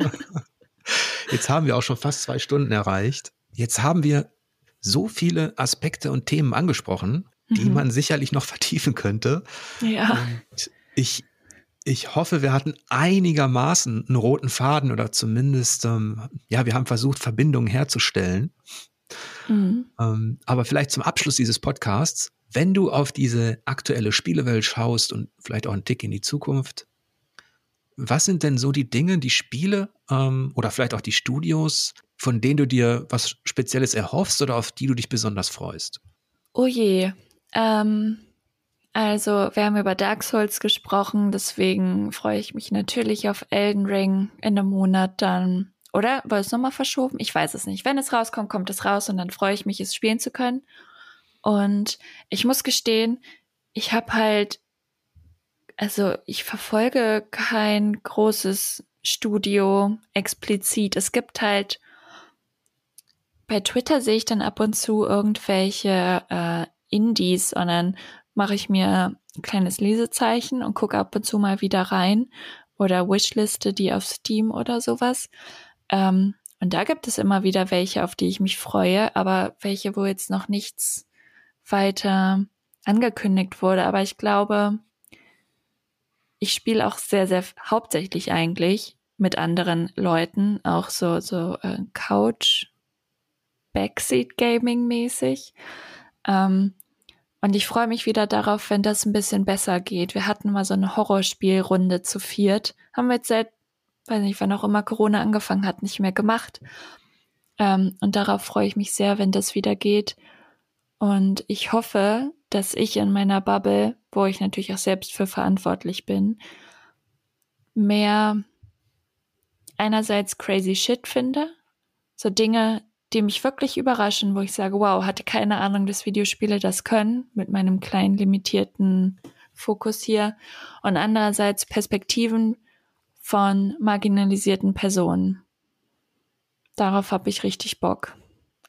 A: Jetzt haben wir auch schon fast zwei Stunden erreicht. Jetzt haben wir so viele Aspekte und Themen angesprochen, die mhm. man sicherlich noch vertiefen könnte.
B: Ja.
A: Und ich, ich hoffe, wir hatten einigermaßen einen roten Faden oder zumindest, ähm, ja, wir haben versucht, Verbindungen herzustellen. Mhm. Ähm, aber vielleicht zum Abschluss dieses Podcasts, wenn du auf diese aktuelle Spielewelt schaust und vielleicht auch einen Tick in die Zukunft, was sind denn so die Dinge, die Spiele ähm, oder vielleicht auch die Studios, von denen du dir was Spezielles erhoffst oder auf die du dich besonders freust?
B: Oh je. Ähm, also, wir haben über Dark Souls gesprochen, deswegen freue ich mich natürlich auf Elden Ring in einem Monat dann. Oder war es nochmal verschoben? Ich weiß es nicht. Wenn es rauskommt, kommt es raus und dann freue ich mich, es spielen zu können. Und ich muss gestehen, ich habe halt also ich verfolge kein großes Studio explizit. Es gibt halt bei Twitter sehe ich dann ab und zu irgendwelche äh, Indies und dann mache ich mir ein kleines Lesezeichen und gucke ab und zu mal wieder rein oder Wishliste die auf Steam oder sowas. Ähm, und da gibt es immer wieder welche, auf die ich mich freue, aber welche, wo jetzt noch nichts weiter angekündigt wurde. Aber ich glaube, ich spiele auch sehr, sehr hauptsächlich eigentlich mit anderen Leuten, auch so, so äh, Couch, Backseat Gaming mäßig. Ähm, und ich freue mich wieder darauf, wenn das ein bisschen besser geht. Wir hatten mal so eine Horrorspielrunde zu viert. Haben wir jetzt seit, weiß nicht, wann auch immer Corona angefangen hat, nicht mehr gemacht. Ähm, und darauf freue ich mich sehr, wenn das wieder geht. Und ich hoffe, dass ich in meiner Bubble, wo ich natürlich auch selbst für verantwortlich bin, mehr einerseits crazy shit finde. So Dinge, die mich wirklich überraschen, wo ich sage, wow, hatte keine Ahnung, dass Videospiele das können, mit meinem kleinen limitierten Fokus hier. Und andererseits Perspektiven von marginalisierten Personen. Darauf habe ich richtig Bock.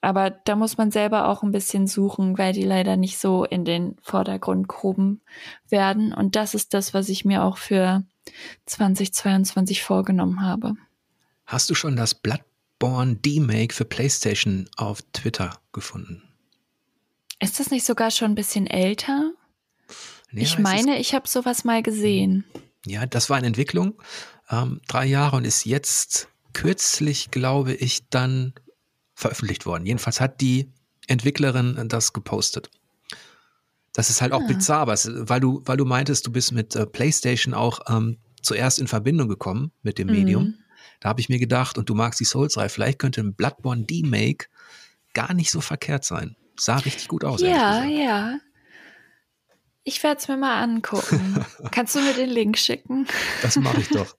B: Aber da muss man selber auch ein bisschen suchen, weil die leider nicht so in den Vordergrund gehoben werden. Und das ist das, was ich mir auch für 2022 vorgenommen habe.
A: Hast du schon das Blatt Born D-Make für PlayStation auf Twitter gefunden.
B: Ist das nicht sogar schon ein bisschen älter? Ja, ich meine, ich habe sowas mal gesehen.
A: Ja, das war in Entwicklung, ähm, drei Jahre und ist jetzt kürzlich, glaube ich, dann veröffentlicht worden. Jedenfalls hat die Entwicklerin das gepostet. Das ist halt auch ah. bizarr, weil du, weil du meintest, du bist mit äh, PlayStation auch ähm, zuerst in Verbindung gekommen mit dem Medium. Mhm. Da habe ich mir gedacht, und du magst die Souls-Reihe, vielleicht könnte ein Bloodborne D-Make gar nicht so verkehrt sein. Sah richtig gut aus.
B: Ja, ja. Ich werde es mir mal angucken. Kannst du mir den Link schicken?
A: Das mache ich doch.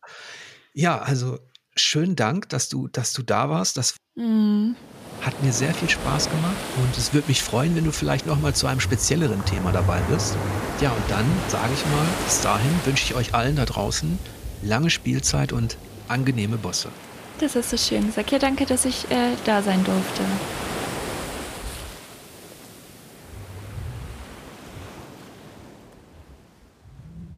A: Ja, also schönen Dank, dass du, dass du da warst. Das mm. hat mir sehr viel Spaß gemacht und es würde mich freuen, wenn du vielleicht noch mal zu einem spezielleren Thema dabei bist. Ja, und dann sage ich mal, bis dahin wünsche ich euch allen da draußen lange Spielzeit und angenehme Bosse.
B: Das ist so schön gesagt. Ja, danke, dass ich äh, da sein durfte.